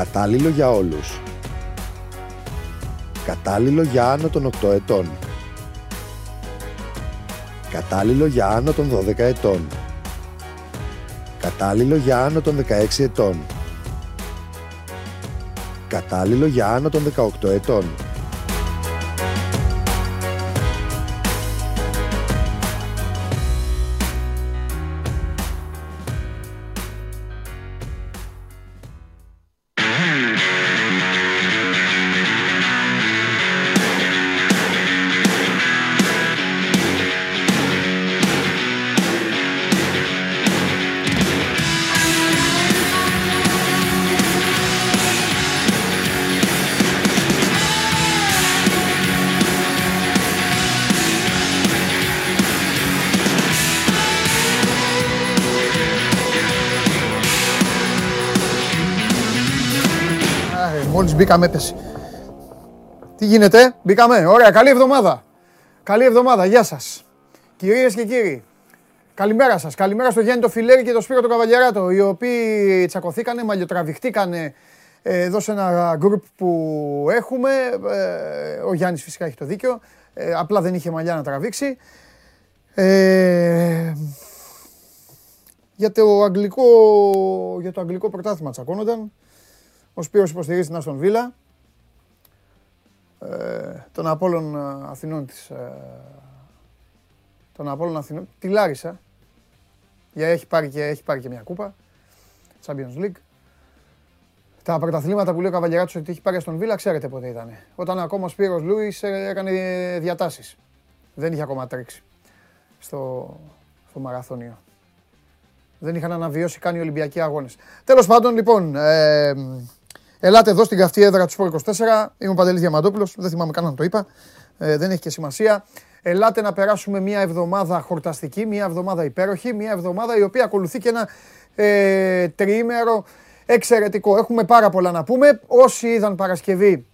Κατάλληλο για όλους. Κατάλληλο για άνω των 8 ετών. Κατάλληλο για άνω των 12 ετών. Κατάλληλο για άνω των 16 ετών. Κατάλληλο για άνω των 18 ετών. Μπήκαμε έπεσε. Τι γίνεται, μπήκαμε, ωραία, καλή εβδομάδα. Καλή εβδομάδα, γεια σας. Κυρίες και κύριοι, καλημέρα σας. Καλημέρα στο Γιάννη το Φιλέρη και το Σπύρο το Καβαλιαράτο, οι οποίοι τσακωθήκανε, μαλλιοτραβηχτήκανε ε, εδώ σε ένα γκρουπ που έχουμε. Ε, ο Γιάννης φυσικά έχει το δίκιο, ε, απλά δεν είχε μαλλιά να τραβήξει. Ε, για το αγγλικό, για το αγγλικό πρωτάθλημα τσακώνονταν. Ο Σπύρος υποστηρίζει την Αστον Βίλα. Ε, τον Απόλλων ε, Αθηνών της... Ε, τον Απόλλων Αθηνών... Τη Λάρισα. Για, έχει, πάρει και, έχει πάρει και μια κούπα. Champions League. Τα πρωταθλήματα που λέει ο Καβαλιαράτος ότι έχει πάρει Αστον Βίλα, ξέρετε πότε ήταν. Όταν ακόμα ο Σπύρος Λούις έκανε διατάσεις. Δεν είχε ακόμα τρέξει στο, στο μαραθώνιο. Δεν είχαν αναβιώσει καν οι Ολυμπιακοί αγώνες. Τέλος πάντων, λοιπόν, ε, Ελάτε εδώ στην καυτή έδρα του Σπορ 24. Είμαι ο Παντελής Διαμαντόπουλος, δεν θυμάμαι καν να το είπα. Ε, δεν έχει και σημασία. Ελάτε να περάσουμε μια εβδομάδα χορταστική, μια εβδομάδα υπέροχη, μια εβδομάδα η οποία ακολουθεί και ένα ε, τριήμερο εξαιρετικό. Έχουμε πάρα πολλά να πούμε. Όσοι είδαν Παρασκευή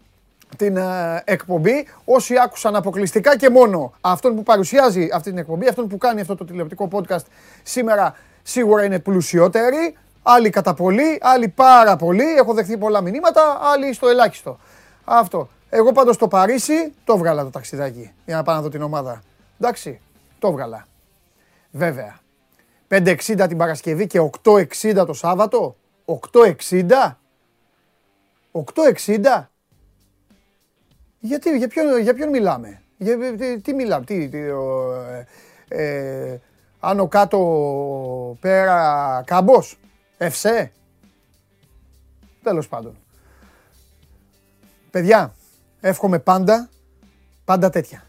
την ε, εκπομπή, όσοι άκουσαν αποκλειστικά και μόνο αυτόν που παρουσιάζει αυτή την εκπομπή, αυτόν που κάνει αυτό το τηλεοπτικό podcast σήμερα σίγουρα είναι πλουσιότεροι. Άλλοι κατά πολύ, άλλοι πάρα πολύ. Έχω δεχθεί πολλά μηνύματα, άλλοι στο ελάχιστο. Αυτό. Εγώ πάντως στο Παρίσι το βγάλα το ταξιδάκι για να πάω να δω την ομάδα. Εντάξει, το βγάλα. Βέβαια. 5.60 την Παρασκευή και 8.60 το Σάββατο. 8.60. 8.60. Γιατί, για ποιον, για ποιον μιλάμε; Για, τι, τι μιλάμε, τι, τι ε, ε, άνω κάτω πέρα κάμπος. Ευσέ. Τέλος πάντων. Παιδιά, εύχομαι πάντα, πάντα τέτοια.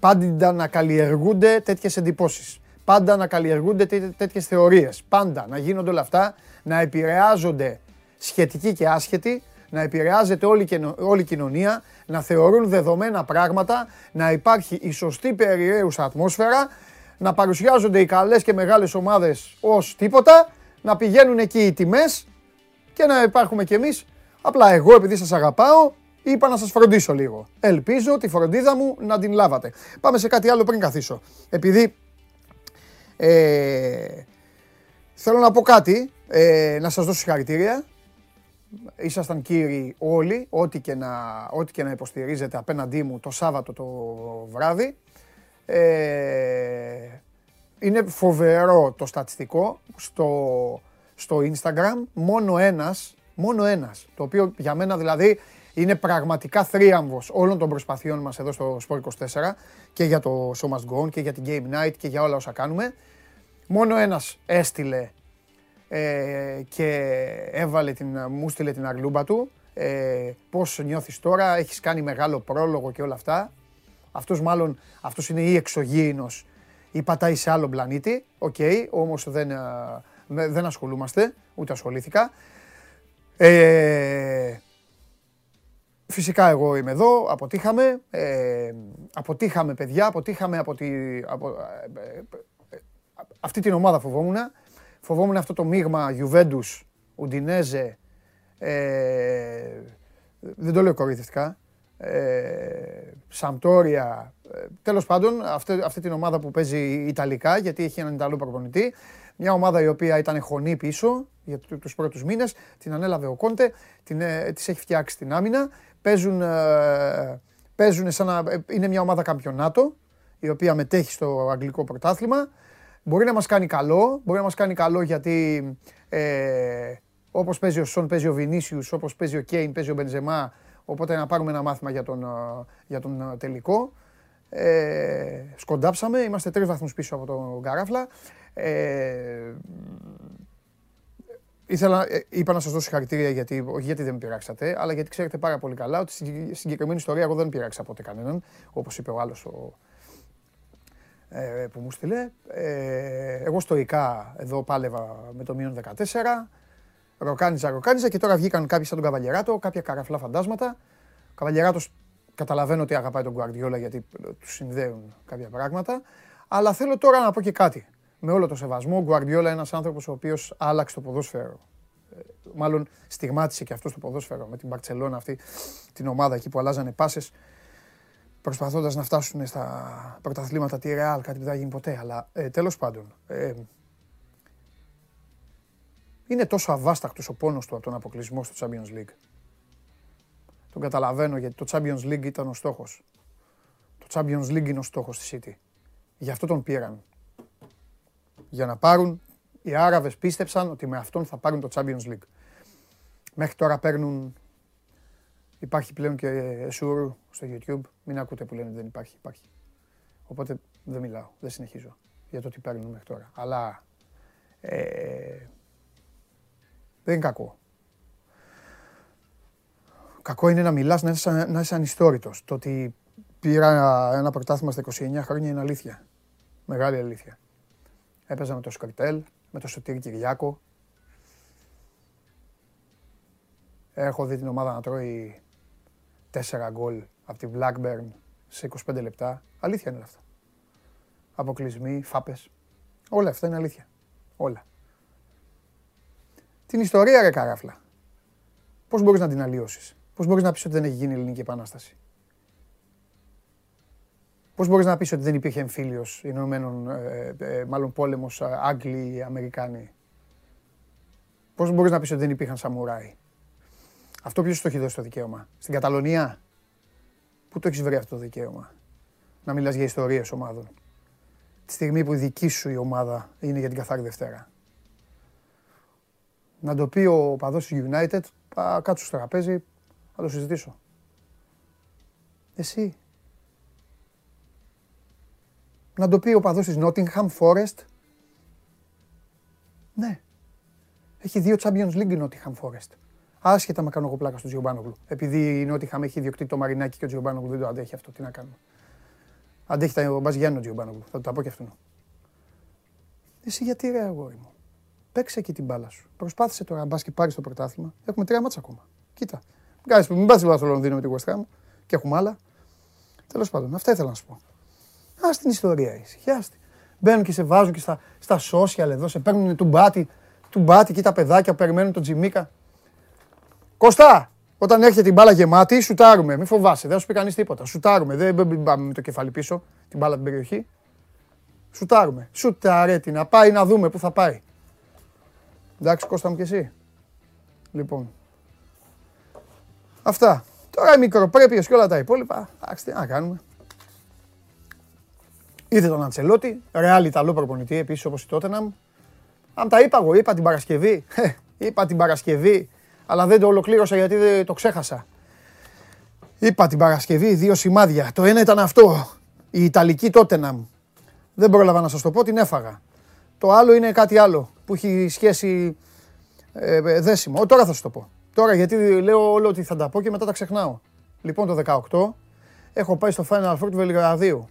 Πάντα να καλλιεργούνται τέτοιες εντυπώσεις. Πάντα να καλλιεργούνται τέτοιες θεωρίες. Πάντα να γίνονται όλα αυτά, να επηρεάζονται σχετικοί και άσχετοι, να επηρεάζεται όλη, όλη η κοινωνία, να θεωρούν δεδομένα πράγματα, να υπάρχει η σωστή περιραίουσα ατμόσφαιρα, να παρουσιάζονται οι καλές και μεγάλες ομάδες ως τίποτα να πηγαίνουν εκεί οι τιμές και να υπάρχουμε κι εμείς. Απλά εγώ επειδή σας αγαπάω είπα να σας φροντίσω λίγο. Ελπίζω τη φροντίδα μου να την λάβατε. Πάμε σε κάτι άλλο πριν καθίσω. Επειδή ε, θέλω να πω κάτι, ε, να σας δώσω συγχαρητήρια. Ήσασταν κύριοι όλοι, ό,τι και, να, ό,τι και να υποστηρίζετε απέναντί μου το Σάββατο το βράδυ. Ε, είναι φοβερό το στατιστικό στο, στο Instagram. Μόνο ένας, μόνο ένας, το οποίο για μένα δηλαδή είναι πραγματικά θρίαμβος όλων των προσπαθειών μας εδώ στο Sport 24 και για το Show Must Go On και για την Game Night και για όλα όσα κάνουμε. Μόνο ένας έστειλε ε, και έβαλε την, μου στείλε την αρλούμπα του. Ε, πώς νιώθεις τώρα, έχεις κάνει μεγάλο πρόλογο και όλα αυτά. Αυτός μάλλον, αυτός είναι ή εξωγήινος ή πατάει σε άλλο πλανήτη. Ok, okay, όμως δεν, δεν ασχολούμαστε, ούτε ασχολήθηκα. Ε, φυσικά εγώ είμαι εδώ, αποτύχαμε. Ε, αποτύχαμε παιδιά, αποτύχαμε από, τη, από ε, ε, αυτή την ομάδα φοβόμουν. Φοβόμουν αυτό το μείγμα Juventus, Ουντινέζε, ε, δεν το λέω κοροϊδευτικά, ε, Σαμπτόρια. Ε, τέλος πάντων, αυτή, αυτή την ομάδα που παίζει Ιταλικά, γιατί έχει έναν Ιταλό προπονητή. Μια ομάδα η οποία ήταν χωνή πίσω, για του τους πρώτους μήνες. Την ανέλαβε ο Κόντε, την, ε, της έχει φτιάξει την άμυνα. Παίζουν, ε, παίζουν σαν να ε, είναι μια ομάδα καμπιονάτο, η οποία μετέχει στο αγγλικό πρωτάθλημα. Μπορεί να μας κάνει καλό, μπορεί να μας κάνει καλό γιατί ε, όπως παίζει ο Σον, παίζει ο Βινίσιους, όπως παίζει ο Κέιν, παίζει ο Μπενζεμά, οπότε να πάρουμε ένα μάθημα για τον, ε, για τον ε, τελικό. Ε, σκοντάψαμε, είμαστε τρεις βαθμούς πίσω από τον Καράφλα. Ε, ήθελα, ε, είπα να σας δώσω συγχαρητήρια γιατί, όχι γιατί δεν με πειράξατε, αλλά γιατί ξέρετε πάρα πολύ καλά ότι στην συγκεκριμένη ιστορία εγώ δεν πειράξα ποτέ κανέναν, όπως είπε ο άλλος ο, ε, που μου στείλε. Ε, εγώ στοικά εδώ πάλευα με το μείον 14. Ροκάνιζα, ροκάνιζα και τώρα βγήκαν κάποιοι σαν τον Καβαλιεράτο, κάποια καραφλά φαντάσματα. Ο Καβαλιεράτος καταλαβαίνω ότι αγαπάει τον Γκουαρδιόλα γιατί του συνδέουν κάποια πράγματα. Αλλά θέλω τώρα να πω και κάτι. Με όλο το σεβασμό, ο Γκουαρδιόλα είναι ένας άνθρωπος ο οποίος άλλαξε το ποδόσφαιρο. Ε, μάλλον στιγμάτισε και αυτό το ποδόσφαιρο με την Μπαρσελόνα αυτή την ομάδα εκεί που αλλάζανε πάσες προσπαθώντας να φτάσουν στα πρωταθλήματα τη Real, κάτι που δεν θα γίνει ποτέ. Αλλά ε, τέλος πάντων. Ε, είναι τόσο αβάσταχτος ο πόνος του από τον αποκλεισμό στο Champions League. Τον καταλαβαίνω γιατί το Champions League ήταν ο στόχος. Το Champions League είναι ο στόχος της City. Γι' αυτό τον πήραν. Για να πάρουν, οι Άραβες πίστεψαν ότι με αυτόν θα πάρουν το Champions League. Μέχρι τώρα παίρνουν Υπάρχει πλέον και Εσούρ στο YouTube. Μην ακούτε που λένε ότι δεν υπάρχει. Υπάρχει. Οπότε δεν μιλάω, δεν συνεχίζω για το τι παίρνουν μέχρι τώρα. Αλλά ε, δεν είναι κακό. Κακό είναι να μιλάς, να είσαι, να είσαι ανιστόρητος. Το ότι πήρα ένα πρωτάθλημα στα 29 χρόνια είναι αλήθεια. Μεγάλη αλήθεια. Έπαιζα με το Σκορτέλ, με το Σωτήρη Κυριάκο. Έχω δει την ομάδα να τρώει τέσσερα γκολ από τη Blackburn σε 25 λεπτά. Αλήθεια είναι όλα αυτά. Αποκλεισμοί, φάπες. Όλα αυτά είναι αλήθεια. Όλα. Την ιστορία, ρε καράφλα. Πώς μπορείς να την αλλοιώσεις; Πώς μπορείς να πεις ότι δεν έχει γίνει ελληνική επανάσταση; Πώς μπορείς να πεις ότι δεν υπήρχε εμφύλιος Ηνωμένων, ε, ε, μάλλον πόλεμος ε, Άγγλοι, Αμερικάνοι; Πώς μπορείς να πεις ότι δεν υπήρχαν Σαμουράι; Αυτό ποιος το έχει δώσει το δικαίωμα; Στην Καταλωνία; Πού το έχεις βρει αυτό το δικαίωμα; Να μιλάς για ιστορίες ομάδων. Τη στιγμή που η δική σου η ομάδα είναι για την καθάρι Δευτέρα. Να το πει ο παδός του United, θα κάτσω στο τραπέζι, θα το συζητήσω. Εσύ. Να το πει ο παδός της Nottingham Forest. Ναι. Έχει δύο Champions League η Nottingham Forest. Άσχετα με κάνω εγώ πλάκα στο Τζιομπάνογλου. Επειδή η Νότιχαμ έχει ιδιοκτήτη το Μαρινάκι και ο Τζιομπάνογλου δεν το αντέχει αυτό. Τι να κάνουμε. Αντέχει τα Μπαζιάννη ο Τζιομπάνογλου. Θα το τα πω και αυτόν. Εσύ γιατί ρε αγόρι μου. Παίξε εκεί την μπάλα σου. Προσπάθησε τώρα να μπα και πάρεις το πρωτάθλημα. Έχουμε τρία μάτσα ακόμα. Κοίτα. Μην μην πας στο Λονδίνο με την West Ham και έχουμε άλλα. Τέλος πάντων, αυτά ήθελα να σου πω. Α την ιστορία ησυχιάστη. Μπαίνουν και σε βάζουν και στα, στα social εδώ, σε παίρνουν του μπάτι, του μπάτι και τα παιδάκια περιμένουν τον Τζιμίκα. Κώστα, όταν έρχεται την μπάλα γεμάτη, σουτάρουμε. Μην φοβάσαι, δεν θα σου πει κανείς τίποτα. Σουτάρουμε. Δεν πάμε με το κεφάλι πίσω την μπάλα την περιοχή. Σουτάρουμε. Σουτάρε την να πάει να δούμε πού θα πάει. Εντάξει, Κώστα μου και εσύ. Λοιπόν. Αυτά. Τώρα οι μικροπρέπειες και όλα τα υπόλοιπα. Εντάξει, τι να κάνουμε. Είδε τον Αντσελότη, ρεάλ Ιταλό προπονητή επίσης όπως η Τότεναμ. Αν τα είπα εγώ, είπα την Παρασκευή. είπα την Παρασκευή αλλά δεν το ολοκλήρωσα γιατί δεν το ξέχασα. Είπα την Παρασκευή δύο σημάδια. Το ένα ήταν αυτό, η Ιταλική Τότεναμ. Δεν πρόλαβα να σας το πω, την έφαγα. Το άλλο είναι κάτι άλλο που έχει σχέση ε, ε δέσιμο. Τώρα θα σας το πω. Τώρα γιατί λέω όλο ότι θα τα πω και μετά τα ξεχνάω. Λοιπόν το 18 έχω πάει στο Final Four του Βελιγραδίου.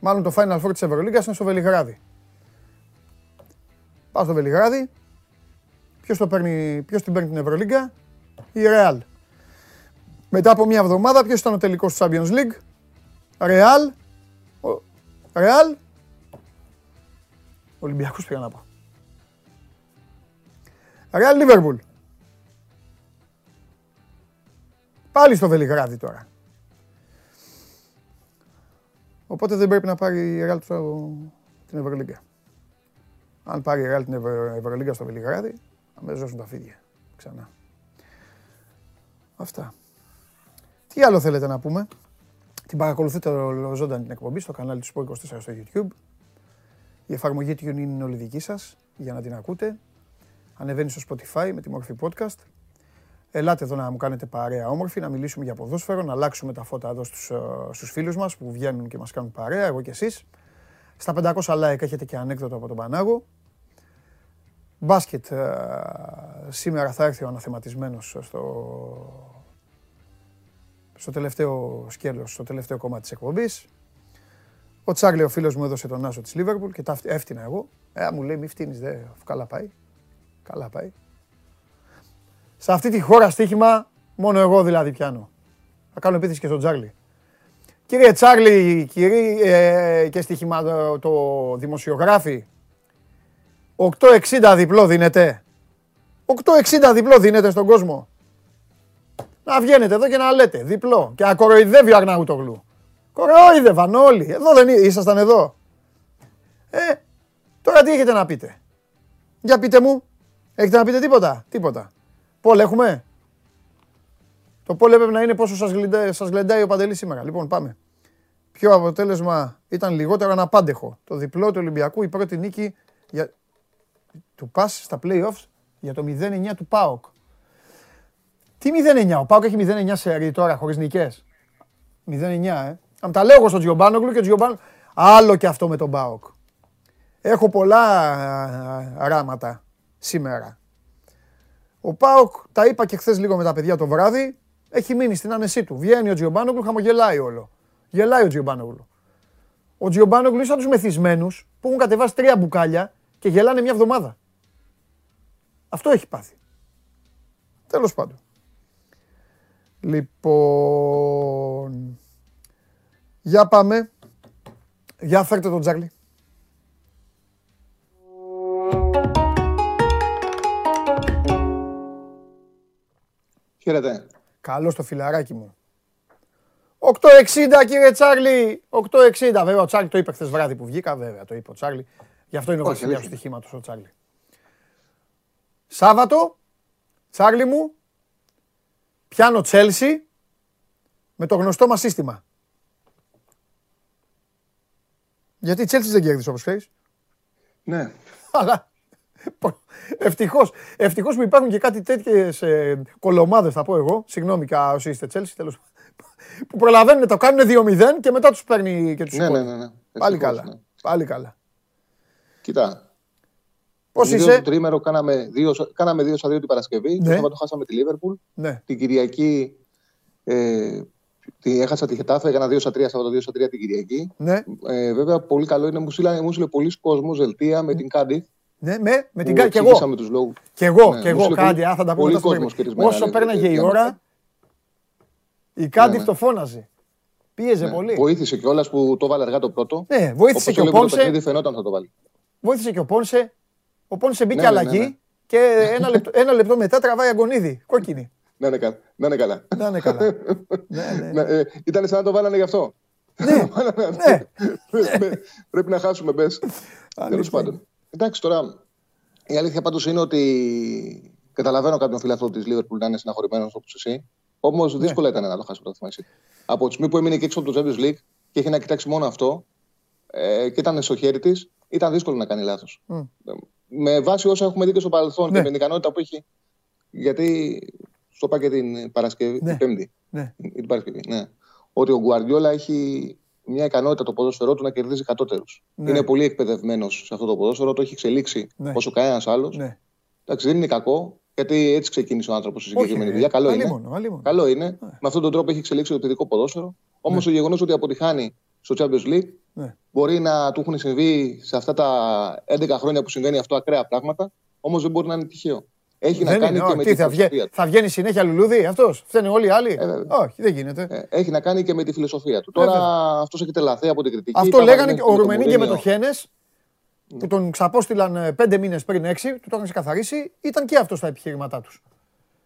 Μάλλον το Final Four της Ευρωλίγκας είναι στο Βελιγράδι. Πάω στο Βελιγράδι, Ποιος, το παίρνει, ποιος την παίρνει την Ευρωλίγκα, η Real. Μετά από μια εβδομάδα, ποιος ήταν ο τελικός του Champions League, Real, Real, Ολυμπιακός πήγα να πω. Real Liverpool. Πάλι στο Βελιγράδι τώρα. Οπότε δεν πρέπει να πάρει η Real την Ευρωλίγκα. Αν πάρει η Real την Ευρω- Ευρωλίγκα στο Βελιγράδι, θα με ζώσουν τα φίδια. Ξανά. Αυτά. Τι άλλο θέλετε να πούμε; Την παρακολουθείτε ο- ζωντανή την εκπομπή στο κανάλι του Sport 24 στο YouTube. Η εφαρμογή του είναι όλη δική σας για να την ακούτε. Ανεβαίνει στο Spotify με τη μορφή podcast. Ελάτε εδώ να μου κάνετε παρέα όμορφη, να μιλήσουμε για ποδόσφαιρο, να αλλάξουμε τα φώτα εδώ στους, ε, στους φίλους μας που βγαίνουν και μας κάνουν παρέα, εγώ και εσείς. Στα 500 like έχετε και ανέκδοτο από τον Πανάγο. Μπάσκετ, ε, σήμερα θα έρθει ο αναθεματισμένος στο, στο τελευταίο σκέλος, στο τελευταίο κομμάτι της εκπομπής. Ο Τσάρλι, ο φίλος μου, έδωσε τον άσο της Λίβερπουλ και τα φτ- έφτιανα εγώ. Ε, μου λέει μη φτύνεις, δε, καλά πάει. Καλά πάει. Σε αυτή τη χώρα στοίχημα, μόνο εγώ δηλαδή πιάνω. Θα κάνω επίθεση και στον Τσάρλι. Κύριε Τσάρλι, κύριε ε, και στοίχημα το, το δημοσιογράφη, 8,60 διπλό δίνετε. 8,60 διπλό δίνετε στον κόσμο. Να βγαίνετε εδώ και να λέτε διπλό. Και να κοροϊδεύει ο Αρναούτογλου. Κοροϊδεύαν όλοι. Εδώ δεν εί- ήσασταν εδώ. Ε, τώρα τι έχετε να πείτε; Για πείτε μου. Έχετε να πείτε τίποτα; Τίποτα. Πολ έχουμε; Το πόλ έπρεπε να είναι πόσο σας, γλυντά, σας γλεντάει ο Παντελής σήμερα. Λοιπόν, πάμε. Ποιο αποτέλεσμα ήταν λιγότερο αναπάντεχο; Το διπλό του Ολυμπιακού, η πρώτη νίκη για... του ΠΑΣ στα play-offs για το 0-9 του ΠΑΟΚ. Τι 0-9, ο ΠΑΟΚ έχει 0-9 σε ρί τώρα χωρίς νικές. 0-9, ε. Αν τα λέω εγώ στον Τζιομπάνογλου και ο Τζιομπάνο... Άλλο και αυτό με τον ΠΑΟΚ. Έχω πολλά α, ράματα σήμερα. Ο Πάοκ, τα είπα και χθες λίγο με τα παιδιά το βράδυ, έχει μείνει στην άνεσή του. Βγαίνει ο Τζιομπάνογλου, χαμογελάει όλο. Γελάει ο Τζιομπάνογλου. Ο Τζιομπάνογλου είναι σαν τους μεθυσμένους που έχουν κατεβάσει τρία μπουκάλια και γελάνε μια εβδομάδα. Αυτό έχει πάθει. Τέλος πάντων. Λοιπόν. Για πάμε. Για φέρτε τον Τζάρλι. Χαίρετε. Καλώς το φιλαράκι μου. 8.60 κύριε Τσάρλι. 8.60. Βέβαια ο Τσάρλι το είπε χθες βράδυ που βγήκα. Βέβαια το είπε ο Τσάρλι. Γι' αυτό είναι ο Όχι, βασιλιάς του αλήθεια. στοιχήματος ο Τσάρλι. Σάββατο, Τσάρλι μου, πιάνω Τσέλσι με το γνωστό μας σύστημα. Γιατί η Τσέλσι δεν κέρδισε όπως ξέρεις. Ναι. Αλλά ευτυχώς, ευτυχώς που υπάρχουν και κάτι τέτοιες ε, κολομάδες θα πω εγώ. Συγγνώμη κα όσοι είστε Τσέλσι τέλος που προλαβαίνουν το κάνουν 2-0 και μετά τους παίρνει και τους Ναι, ναι, σηκώνει. ναι, ναι. Πάλι Ευτυχώς, καλά. ναι. Πάλι καλά. Κοίτα. Πώς Γύρω είσαι; στο τρίμερο κάναμε δύο, κάναμε δύο στα δύο την Παρασκευή. Ναι. Το Σάββατο χάσαμε τη Λίβερπουλ. Ναι. Την Κυριακή ε, τη, έχασα τη Χετάφε, έκανα δύο στα τρία Σάββατο, δύο στα τρία την Κυριακή. Ναι, Ε, βέβαια, πολύ καλό είναι, μου στείλανε, μου στείλε πολλοί κόσμος δελτία με την Κάντι. Ναι, με, με την που Κα- κι εγώ. εξηγήσαμε τους λόγους. Κι εγώ, Ναι, κι εγώ, μου στείλε Κάντι, πολύ- α, θα τα πούμε πολύ μετά στο κόσμος παιχνίδι. χαιρετισμένα, Όσο ναι, πέρναγε η για ώρα, η Κάντι ναι. το φώναζε. Πίεζε Ναι. πολύ. Βοήθησε κιόλας που το βάλε αργά το πρώτο. Ναι, βοήθησε Όπως και ο έλεγε το Πόνσε. παιχνίδι, φαινόταν θα το βάλει. Βοήθησε και ο Πόνσε. Ο Πόνσε μπήκε Ναι, ναι, αλλαγή ναι, ναι. και ένα λεπτό, ένα λεπτό μετά τραβάει αγωνίδι. Κόκκινη. Να είναι καλά. Να είναι καλά. Να είναι καλά. ναι, ναι. Ναι, ε, ήταν σαν να το βάλανε γι' αυτό. Ναι, ναι. Με- Πρέπει να χάσουμε, μπες. Τέλος Αλήθεια. πάντων. Εντάξει, τώρα η αλήθεια πάντως είναι ότι καταλαβαίνω κάποιον φίλαθρο της Λίβερπουλ να είναι συναχωρημένος όπως εσύ. Όμως Ναι. δύσκολα ήταν να το χάσει το City. Από τη στιγμή που έμεινε και έξω από το Champions League και είχε να κοιτάξει μόνο αυτό ε, και ήταν στο χέρι της, ήταν δύσκολο να κάνει λάθος. Μμ. Με βάση όσα έχουμε δει και στο παρελθόν Ναι. και με την ικανότητα που έχει. Γιατί στο είπα και την Παρασκευή, Ναι. την Πέμπτη. Ναι. Ή την Παρασκευή, ναι. Ότι ο Γκουαρδιόλα έχει μια ικανότητα το ποδόσφαιρό του να κερδίζει κατώτερου. Ναι. Είναι πολύ εκπαιδευμένος σε αυτό το ποδόσφαιρο, το έχει εξελίξει Ναι. όσο κανένας άλλος. Ναι. Εντάξει, δεν είναι κακό, γιατί έτσι ξεκίνησε ο άνθρωπος στη Όχι, συγκεκριμένη ρε. δουλειά. Καλό είναι. Αλίμονο, αλίμονο. Καλό είναι. Με αυτόν τον τρόπο έχει εξελίξει το παιδικό ποδόσφαιρο. Όμως Ναι. το γεγονός ότι αποτυχάνει στο Champions League Ναι. μπορεί να του έχουν συμβεί σε αυτά τα 11 χρόνια που συμβαίνει αυτό ακραία πράγματα. Όμως δεν μπορεί να είναι τυχαίο. Έχει να Δεν κάνει είναι, και όχι. με Τι, τη θα, βγει, φιλοσοφία του. θα βγαίνει συνέχεια λουλούδι αυτό. Φταίνε όλοι οι άλλοι; Ε, βέβαια. όχι, δεν γίνεται. Ε, Έχει να κάνει και με τη φιλοσοφία του. Τώρα Βέβαια. αυτός έχει τελαθεί από την κριτική. Αυτό Τα λέγανε βαρύνει και με ο τον Ρουμενί και με το Μουρίνιο. Χένες που τον ξαπόστειλαν ε, πέντε μήνες πριν έξι, του το είχαν ξεκαθαρίσει, ήταν και αυτό στα επιχειρήματά τους.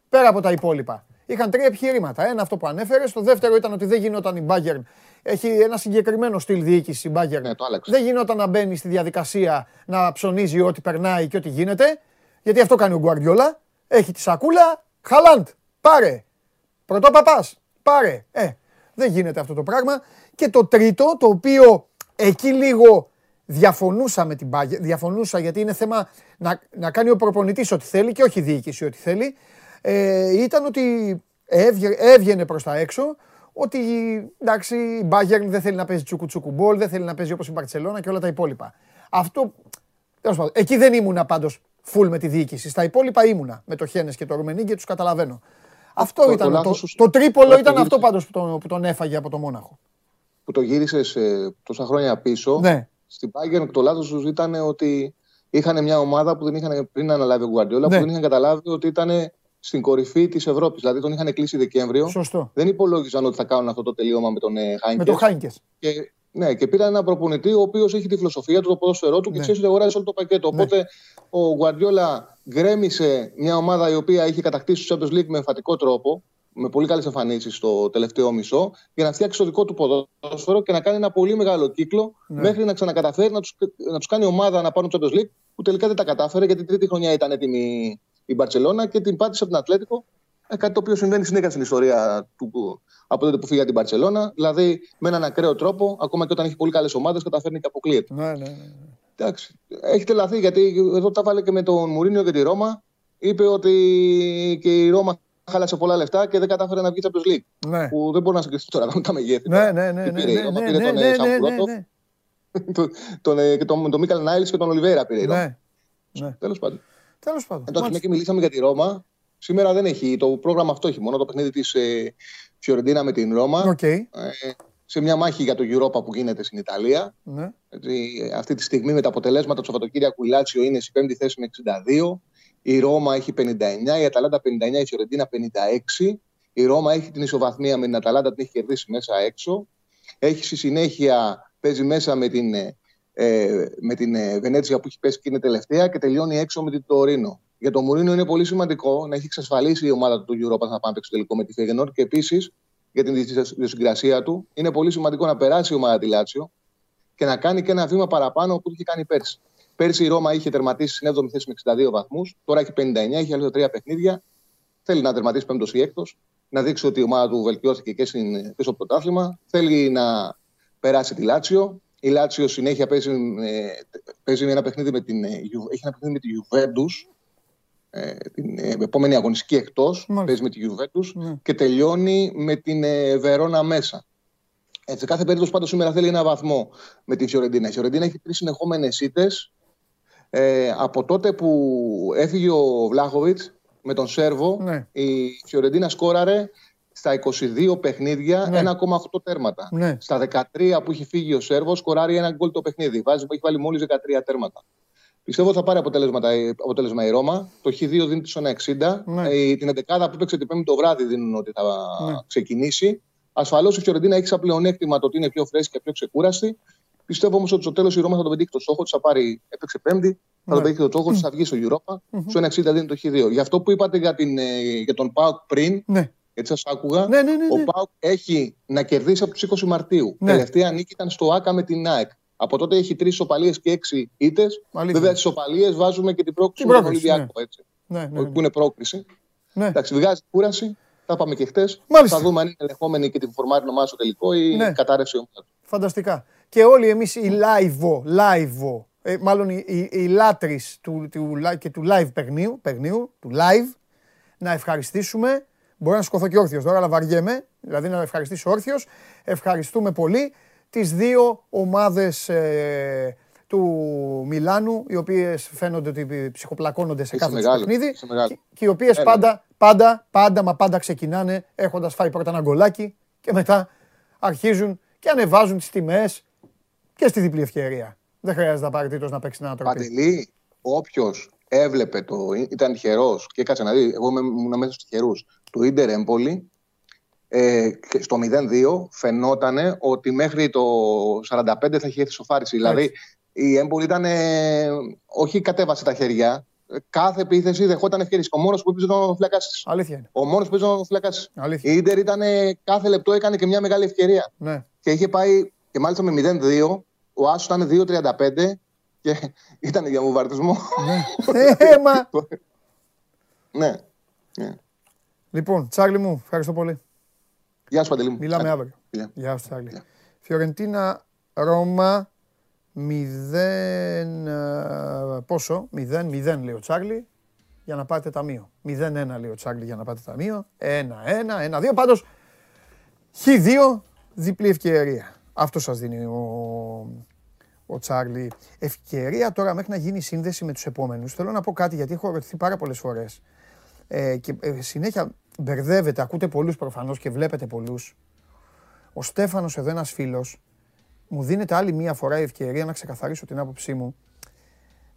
Πέρα από τα υπόλοιπα. Είχαν τρία επιχειρήματα. Ένα αυτό που ανέφερες. Το δεύτερο ήταν ότι δεν γινόταν η Bayern. Έχει ένα συγκεκριμένο στυλ διοίκησης η Bayern. Ναι, το άλλαξε. δεν γινόταν να μπαίνει στη διαδικασία να ψωνίζει ό,τι περνάει και ό,τι γίνεται. Γιατί αυτό κάνει ο Γκουαρδιόλα. Έχει τη σακούλα. Χαλάντ. Πάρε. Πρωτόπαπας. Πάρε. Ε, δεν γίνεται αυτό το πράγμα. Και το τρίτο, το οποίο εκεί λίγο διαφωνούσα με την Bayern. Διαφωνούσα γιατί είναι θέμα να, να κάνει ο προπονητής ό,τι θέλει και όχι η διοίκηση ό,τι θέλει. Ε, ήταν ότι έβγε- έβγαινε προς τα έξω ότι εντάξει, η Bayern δεν θέλει να παίζει τσούκου τσούκου μπολ, δεν θέλει να παίζει όπως η Μπαρτσελώνα και όλα τα υπόλοιπα. Αυτό, τέλος πάντων, εκεί δεν ήμουνα πάντως full με τη διοίκηση. Στα υπόλοιπα ήμουνα με το Χένες και το Ρουμενί και τους καταλαβαίνω. Αυτό το ήταν. Το, λάθος σου- το τρίπολο το ήταν λάθος αυτό σου- πάντως που τον, που τον έφαγε από το Μόναχο. Που το γύρισε τόσα χρόνια πίσω. Ναι. Στην Bayern το λάθος τους ήταν ότι είχαν μια ομάδα που δεν είχαν πριν αναλάβει ο Guardiola, Ναι. που δεν είχαν καταλάβει ότι ήταν στην κορυφή της Ευρώπης. Δηλαδή τον είχαν κλείσει Δεκέμβριο. Σωστό. Δεν υπολόγιζαν ότι θα κάνουν αυτό το τελείωμα με τον ε, Χάινκες. Με το Χάινκες. Και, ναι, και πήραν ένα προπονητή ο οποίος έχει τη φιλοσοφία του, το ποδόσφαιρό του και Ναι. ξέρεις ότι αγοράζει όλο το πακέτο. Οπότε ο Guardiola γκρέμισε μια ομάδα η οποία είχε κατακτήσει το Champions League με εμφαντικό τρόπο, με πολύ καλές εμφανίσεις στο τελευταίο μισό, για να φτιάξει το δικό του ποδόσφαιρο και να κάνει ένα πολύ μεγάλο κύκλο Ναι. μέχρι να ξανακαταφέρει να τους να τους κάνει ομάδα να πάρουν το Champions League, που τελικά δεν τα κατάφερε γιατί τρίτη χρονιά ήταν έτοιμη η Μπαρσελόνα και την πάτησε από την Ατλέτικο. Ε, κάτι το οποίο συμβαίνει συνέχεια στην ιστορία του, από τότε που φύγει από την Μπαρσελόνα. Δηλαδή με έναν ακραίο τρόπο, ακόμα και όταν έχει πολύ καλές ομάδες, καταφέρνει και αποκλείεται. Ναι, ναι, ναι. Εντάξει. Έχει τρελαθεί γιατί εδώ τα βάλε και με τον Μουρίνιο και τη Ρώμα. Είπε ότι και η Ρώμα χάλασε πολλά λεφτά και δεν κατάφερε να βγει από το League. Ναι. Που δεν μπορεί να συγκριθεί τώρα με τα μεγέθη. Ναι, ναι, ναι, Τι ναι, πήρε η ναι, Ρώμα, ναι, πήρε ναι, τον, ναι, ε, ναι, Σαμπουρότο, ναι, τον, τον, ε, και τον, τον Μέιτλαντ Νάιλς και τον Ολιβέρα πήρε. η Ρώμα. ναι. Ναι. Τέλος πάντων. Τέλος πάντων. Εντάξει, μια Μάλιστα. και μιλήσαμε για τη Ρώμα. Σήμερα δεν έχει. Το πρόγραμμα αυτό έχει μόνο το παιχνίδι της ε, Φιωρεντίνα με την Ρώμα. Οκ. Ε, σε μια μάχη για το Europa που γίνεται στην Ιταλία. Ναι. Έτσι, αυτή τη στιγμή με τα αποτελέσματα του Σαββατοκύριακου η Λάτσιο είναι στη πέμπτη θέση με 62. Η Ρώμα έχει 59, η Αταλάντα 59, η Φιωρεντίνα 56. Η Ρώμα έχει την ισοβαθμία με την Αταλάντα, την έχει κερδίσει μέσα έξω. Έχει στη συνέχεια, παίζει μέσα με την, ε, ε, με την ε, Βενέτσια που έχει πέσει και είναι τελευταία και τελειώνει έξω με την Τωρίνο. Για τον Μουρίνο είναι πολύ σημαντικό να έχει εξασφαλίσει η ομάδα του του Europa θα πάει να παίξει τελικό με τη Φεγενόρ και επίσης για την ιδιοσυγκρασία του είναι πολύ σημαντικό να περάσει η ομάδα τη Λάτσιο και να κάνει και ένα βήμα παραπάνω από ό,τι είχε κάνει πέρσι. Πέρσι η Ρώμα είχε τερματίσει στην 7η θέση με 62 βαθμούς, τώρα έχει 59, έχει άλλα τρία παιχνίδια. Θέλει να τερματίσει πέμπτος ή έκτος, να δείξει ότι η ομάδα του βελτιώθηκε και, στην, και στο πρωτάθλημα. Θέλει να περάσει τη Λάτσιο. Η Λάτσιο συνέχεια παίζει, ε, παίζει ένα παιχνίδι με την, ε, Ju- έχει ένα παιχνίδι με τη Juventus. Ε, την ε, επόμενη αγωνιστική εκτός. Μάλιστα. Παίζει με τη Juventus Ναι. και τελειώνει με την ε, Βερόνα μέσα. Ε, σε κάθε περίπτωση πάντως σήμερα θέλει ένα βαθμό με τη Φιωρεντίνα. Η Φιωρεντίνα έχει τρεις συνεχόμενες ήττες. Ε, από τότε που έφυγε ο Βλάχοβιτς με τον Σέρβο, Ναι. η Φιωρεντίνα σκόραρε στα 22 παιχνίδια Ναι. 1,8 τέρματα. Ναι. Στα 13 που έχει φύγει ο Σέρβος, σκοράρει ένα γκολ το παιχνίδι. Βάζει, έχει βάλει μόλις 13 τέρματα. Πιστεύω θα πάρει αποτέλεσματα, αποτέλεσμα η Ρώμα. Το Χ2 δίνει τη 1,60. Ναι. Ε, την 11 που έπαιξε την Πέμπτη το βράδυ δίνουν ότι θα Ναι. ξεκινήσει. Ασφαλώς η Φιωρεντίνα έχει σαν πλεονέκτημα το ότι είναι πιο φρέσκη και πιο ξεκούραστη. Πιστεύω όμως ότι στο τέλος η Ρώμα θα τον πετύχει το στόχο της. Θα πάρει, έπαιξε Πέμπτη, θα Ναι. τον πετύχει το στόχο της, θα βγει στο Europa. Στο 1,60 δίνει το Χ2. Για αυτό που είπατε για, την, ε, για τον Πάουκ πριν, Ναι. γιατί σας άκουγα, Ναι, ναι, ναι, ναι. ο Πάουκ έχει να κερδίσει από τους 20 Μαρτίου. Ναι. Τελευταία νίκη ήταν στο ΑΚΑ με την ΑΕΚ. Από τότε έχει τρεις ισοπαλίε και έξι ήττες. Αλήθεια. Βέβαια, στι ισοπαλίε βάζουμε και την πρόκληση Την με τον πρόκριση, Ολυμπιακό. Έτσι, Ναι, ναι, ναι. Που είναι πρόκριση. Ναι. Εντάξει, βγάζει κούραση. Τα είπαμε και χτες. Μάλιστα. Θα δούμε αν είναι ελεγχόμενη και την φορμάρει ομάδα στο τελικό ή Ναι. κατάρρευση ομάδα. Φανταστικά. Και όλοι εμείς οι live, live, ε, μάλλον οι, οι, οι λάτρεις του, του, li- και του live παιχνίου, παιχνίου, του live, να ευχαριστήσουμε. Μπορεί να σηκωθώ και όρθιος τώρα, αλλά βαριέμαι. Δηλαδή να ευχαριστήσω όρθιος. Ευχαριστούμε πολύ τις δύο ομάδες ε, του Μιλάνου, οι οποίες φαίνονται ότι ψυχοπλακώνονται σε Είσαι κάθε τους μεγάλο, παιχνίδι. είσαι μεγάλο. Και, και οι οποίες Έλα. πάντα, πάντα, πάντα, μα πάντα ξεκινάνε έχοντας φάει πρώτα ένα γκολάκι και μετά αρχίζουν και ανεβάζουν τις τιμές και στη διπλή ευκαιρία. Δεν χρειάζεται απαραίτητο να παίξει ένα τροπή. Παντελή, όποιος έβλεπε το. ήταν τυχερός και έκατσε να δει. Εγώ είμαι- ήμουν μέσα στους τυχερούς του Ιντερ Έμπολη. Ε, και στο 0-2 φαινόταν ότι μέχρι το 45 θα είχε έρθει σοφάριση. Δηλαδή η Έμπολη ήταν. ε, όχι κατέβασε τα χέρια. κάθε επίθεση δεχόταν ευκαιρίες. Ο μόνος που έπαιζε ήταν ο Φλακάση. Αλήθεια είναι. Ο μόνος που έπαιζε ήταν ο Φλακάση. Αλήθεια. Η Ιντερ ήταν κάθε λεπτό έκανε και μια μεγάλη ευκαιρία. Ναι. Και είχε πάει και μάλιστα με 0-2. Ο Άσος ήταν 2-35 και ήταν για βομβαρδισμό. Ε, μα. ναι. ναι. Λοιπόν, Τσάρλι μου, ευχαριστώ πολύ. Γεια σου, Παντελή μου. Μιλάμε αύριο. Γεια. Γεια σου, Τσάρλι. Γεια. Φιωρεντίνα, Ρώμα, 0. Πόσο, 0, 0 λέει ο Τσάρλι για να πάτε ταμείο. 0-1 λέει ο Τσάρλι για να πάτε ταμείο. 1-1, 1-2. Πάντως, χ2, διπλή ευκαιρία. Αυτό σας δίνει ο, ο Τσάρλι. Ευκαιρία τώρα μέχρι να γίνει η σύνδεση με τους επόμενους. Θέλω να πω κάτι γιατί έχω ρωτηθεί πάρα πολλές φορές. Ε, και ε, συνέχεια μπερδεύετε, ακούτε πολλούς προφανώς και βλέπετε πολλούς. Ο Στέφανος εδώ, ένας φίλος, μου δίνεται άλλη μία φορά η ευκαιρία να ξεκαθαρίσω την άποψή μου.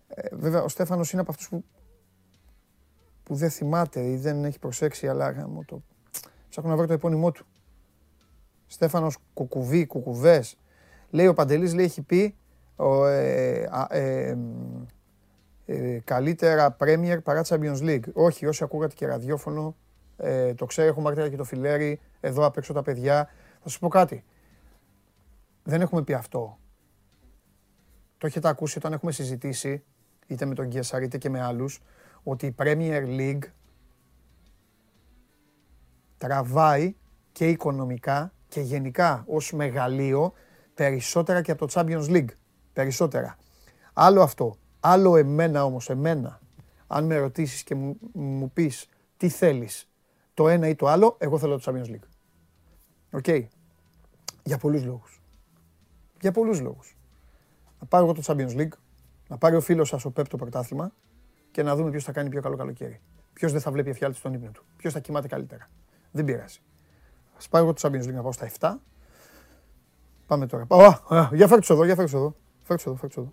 Ε, βέβαια, ο Στέφανος είναι από αυτούς που, που δεν θυμάται ή δεν έχει προσέξει, αλλά γάμο το. Ψάχνω να βρω το επώνυμό του. Στέφανος Κουκουβί, Κουκουβές. Λέει ο Παντελής, λέει, έχει πει ο, ε, α, ε, ε, καλύτερα Premier παρά Champions League. Όχι, όσοι ακούγατε και ραδιόφωνο, ε, το ξέρω, έχω μαρτύρια και το φιλέρι, εδώ απ' έξω τα παιδιά. Θα σου πω κάτι. Δεν έχουμε πει αυτό. Το έχετε ακούσει όταν έχουμε συζητήσει, είτε με τον Γκέσσαρ είτε και με άλλους, ότι η Premier League τραβάει και οικονομικά και γενικά ως μεγαλείο περισσότερα και από το Champions League. Περισσότερα. Άλλο αυτό. Άλλο εμένα όμως, εμένα, αν με ρωτήσεις και μου, μου πεις τι θέλεις, το ένα ή το άλλο, εγώ θέλω το Champions League. Οκ. Για πολλούς λόγους. Για πολλούς λόγους. Να πάρω εγώ το Champions League, να πάρει ο φίλος σας ο Πέπ το πρωτάθλημα και να δούμε ποιος θα κάνει πιο καλό καλοκαίρι. Ποιος δεν θα βλέπει εφιάλτη στον ύπνο του. Ποιος θα κοιμάται καλύτερα. Δεν πειράζει. Ας πάρω εγώ το Champions League να πάω στα 7. Πάμε τώρα. Ω, α, για φέρ τους εδώ, για φέρ τους εδώ. Φέρ τους εδώ, φέρ τους εδώ.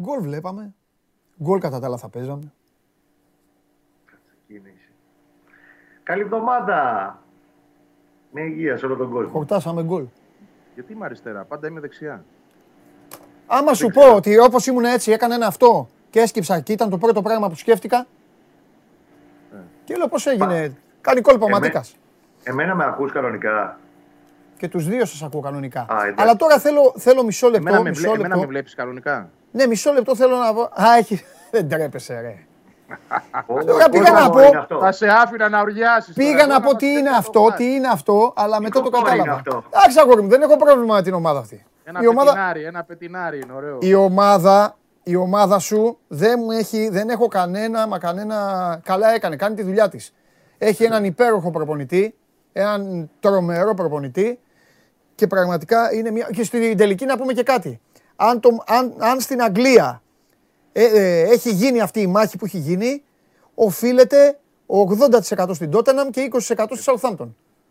Γκολ βλέπαμε. Γκολ κατά τα άλλα θα παίζαμε. κίνηση. Καλή εβδομάδα. Με υγεία σε όλο τον κόσμο. Χορτάσαμε γκολ. Γιατί είμαι αριστερά, πάντα είμαι δεξιά. Άμα σου πω ότι όπως ήμουν έτσι έκανα ένα αυτό και έσκυψα και ήταν το πρώτο πράγμα που σκέφτηκα. Και λέω πώς έγινε; Κάνει κόλπο ο Εμέ- Ματίκας. Εμένα με ακούς κανονικά. Και τους δύο σας ακούω κανονικά. Α, εντάξει. Αλλά τώρα θέλω, θέλω μισό λεπτό. Εμένα με, μισό βλέ, εμένα λεπτό. με βλέπεις κανονικά; Ναι, μισό λεπτό θέλω να πω. Α, έχει. Δεν τρέπεσαι, ρε. Ω, Τώρα πήγα πόσο να είναι πω- αυτό; Θα σε άφηνα να ουριάσεις. Πήγα τώρα. να Εγώ πω τι μας είναι φταίει αυτό, το τι είναι αυτό, αλλά μετά το κόκκινο είναι κατάλαβα. αυτό; Εντάξει, αγόρι μου, δεν έχω πρόβλημα με την ομάδα αυτή. Ένα Η ομάδα, πετινάρι, ένα πετινάρι είναι ωραίο. η ομάδα, η ομάδα σου δεν μου έχει, δεν έχω κανένα, μα κανένα, καλά έκανε, κάνει τη δουλειά της. Έχει έναν υπέροχο προπονητή, έναν τρομερό προπονητή και πραγματικά είναι μια, και στην τελική να πούμε και κάτι. Αν, το, αν, αν στην Αγγλία ε, ε, έχει γίνει αυτή η μάχη που έχει γίνει, οφείλεται 80% στην Tottenham και 20% στη Southampton.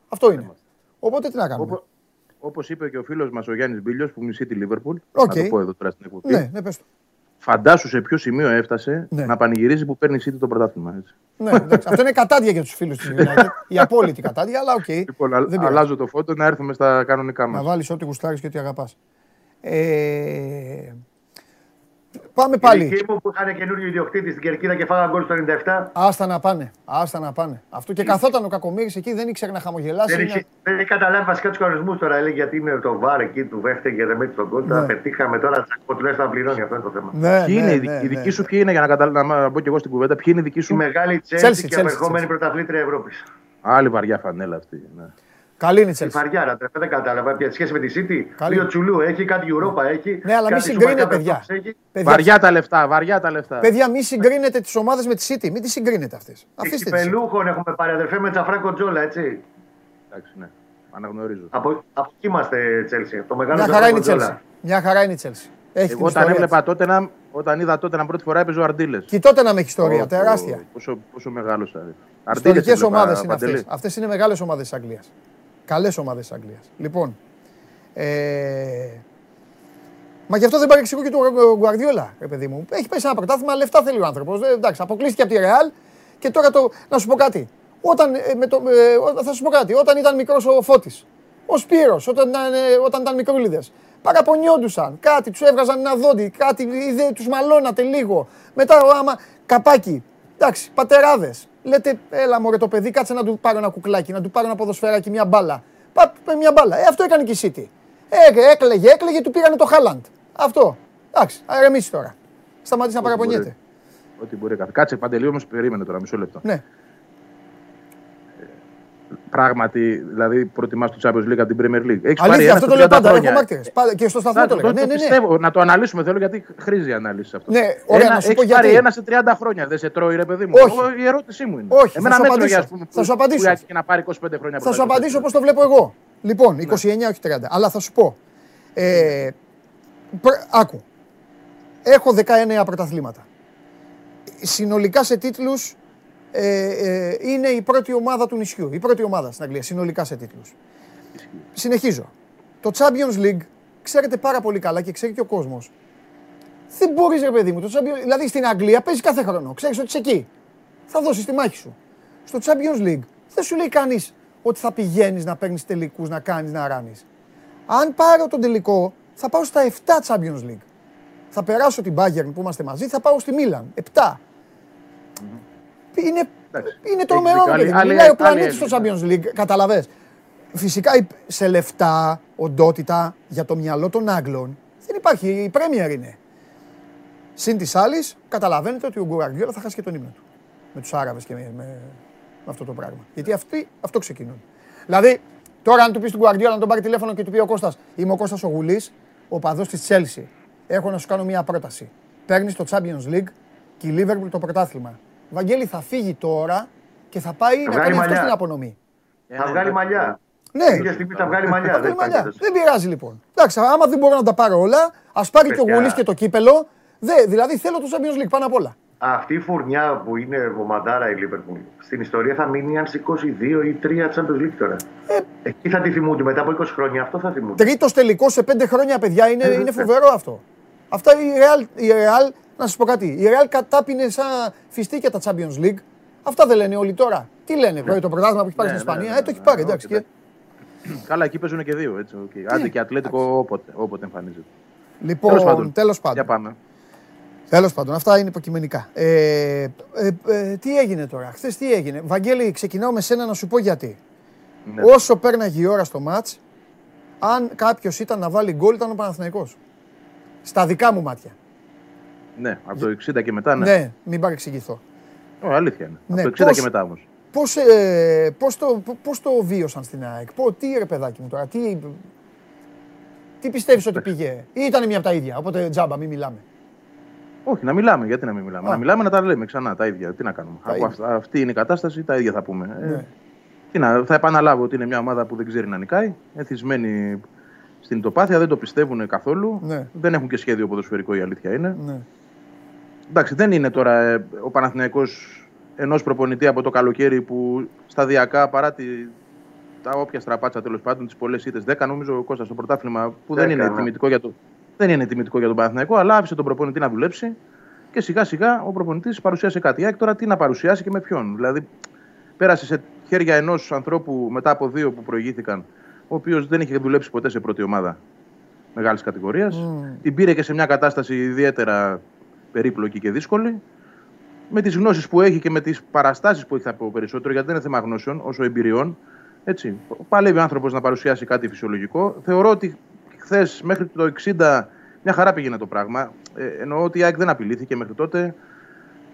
Αυτό είναι. Οπότε τι να κάνουμε; Όπω όπως είπε και ο φίλος μας ο Γιάννης Μπίλιος που μισεί τη Λίβερπουλ. Οκ. Να το πω εδώ τώρα στην εκπομπή. Ναι, ναι, πες το. Φαντάσου σε ποιο σημείο έφτασε Ναι. να πανηγυρίζει που παίρνει η City το πρωτάθλημα. Έτσι. Ναι, εντάξει, αυτό είναι κατάντια για τους φίλους της United. η απόλυτη κατάντια, αλλά οκ. Λοιπόν, α- δεν πειράζει. αλλάζω το φώτο να έρθουμε στα κανονικά Να μας. βάλεις ό,τι γουστάρεις και ό,τι αγαπάς. Ε, πάμε Οι πάλι. δικοί μου που είχαν καινούριο ιδιοκτήτη στην Κερκίδα και φάγαν γκολ στο 97. Άστα να πάνε. Άστα να πάνε. Αυτό και καθόταν ο Κακομύρης εκεί, δεν ήξερε να χαμογελάσει. Δεν είναι- έχει, δεν έχει καταλάβει βασικά τους κανονισμούς τώρα. Λέει γιατί είναι το βάρ εκεί του Βέφτε και δεν μέτρησε τον γκολ. Ναι. Τα πετύχαμε τώρα. Τσακό τουλάχιστον να πληρώνει. Αυτό είναι το θέμα. Ναι, Ποιοι ναι, είναι οι, ναι, δι- οι ναι. δικοί σου, ποιοι είναι για να καταλάβω, να μπω και εγώ στην κουβέντα, ποιοι είναι οι δικοί Η σου. μεγάλη Chelsea, Τσέλσι και Chelsea, απερχόμενη Chelsea. πρωταθλήτρια Ευρώπης. Άλλη βαριά φανέλα αυτή. Ναι. Καλή είναι η Η Chelsea. Φαριάρα, τρεφέ, δεν κατάλαβα. Για σχέση με τη City, Καλή. δύο τσουλού έχει, κάτι Europa έχει. Ναι, αλλά μην κάτι συγκρίνετε, Super Cup παιδιά. Cups έχει. Παιδιά, Βαριά τα λεφτά, βαριά τα λεφτά. παιδιά μην συγκρίνετε τις ομάδες με τη City. Μην τις συγκρίνετε αυτές. Και Αφήστε τις. Κυπελούχων έχουμε πάρει αδερφέ με Τσαφράκο Τζόλα, έτσι. Εντάξει, ναι. Αναγνωρίζω. Από, από εκεί είμαστε Τσέλσι. Το μεγάλο Μια χαρά είναι η Τσαφράκο Chelsea. Μια χαρά είναι η Chelsea. Έχει την Εγώ όταν ιστορία έβλεπα της. τότε να, όταν είδα τότε να πρώτη φορά έπαιζε ο Αρντίλε. Και τότε να με έχει ιστορία, τεράστια. Πόσο, πόσο μεγάλος θα είναι. Ιστορικές ομάδες είναι αυτές. Αυτές είναι μεγάλες ομάδες της Αγγλίας. Καλές ομάδες της Αγγλίας. Λοιπόν. Ε... Μα γι' αυτό δεν παρεξηγώ και του Γκουαρδιόλα, ρε παιδί μου. Έχει πέσει ένα πρωτάθλημα, λεφτά θέλει ο άνθρωπος. Εντάξει, αποκλείστηκε από τη Ρεάλ και τώρα το. Να σου πω κάτι. Όταν, ε, με το, ε, ό- θα σου πω κάτι, όταν ήταν μικρός ο Φώτης, ο Σπύρος, όταν, ήταν, ε, όταν ήταν μικρούλιδες, παραπονιόντουσαν, κάτι, τους έβγαζαν ένα δόντι, κάτι, είδε, τους μαλώνατε λίγο. Μετά, ο άμα, καπάκι, εντάξει, πατεράδες. Λέτε, έλα μωρέ το παιδί, κάτσε να του πάρω ένα κουκλάκι, να του πάρω ένα ποδοσφαιράκι, μια μπάλα. Πα, με μια μπάλα. Ε, αυτό έκανε και η City. Ε, έκλεγε, έκλεγε, του πήρανε το Χάλαντ. Αυτό. Εντάξει, α ηρεμήσει τώρα. Σταματήσει να Ό,τι παραπονιέται. μπορεί. Ό,τι μπορεί. κάθε- Κάτσε παντελή όμως, περίμενε τώρα μισό λεπτό. Ναι. Πράγματι, δηλαδή προτιμάς το Champions League από την Premier League. Έχεις πάρει Αλήθεια, ένα αυτό στα το λέω 30 πάντα. Έχω χρόνια. μάρτυρες. Πάντα- Και στο σταθμό Να, το το, λέγα. το Ναι, ναι, ναι. πιστεύω, να το αναλύσουμε θέλω γιατί χρήζει η ανάλυση αυτό. Ναι, ωραία, ένα, να σου πω έχεις πάρει γιατί. ένα σε 30 χρόνια, δεν σε τρώει ρε παιδί μου. Όχι. Εγώ, η ερώτησή μου είναι. Όχι, θα Εμένα σου με απαντήσω. έτρωγε, ας πούμε, Θα σου που- απαντήσω. που έτυχε να πάρει 25 χρόνια Θα σου πρωταθλητές. απαντήσω πώ το βλέπω εγώ. Λοιπόν, 29 όχι 30. Αλλά θα σου πω. Ε, πρ- άκου. Έχω 19 πρωταθλήματα. Συνολικά σε τίτλους ε, ε, είναι η πρώτη ομάδα του νησιού. Η πρώτη ομάδα στην Αγγλία. Συνολικά σε τίτλους. Συνεχίζω. Το Champions League ξέρετε πάρα πολύ καλά και ξέρει και ο κόσμος. Δεν μπορείς, ρε παιδί μου. Το Champions, δηλαδή στην Αγγλία παίζει κάθε χρόνο. Ξέρεις ότι είσαι εκεί. Θα δώσεις τη μάχη σου. Στο Champions League δεν σου λέει κανείς ότι θα πηγαίνεις να παίρνεις τελικούς, να κάνεις, να ράνεις. Αν πάρω τον τελικό, θα πάω στα 7 Champions League. Θα περάσω την Bayern που είμαστε μαζί, θα πάω στη Μίλαν. 7. Είναι, Εντάξει. είναι Έχει τρομερό. δίκιο. ρε Άλλη- παιδί μου. άλλη- Μιλάει ο άλλη πλανήτης στο έννοια. Champions League, καταλαβες. Φυσικά η- σε λεφτά, οντότητα για το μυαλό των Άγγλων δεν υπάρχει. Η Premier είναι. Συν της άλλης, καταλαβαίνετε ότι ο Γκουαρδιόλα θα χάσει και τον ύμνο του. Με τους Άραβες και με, με, με αυτό το πράγμα. Γιατί αυτοί αυτό ξεκινούν. Δηλαδή, τώρα αν του πεις του Γκουαρδιόλα να τον πάρει τηλέφωνο και του πει ο Κώστας, Είμαι ο Κώστας ο Γουλής, ο παδό της Chelsea. Έχω να σου κάνω μια πρόταση. Παίρνεις το Champions League και η Liverpool το πρωτάθλημα. Βαγγέλη θα φύγει τώρα και θα πάει να βγάλει κάνει αυτό μαλλιά. στην απονομή. Θα βγάλει μαλλιά. Ναι, Ίδια στιγμή θα βγάλει μαλλιά. θα Δεν βγάλει μαλλιά. υπάρχει Δεν πειράζει λοιπόν. Εντάξει, άμα δεν μπορώ να τα πάρω όλα, ας πάρει και ο Παιδιά. Γουλή και το κύπελο. Δε, δηλαδή θέλω το Champions League πάνω απ' όλα. Αυτή η φουρνιά που είναι βομαντάρα η Λίβερπουλ στην ιστορία θα μείνει αν σηκώσει δύο ή τρία Champions League τώρα. Ε. Εκεί θα τη θυμούνται μετά από 20 χρόνια. Αυτό θα θυμούνται. Τρίτος τελικός σε πέντε χρόνια, παιδιά, είναι, είναι φοβερό αυτό. Αυτά η Real, η Real, να σας πω κάτι, η Real κατάπινε σαν φιστίκια τα Champions League. Αυτά δεν λένε όλοι τώρα. Τι λένε, ναι. το πρωτάθλημα που έχει πάρει Ναι, στην ναι, Ισπανία, ναι, ε, το έχει ναι, πάρει, ναι, εντάξει. όχι, και- Καλά, εκεί παίζουν και δύο. Έτσι, okay. Άντε και Ατλέτικο όποτε, όποτε εμφανίζεται. Λοιπόν, Τέλος πάντων. τέλος Για πάντων. πάμε. Τέλος πάντων, αυτά είναι υποκειμενικά. Ε, ε, ε, τι έγινε τώρα, χθες τι έγινε; Βαγγέλη, ξεκινάω με σένα να σου πω γιατί. Ναι. Όσο πέρναγε η ώρα στο μάτς, αν κάποιος ήταν να βάλει γκολ ήταν ο Παναθηναϊκός. Στα δικά μου μάτια. Ναι, από το 60 και μετά, ναι. Ναι, μην παρεξηγηθώ. Ω, αλήθεια είναι. Ναι, από το 60 πώς- και μετά όμως. Πώς, ε, πώς, το, πώς το βίωσαν στην ΑΕΚ, πώς, τι ρε παιδάκι μου τώρα, τι, τι πιστεύεις ότι πήγε; Ή ήταν μια από τα ίδια, οπότε τζάμπα, μην μιλάμε. Όχι, να μιλάμε. Γιατί να μην μιλάμε; Α. Να μιλάμε να τα λέμε ξανά τα ίδια. Τι να κάνουμε; Τα Από ίδια. αυτά- αυτή είναι η κατάσταση, τα ίδια θα πούμε. Ε, Ναι. τι να, θα επαναλάβω ότι είναι μια ομάδα που δεν ξέρει να νικάει. Εθισμένη στην τοπάθεια, δεν το πιστεύουν καθόλου. Ναι. Δεν έχουν και σχέδιο ποδοσφαιρικό, η αλήθεια είναι. Ναι. Εντάξει, δεν είναι τώρα ε, ο Παναθηναϊκός ενός προπονητή από το καλοκαίρι που σταδιακά παρά τη, τα όποια στραπάτσα τέλος πάντων, τις πολλές ήττες, 10 νομίζω ο Κώστας στο πρωτάθλημα που δεν Δέκα, είναι, ναι. τιμητικό για το, δεν είναι τιμητικό για τον Παναθηναϊκό, αλλά άφησε τον προπονητή να δουλέψει και σιγά σιγά ο προπονητής παρουσίασε κάτι. Η ΑΕΚ τώρα τι να παρουσιάσει και με ποιον. Δηλαδή πέρασε σε χέρια ενός ανθρώπου μετά από δύο που προηγήθηκαν, ο οποίος δεν είχε δουλέψει ποτέ σε πρώτη ομάδα μεγάλης κατηγορίας. Μμμ. Την πήρε και σε μια κατάσταση ιδιαίτερα περίπλοκη και δύσκολη. Με τις γνώσεις που έχει και με τις παραστάσεις που έχει, θα πω περισσότερο, γιατί δεν είναι θέμα γνώσεων, όσο εμπειριών. Έτσι, παλεύει ο άνθρωπος να παρουσιάσει κάτι φυσιολογικό. Θεωρώ ότι χθες μέχρι το 60 μια χαρά πήγαινε το πράγμα. Ε, εννοώ ότι η ΑΕΚ δεν απειλήθηκε μέχρι τότε.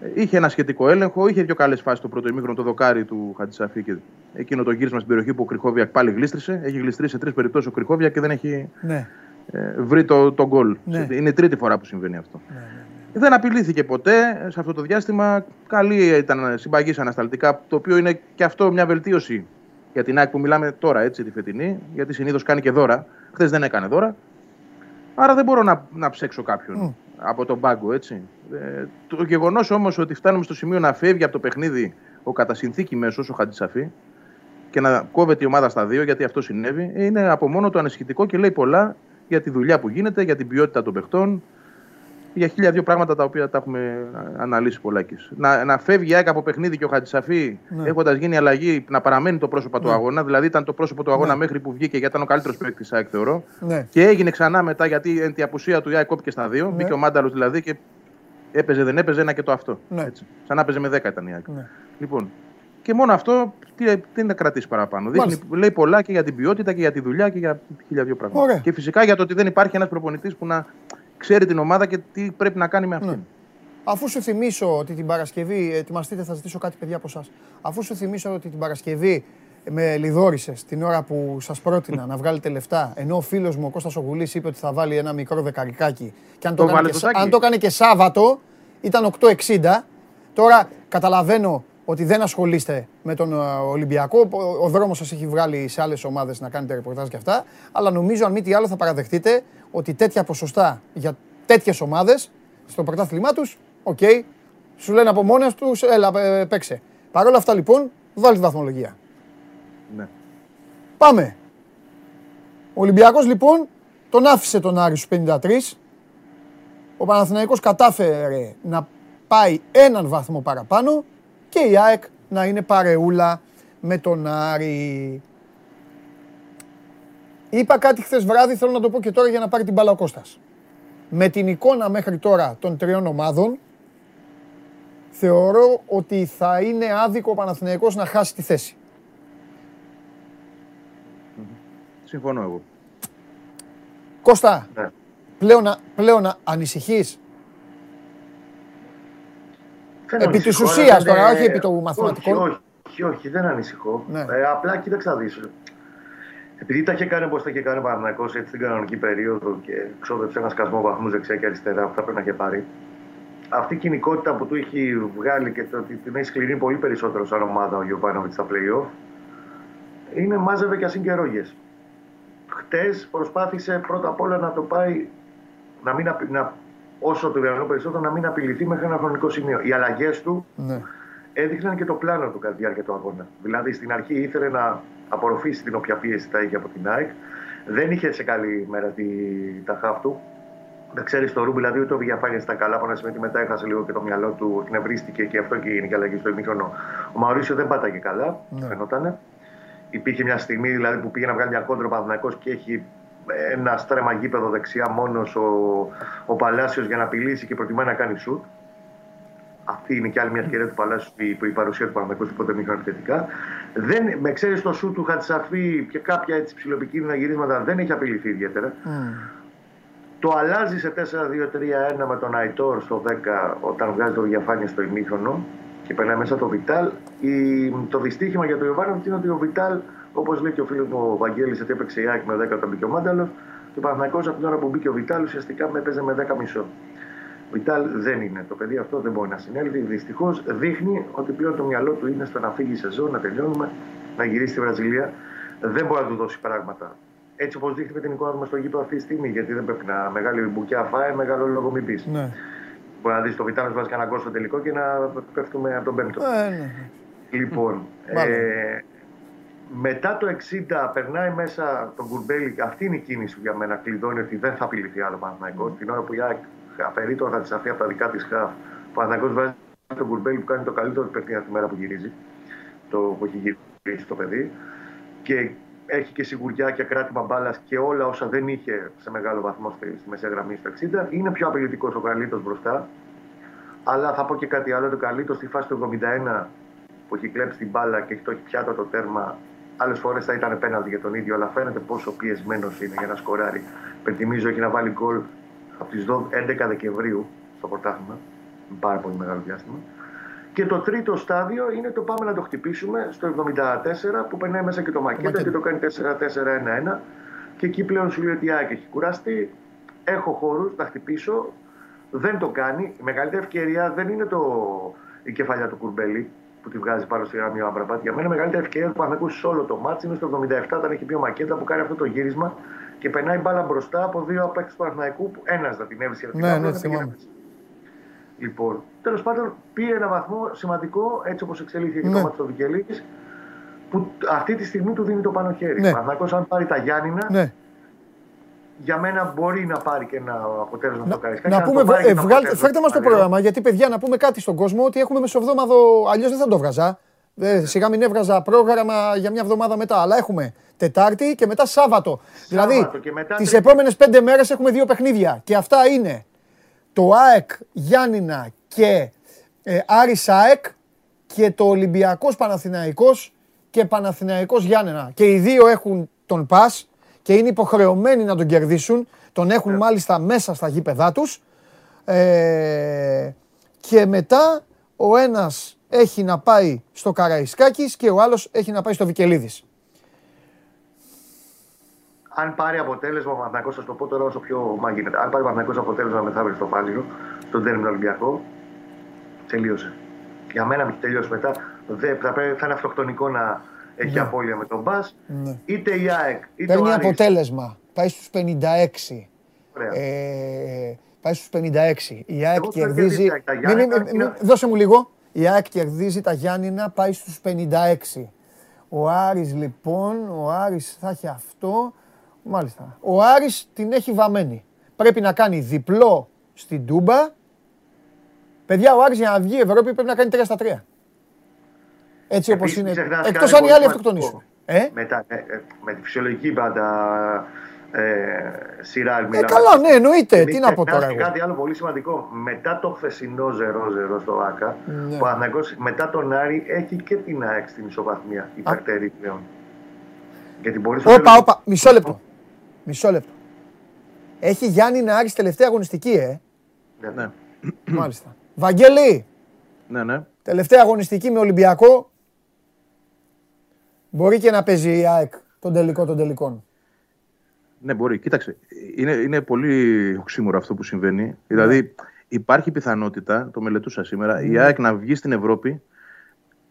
Ε, Είχε ένα σχετικό έλεγχο, είχε δύο καλές φάσεις το πρώτο ημίχρονο, το δοκάρι του Χατζησαφή και εκείνο το γύρισμα στην περιοχή που ο Κρυχόβιακ πάλι γλίστρισε. Έχει γλιστρήσει σε τρεις περιπτώσεις ο Κρυχόβιακ και δεν έχει Ναι. ε, βρει το, το γκολ. Ναι. Είναι η τρίτη φορά που συμβαίνει αυτό. ναι, ναι. Δεν απειλήθηκε ποτέ σε αυτό το διάστημα. Καλή ήταν συμπαγής ανασταλτικά, το οποίο είναι και αυτό μια βελτίωση για την ΑΕΚ που μιλάμε τώρα, έτσι, τη φετινή, γιατί συνήθως κάνει και δώρα. Χθες δεν έκανε δώρα. Άρα δεν μπορώ να, να ψέξω κάποιον Μμ. από τον πάγκο, έτσι. Ε, το γεγονός όμως ότι φτάνουμε στο σημείο να φεύγει από το παιχνίδι ο κατά συνθήκη μέσος, ο Χατζησαφή, και να κόβεται η ομάδα στα δύο, γιατί αυτό συνέβη, είναι από μόνο το ανησυχητικό και λέει πολλά για τη δουλειά που γίνεται, για την ποιότητα των παιχτών. Για χίλια δύο πράγματα τα οποία τα έχουμε αναλύσει πολλάκι. Να, να φεύγει η ΑΕΚ από παιχνίδι και ο Χατζησαφή Ναι. έχοντας γίνει αλλαγή να παραμένει το πρόσωπο του Ναι. αγώνα. Δηλαδή ήταν το πρόσωπο του αγώνα Ναι. μέχρι που βγήκε γιατί ήταν ο καλύτερος παίκτης τη ΑΕΚ, θεωρώ. Ναι. Και έγινε ξανά μετά γιατί εν τη απουσία του η ΑΕΚ κόπηκε στα δύο. Ναι. Μπήκε ο Μάνταλος δηλαδή και έπαιζε, δεν έπαιζε ένα και το αυτό. Ναι. Έτσι. Σαν να έπαιζε με 10 ήταν η ΑΕΚ. Ναι. Λοιπόν, και μόνο αυτό τι, τι να κρατήσει παραπάνω. Δείχνει, Μάλιστα. λέει πολλά και για την ποιότητα και για τη δουλειά και για χίλια δύο πράγματα. Ωραία. Και φυσικά για το ότι δεν υπάρχει ένας προπονητής που να ξέρει την ομάδα και τι πρέπει να κάνει με αυτήν. Ναι. Αφού σου θυμίσω ότι την Παρασκευή, ετοιμαστείτε, θα ζητήσω κάτι παιδιά από εσά. Αφού σου θυμίσω ότι την Παρασκευή με λιδόρισε την ώρα που σας πρότεινα να βγάλετε λεφτά, ενώ ο φίλος μου ο Κώστας Ογουλής είπε ότι θα βάλει ένα μικρό δεκαρικάκι και αν το, Το έκανε βάλε και, το Σα- σάκι. αν το έκανε και Σάββατο ήταν 8,60. Τώρα καταλαβαίνω ότι δεν ασχολείστε με τον ε, Ολυμπιακό. Ο, ο δρόμος σας έχει βγάλει σε άλλες ομάδες να κάνετε ρεπορτάζ και αυτά. Αλλά νομίζω αν μη τι άλλο θα παραδεχτείτε ότι τέτοια ποσοστά για τέτοιες ομάδες στο πρωτάθλημά τους, οκ, σου λένε από μόνες τους, έλα ε, παίξε. Παρ' όλα αυτά λοιπόν, βάλε τη βαθμολογία. Ναι. Πάμε. Ο Ολυμπιακός λοιπόν τον άφησε τον Άρη στους 53. Ο Παναθηναϊκός κατάφερε να πάει έναν βαθμό παραπάνω και η ΑΕΚ να είναι παρεούλα με τον Άρη. Είπα κάτι χθες βράδυ, θέλω να το πω και τώρα για να πάρει την μπάλα ο Κώστας. Με την εικόνα μέχρι τώρα των τριών ομάδων, θεωρώ ότι θα είναι άδικο ο Παναθηναϊκός να χάσει τη θέση. Συμφωνώ εγώ. Κώστα, Ναι. πλέον, πλέον ανησυχείς; Δεν Επί της ανησυχώ, ουσίας αλλά τώρα, δεν- όχι επί του μαθηματικών. Όχι, όχι, όχι, δεν ανησυχώ. Ναι. Ε, απλά κοίταξα να δεις. Επειδή τα είχε κάνει όπως τα είχε κάνει ο Παναθηναϊκός έτσι στην κανονική περίοδο και ξόδεψε ένα σκασμό βαθμού δεξιά και αριστερά που θα πρέπει να είχε πάρει. Αυτή η κοινικότητα που του έχει βγάλει και το ότι την έχει σκληρύνει πολύ περισσότερο σαν ομάδα ο Γιωβάνοβιτς στα playoff είναι μάζευε και ασυγκαιρόγε. Χτες προσπάθησε πρώτα απ' όλα να το πάει να μην, απει- να, όσο το δυνατόν περισσότερο να μην απειληθεί μέχρι ένα χρονικό σημείο. Οι αλλαγές του Ναι. Έδειχναν και το πλάνο του κατά τη διάρκεια του αγώνα. Δηλαδή στην αρχή ήθελε να απορροφήσει την όποια πίεση θα είχε από την ΑΕΚ. Δεν είχε σε καλή μέρα τη, τα χάφ του. Δεν ξέρεις το ρούμπι, δηλαδή ούτε ο Βιαφάνια στα καλά. Από ένα σημείο και μετά έχασε λίγο και το μυαλό του, εκνευρίστηκε και αυτό και γίνει και αλλαγή στο ημίχρονο. Ο Μαουρίσιο δεν πάταγε καλά, Ναι. φαινότανε. Υπήρχε μια στιγμή δηλαδή, που πήγε να βγάλει μια κόντρα ο Παναθηναϊκός και έχει ένα στρέμα γήπεδο δεξιά μόνος ο, ο Παλάσιος για να απειλήσει και προτιμάει να κάνει σουτ. Αυτή είναι και άλλη μια ευκαιρία του Παλάσιου που η παρουσία του Παναθηναϊκού στο πρώτο μήχρονο επιθετικά. Δεν, με ξέρεις το σουτ του Χατσαφή και κάποια έτσι ψηλοπικίνδυνα γυρίσματα δεν έχει απειληθεί ιδιαίτερα. Μμ. Το αλλάζει σε 4-2-3-1 με τον Αϊτόρ στο 10 όταν βγάζει το διαφάνεια στο ημίχρονο και περνάει μέσα το Βιτάλ. Η, το δυστύχημα για τον Ιωβάνοβιτς είναι ότι ο Βιτάλ, όπως λέει και ο φίλος μου ο Βαγγέλης, ότι έπαιξε η ΑΕΚ με 10 όταν μπήκε ο Μάνταλος, και ο Παναθηναϊκός από την ώρα που μπήκε ο Βιτάλ ουσιαστικά με έπαιζε με 10 μισό. Βιτάλ δεν είναι. Το παιδί αυτό δεν μπορεί να συνέλθει. Δυστυχώς δείχνει ότι πλέον το μυαλό του είναι στο να φύγει η σεζόν, να τελειώνουμε, να γυρίσει στη Βραζιλία. Δεν μπορεί να του δώσει πράγματα. Έτσι όπως δείχνει με την εικόνα του μες στο γήπεδο αυτή τη στιγμή, γιατί δεν πρέπει να μεγάλη μπουκιά φάει, μεγάλο λόγο μην πεις. Ναι. Μπορεί να δεις το Βιτάλ να βάζει κανένα γκολ στο τελικό και να πέφτουμε από τον πέμπτο. Ε, ναι. Λοιπόν, Μάλλον. ε, μετά το 60 περνάει μέσα τον Κουρμπέλη. Αυτή είναι η κίνηση που για μένα κλειδώνει ότι δεν θα απειληθεί άλλο Παναθηναϊκός. Την ώρα που η ΑΕΚ αφαιρεί τον Χατσαφή από τα δικά της χαφ, ο Παναθηναϊκός βάζει τον Κουρμπέλη που κάνει το καλύτερο του παιχνίδι τη μέρα που γυρίζει. Το που έχει γυρίσει το παιδί. Και έχει και σιγουριά και κράτημα μπάλα και όλα όσα δεν είχε σε μεγάλο βαθμό στη, στη μεσαία γραμμή στο 60. Είναι πιο απειλητικός ο Καλίτο μπροστά. Αλλά θα πω και κάτι άλλο. Το Καλίτο στη φάση του 71 που έχει κλέψει την μπάλα και έχει το έχει πιάτο το τέρμα. Άλλες φορές θα ήταν πέναλτι για τον ίδιο, αλλά φαίνεται πόσο πιεσμένος είναι για να σκοράρει. Πενθυμίζω έχει να βάλει γκολ από τις 11 Δεκεμβρίου στο πρωτάθλημα. Πάρα πολύ μεγάλο διάστημα. Και το τρίτο στάδιο είναι το πάμε να το χτυπήσουμε στο 74 που περνάει μέσα και το Μακέτα Μακέτα. και το κάνει 4-4-1-1. Και εκεί πλέον σου λέει ότι η ΑΕΚ έχει κουραστεί. Έχω χώρους να χτυπήσω. Δεν το κάνει. Η μεγαλύτερη ευκαιρία δεν είναι το... η κεφαλιά του Κουρμπέλη που τη βγάζει πάνω στη γραμμή ο Αμπραμπάτ. Για μένα η μεγαλύτερη ευκαιρία του Παναγού σε όλο το μάτσο είναι στο 77 όταν έχει πει ο Μακέτα που κάνει αυτό το γύρισμα και περνάει μπάλα μπροστά από δύο απέκτε του Παναγικού που ένας δεν την έβρισε. Ναι, ναι, θυμάμαι. Λοιπόν, τέλος πάντων πήρε ένα βαθμό σημαντικό έτσι όπως εξελίχθηκε και Ναι. το μάτι του Βικελίδη που αυτή τη στιγμή του δίνει το πάνω χέρι. Ναι. Ο Παναθηναϊκός, αν πάρει τα Γιάννηνα, Ναι. για μένα μπορεί να πάρει και ένα αποτέλεσμα Να, στο Καραϊσκάκι. να Αν πούμε, το πάρει ε, και το βγάλτε, αποτέλεσμα φέρτε μας το στο πρόγραμμα, γιατί παιδιά να πούμε κάτι στον κόσμο ότι έχουμε μεσοβδόμαδο, αλλιώς δεν θα το βγάζα. Ε, σιγά μην έβγαζα πρόγραμμα για μια εβδομάδα μετά, αλλά έχουμε Τετάρτη και μετά Σάββατο. δηλαδή, και μετά τις Τρίτη. επόμενες πέντε μέρες έχουμε δύο παιχνίδια και αυτά είναι το ΑΕΚ Γιάννηνα και ε, Άρης ΑΕΚ και το Ολυμπιακός Παναθηναϊκός και Παναθηναϊκός Γιάννενα. Και οι δύο έχουν τον ΠΑΣ και είναι υποχρεωμένοι να τον κερδίσουν. Τον έχουν Ναι. μάλιστα μέσα στα γήπεδά τους. Ε, και μετά ο ένας έχει να πάει στο Καραϊσκάκης και ο άλλος έχει να πάει στο Βικελίδης. Αν πάρει αποτέλεσμα ο Παναθηναϊκός, θα σου το πω τώρα όσο πιο μα γίνεται. Αν πάρει ο Παναθηναϊκός αποτέλεσμα μεθαύριο στο Πάλιο, στον τέρμινο Ολυμπιακό, τελείωσε. Για μένα μην τελειώσει μετά. Δεν, θα, πρέπει, θα είναι αυτοκτονικό να έχει απώλεια με τον Μπα. Ναι. Είτε η ΑΕΚ, είτε Παίρνει ο Άρης. αποτέλεσμα. Πάει στους 56. Ωραία. Ε, πάει στους 56. Η ΑΕΚ Εγώ θέλω κερδίζει... και τα Μη- Γιάννενα μη- μη- είναι- Δώσε μου λίγο. Η ΑΕΚ κερδίζει τα Γιάννηνα, πάει στους 56. Ο Άρης λοιπόν, ο Άρης θα έχει αυτό. Μάλιστα. Ο Άρης την έχει βαμμένη. Πρέπει να κάνει διπλό στην Τούμπα. Παιδιά, ο Άρης για να βγει η Ευρώπη πρέπει να κάνει 3 στα 3. Έτσι όπως Επίσης, είναι. μην ξεχνάς Εκτός κάτι αν οι άλλοι πολύ αυτοκτονήσουν. σημαντικό. Ε; Με, τα- ε, ε, με τη φυσιολογική πάντα ε, σειρά Ε, μιλάμε. καλά, ναι, εννοείται. Μην Τι να πω ξεχνάς τώρα και εγώ. κάτι άλλο πολύ σημαντικό. Μετά το χθεσινό 0-0 στο ΆΚΑ, Ναι. ο Παναθηναϊκός μετά τον Άρη έχει και την ΑΕΚ στην ισοβαθμία υπερτερή πλέον. Γιατί μπορεί στο Όπα, τέλος- όπα, μισό λεπτό. Μισό λεπτό. Έχει Γιάννη να Άρης τελευταία αγωνιστική, ε. Ναι. Ναι, Μάλιστα. Βαγγέλη, ναι, ναι. τελευταία αγωνιστική με Ολυμπιακό. Μπορεί και να παίζει η ΑΕΚ τον τελικό των τελικών. Ναι, μπορεί. Κοίταξε, είναι, είναι πολύ οξύμορο αυτό που συμβαίνει. Δηλαδή, υπάρχει πιθανότητα, το μελετούσα σήμερα, η ΑΕΚ να βγει στην Ευρώπη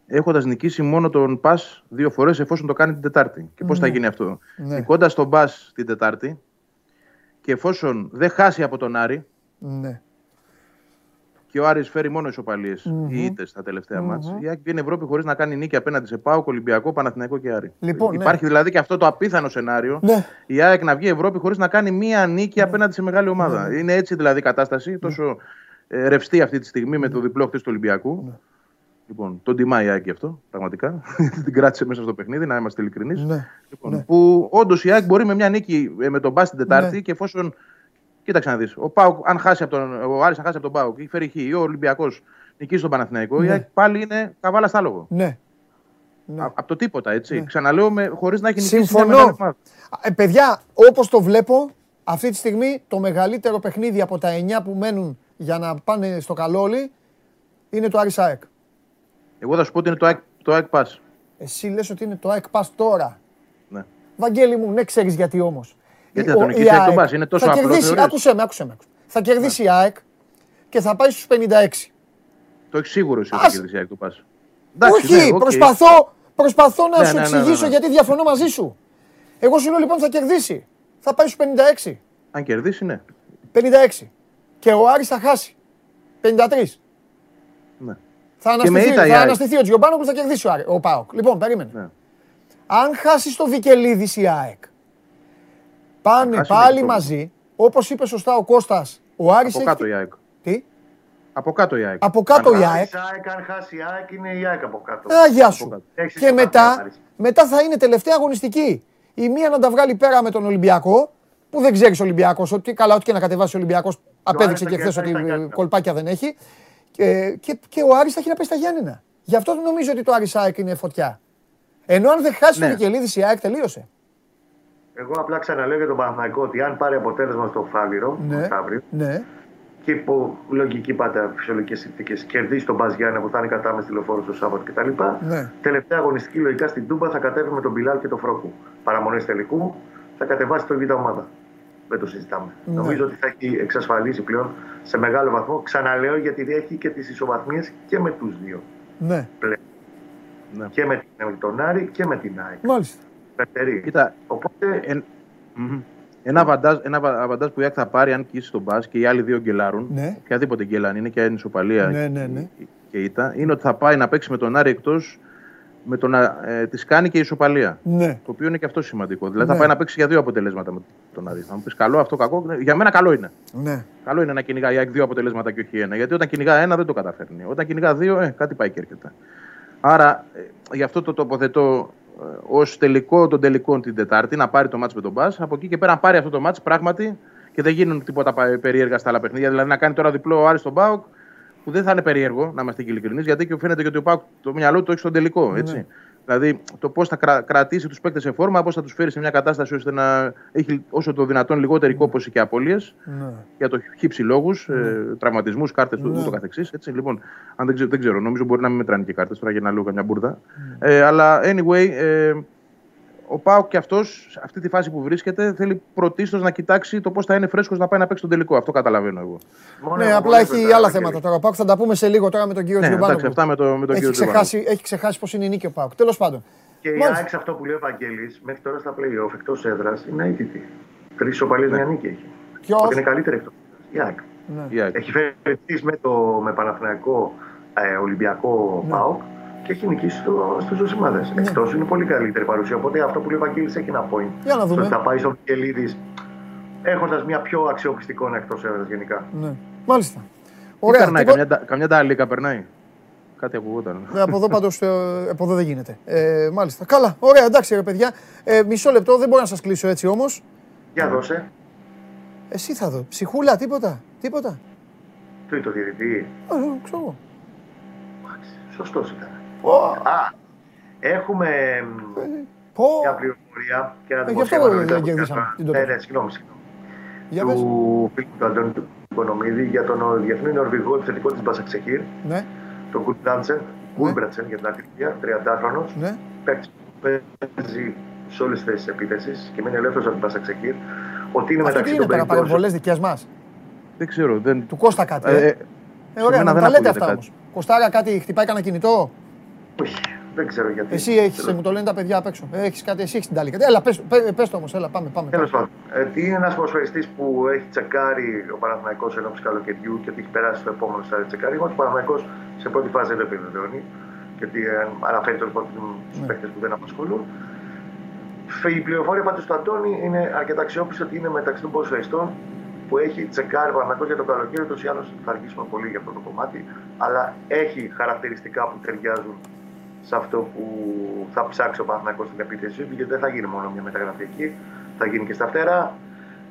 έχοντας νικήσει μόνο τον Πας δύο φορές εφόσον το κάνει την Τετάρτη. Και πώς θα γίνει αυτό; Ναι. Νικώντας τον Πας την Τετάρτη και εφόσον δεν χάσει από τον Άρη Ναι. και ο Άρης φέρει μόνο ισοπαλίες ή ήττες στα τελευταία μάτς, η ΑΕΚ βγαίνει Ευρώπη χωρίς να κάνει νίκη απέναντι σε ΠΑΟΚ, Ολυμπιακό, Παναθηναϊκό και Άρη. Λοιπόν, ναι. Υπάρχει δηλαδή και αυτό το απίθανο σενάριο Ναι. η ΑΕΚ να βγει Ευρώπη χωρίς να κάνει μία νίκη απέναντι σε μεγάλη ομάδα. Είναι έτσι δηλαδή η κατάσταση, τόσο ε, ρευστή αυτή τη στιγμή με το διπλό χτες του Ολυμπιακού. Λοιπόν, τον τιμάει η ΑΕΚ γι' αυτό, πραγματικά. Την κράτησε μέσα στο παιχνίδι, να είμαστε ειλικρινείς. Ναι. Λοιπόν, Που όντως η ΑΕΚ μπορεί με μια νίκη ε, με τον Μπα την Τετάρτη Ναι. και εφόσον. Κοίταξε να δεις. Ο, Πάουκ, αν χάσει από τον, ο Άρης αν χάσει από τον Πάουκ ή φέρει χ ή ο Ολυμπιακός νικήσει τον Παναθηναϊκό, η ΑΕΚ πάλι είναι καβάλα στα λόγο. Ναι. Ναι. Από το τίποτα, έτσι. Ξαναλέω χωρίς να έχει νικήσει μια Συμφωνώ. μεγάλη ομάδα. Ε, παιδιά, όπως το βλέπω, αυτή τη στιγμή το μεγαλύτερο παιχνίδι από τα 9 που μένουν για να πάνε στο καλό όλοι είναι το Άρης ΑΕΚ. Εγώ θα σου πω ότι είναι το ΑΕΚ, το ΑΕΚ ΠΑΣ. Εσύ λες ότι είναι το ΑΕΚ ΠΑΣ τώρα. Ναι. Βαγγέλη μου, ναι, ξέρεις γιατί όμως. Γιατί Η- θα τον ο- η νικήσει η ΑΕΚ ΑΕΚ τον ΠΑΣ, είναι τόσο θα απλός, κερδίσει, θεωρείς; άκουσέ με, άκουσέ με. άκουσέ με. Θα κερδίσει η ΑΕΚ και θα πάει στους 56. Το έχεις σίγουρο εσύ ότι Ας- θα κερδίσει η ΑΕΚ το ΠΑΣ. Εντάξει, Όχι, ναι, οκ. προσπαθώ, προσπαθώ να Ναι, σου ναι, ναι, ναι, εξηγήσω ναι. γιατί διαφωνώ μαζί σου. Εγώ σου λέω λοιπόν θα κερδίσει. Θα πάει στους 56. Αν κερδίσει, ναι. 56. Και ο Άρης θα χάσει. 53. ναι. Θα με αναστηθεί, ήττα η θα ΑΕΚ. αναστηθεί ο Τζιομπάνογλου, θα κερδίσει ο, Άρη- ο Πάοκ. Λοιπόν, περίμενε. ναι. Αν χάσει το Βικελίδης η ΑΕΚ, πάνε χάσει πάλι με το- μαζί, όπως είπε σωστά ο Κώστας, ο Άρης Από έχει... κάτω η ΑΕΚ. Τι; Από κάτω η ΑΕΚ. Από κάτω Αν η χάσει, ΑΕΚ. Η ΑΕΚ, αν χάσει η ΑΕΚ, είναι η ΑΕΚ από κάτω. Α, γεια σου. κάτω. Έχεις Και συμπάθεια, μετά, Άρης. μετά θα είναι τελευταία αγωνιστική. Η μία να τα βγάλει πέρα με τον Ολυμπιακό, που δεν ξέρεις Ολυμπιακός, ότι καλά, ό,τι και να κατεβάσει ο Ολυμπιακός, απέδειξε θα και χθες κερδίσει ότι τα ε, Γιάννενα. κολπάκια δεν έχει. Και, και, και ο Άρης θα έχει να πέσει στα Γιάννενα. Γι' αυτό νομίζω ότι το Άρης ΑΕΚ είναι φωτιά. Ενώ αν δεν χάσει Ναι. το Βικελίδη η ΑΕΚ τελείωσε. Εγώ απλά ξαναλέω για τον Παναθηναϊκό ότι αν πάρει αποτέλεσμα στο Φάληρο, Ναι. μεθαύριο, Ναι. και υπό λογική πάντα φυσιολογικές συνθήκες κερδίσει τον Μπας Γιάννη που θα είναι κατά με τηλεφόρος το Σάββατο κτλ. Ναι. Τελευταία αγωνιστική λογικά στην Τούμπα θα κατέβει με τον Μπιλάλ και τον Φρόκου. Παραμονές τελικού θα κατεβάσει το Β' ομάδα. Δεν το συζητάμε. Ναι. Νομίζω ότι θα έχει εξασφαλίσει πλέον σε μεγάλο βαθμό. Ξαναλέω γιατί έχει και τις ισοβαθμίες και με τους δύο Ναι. πλέον. Ναι. Και με, την- με τον Άρη και με την ΑΕΚ. Μάλιστα. Περτερή. Κοίτα, Οπότε εν- μμμ. ένα αβαντάζ, ένα αβα- αβαντάζ που η ΑΕΚ θα πάρει αν κοίσει τον Μπα και οι άλλοι δύο γκελάρουν, Ναι. οποιαδήποτε γκέλα αν είναι και αν είναι ισοπαλία Ναι, ναι, ναι. και ήττα, είναι ότι θα πάει να παίξει με τον Άρη εκτός με το να ε, τη κάνει και η ισοπαλία. Ναι. Το οποίο είναι και αυτό σημαντικό. Δηλαδή Ναι. θα πάει να παίξει για δύο αποτελέσματα με τον Άρη. Θα μου πεις καλό, αυτό κακό. Για μένα καλό είναι. Ναι. Καλό είναι να κυνηγάει η ΑΕΚ δύο αποτελέσματα και όχι ένα. Γιατί όταν κυνηγά ένα δεν το καταφέρνει. Όταν κυνηγά δύο, ε, κάτι πάει και έρχεται. Άρα ε, γι' αυτό το τοποθετώ ε, ως τελικό των τελικών την Τετάρτη να πάρει το μάτς με τον Μπα. Από εκεί και πέρα να πάρει αυτό το μάτς πράγματι και δεν γίνουν τίποτα πα- περίεργα στα άλλα παιχνίδια. Δηλαδή να κάνει τώρα διπλό ο Άρης στον Πάοκ που δεν θα είναι περίεργο, να είμαστε και ειλικρινείς, γιατί και φαίνεται και ότι ο Πάοκ το μυαλό του το έχει στον τελικό. Έτσι. Δηλαδή το πώς θα κρα- κρατήσει τους παίκτες σε φόρμα, πώς θα τους φέρει σε μια κατάσταση ώστε να έχει όσο το δυνατόν λιγότερη κόπωση και απώλειες ναι. για το χύψη λόγους, ε, τραυματισμούς, κάρτες του Ναι. ούτω καθεξής. Έτσι, λοιπόν, αν δεν, ξέρω, δεν ξέρω, νομίζω μπορεί να μην μετράνε και κάρτες τώρα για να λέω καμιά μπουρδα. Ε, αλλά anyway, ε, ο Πάοκ και αυτός, αυτή τη φάση που βρίσκεται, θέλει πρωτίστως να κοιτάξει το πώς θα είναι φρέσκος να πάει να παίξει τον τελικό. Αυτό καταλαβαίνω εγώ. Μόνο Ναι, εγώ απλά μόνο έχει έπαιζα, άλλα Βαγγέλη. θέματα τώρα. Ο Πάουκ θα τα πούμε σε λίγο τώρα με τον κύριο Ναι, εντάξει, Τζιομπάνογλου. αυτά με, το, με τον Έχει κύριο Τζιομπάνογλου. ξεχάσει, έχει ξεχάσει πώ είναι η νίκη ο Πάουκ. Τέλος πάντων. Και η Μάλιστα. ΑΕΚ σε αυτό που λέει ο Βαγγέλης, μέχρι τώρα στα play-off εκτός έδρας είναι αίτητη. Τρεις ισοπαλίε μια νίκη έχει. Ποιος; Ότι είναι καλύτερη εκτός. Η ΑΕΚ. Ναι. Η ΑΕΚ. Έχει φέρει τρεις με, το, με Παναθηναϊκό ε, Ολυμπιακό Ναι. ΠΑΟΚ και έχει νικήσει στο, στους δύο ομάδες. Ναι. Εκτός είναι πολύ καλύτερη παρουσία. Οπότε αυτό που λέει ο Βαγγέλης έχει ένα point. Για να δούμε. Στο ότι θα πάει στο Βικελίδης έχοντας μια πιο αξιόπιστη εικόνα εκτός έδρας γενικά. Ναι. Μάλιστα. Τι Ωραία. περνάει, τίπο- καμιά, καμιά ταλίκα περνάει; Κάτι ακουγόταν. Ναι, από εδώ πάντως από εδώ δεν γίνεται. Ε, μάλιστα. Καλά. Ωραία, εντάξει ρε παιδιά. Ε, μισό λεπτό, δεν μπορώ να σας κλείσω έτσι όμως. Για δώσε. Εσύ θα δω. Ψυχούλα, τίποτα. Τίποτα. Τι το διαιτητή. Ε, ξέρω εγώ. Σωστός ήταν. Πω, Α, έχουμε μ, πω. μια πληροφορία και ένα Ε, γι' αυτό δημοσίευμα δεν νωρίτερα που κερδίσαμε έκανα. την τότε. Ναι, ναι, συγγνώμη, συγγνώμη. Για πες. του φίλου του Αντώνη του Οικονομίδη για τον ε, διεθνή Νορβηγό επιθετικό τη Μπασαξεχήρ, Ναι, τον Γκουλμπρατσεν, Γκουλμπρατσεν για την ακρίβεια, 30χρονο. ναι. Παίκτη που παίζει σε όλες τις θέσεις επίθεσης και μένει ελεύθερος από την Μπασαξεχήρ. Ότι είναι Αυτό τι μεταξύ είναι των τώρα, περιπτώσεων. παρεμβολέ δικές μας; Δεν ξέρω. Δεν... Του Κώστα κάτι. Ε, Ε, ε, ε, σε ωραία, μένα να δεν τα λέτε ακούγεται αυτά κάτι. όμως. Κωστάρα κάτι χτυπάει κανένα κινητό; Όχι, δεν ξέρω γιατί. Εσύ έχεις, μου το λένε τα παιδιά απ' έξω. Έχεις κάτι, εσύ έχεις την ταλίκα. Έλα, πες, πες, πες το όμως, έλα, πάμε. πάμε. Τέλος πάντων, ε, τι είναι ένας ποδοσφαιριστής που έχει τσεκάρει ο Παναθηναϊκός ενώπιση καλοκαιριού και ότι έχει περάσει στο επόμενο στάδιο τσεκάρισμα. Ο Παναθηναϊκός σε πρώτη φάση δεν το επιβεβαιώνει. Γιατί ε, αναφέρει τέλος πάντων στου Ναι. παίκτες που δεν απασχολούν. Η πληροφορία πάντως του Αντώνη είναι αρκετά αξιόπιστη ότι είναι μεταξύ των ποδοσφαιριστών που έχει τσεκάρει ο Παναθηναϊκός για το καλοκαίρι. Ούτως ή άλλως θα αργήσουμε πολύ για αυτό το κομμάτι. Αλλά έχει χαρακτηριστικά που ταιριάζουν σε αυτό που θα ψάξει ο Παναθηναϊκός στην επίθεσή του, γιατί δεν θα γίνει μόνο μια μεταγραφή εκεί, θα γίνει και στα φτερά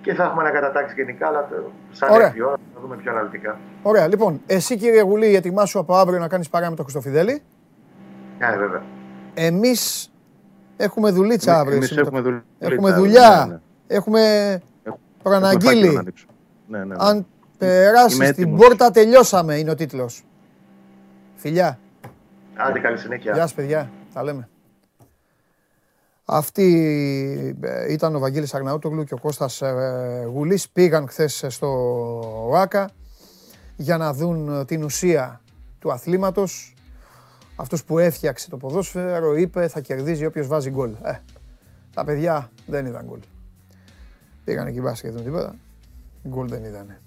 και θα έχουμε ανακατατάξει γενικά, αλλά το- σαν Ωραία. έρθει η ώρα θα δούμε πιο αναλυτικά. Ωραία, λοιπόν, εσύ κύριε Γουλή, ετοιμάσου από αύριο να κάνεις παρέα με τον Χριστοφιδέλη. Ναι, βέβαια. Εμείς έχουμε δουλίτσα αύριο. Εμείς εσύ με το- έχουμε δουλειά. Έχουμε Ναι, δουλειά. ναι. Έχουμε Έχουμε φάκελο να προαναγγείλει. ανοίξω. Ναι, ναι, ναι. Αν περάσεις Είμαι την έτοιμος. πόρτα, τελειώσαμε είναι ο τίτλος. Φιλιά. Άντε, καλή συνέχεια. Γεια σας παιδιά. Τα λέμε. Αυτή ε, ήταν ο Βαγγέλης Αρναούτογλου και ο Κώστας ε, Γουλής. Πήγαν χθες στο ΟΑΚΑ για να δουν ε, την ουσία του αθλήματος. Αυτός που έφτιαξε το ποδόσφαιρο είπε θα κερδίζει όποιος βάζει γκολ. Ε, τα παιδιά δεν είδαν γκολ. Πήγαν εκεί μπάσκετ με τίποτα. Γκολ δεν είδανε.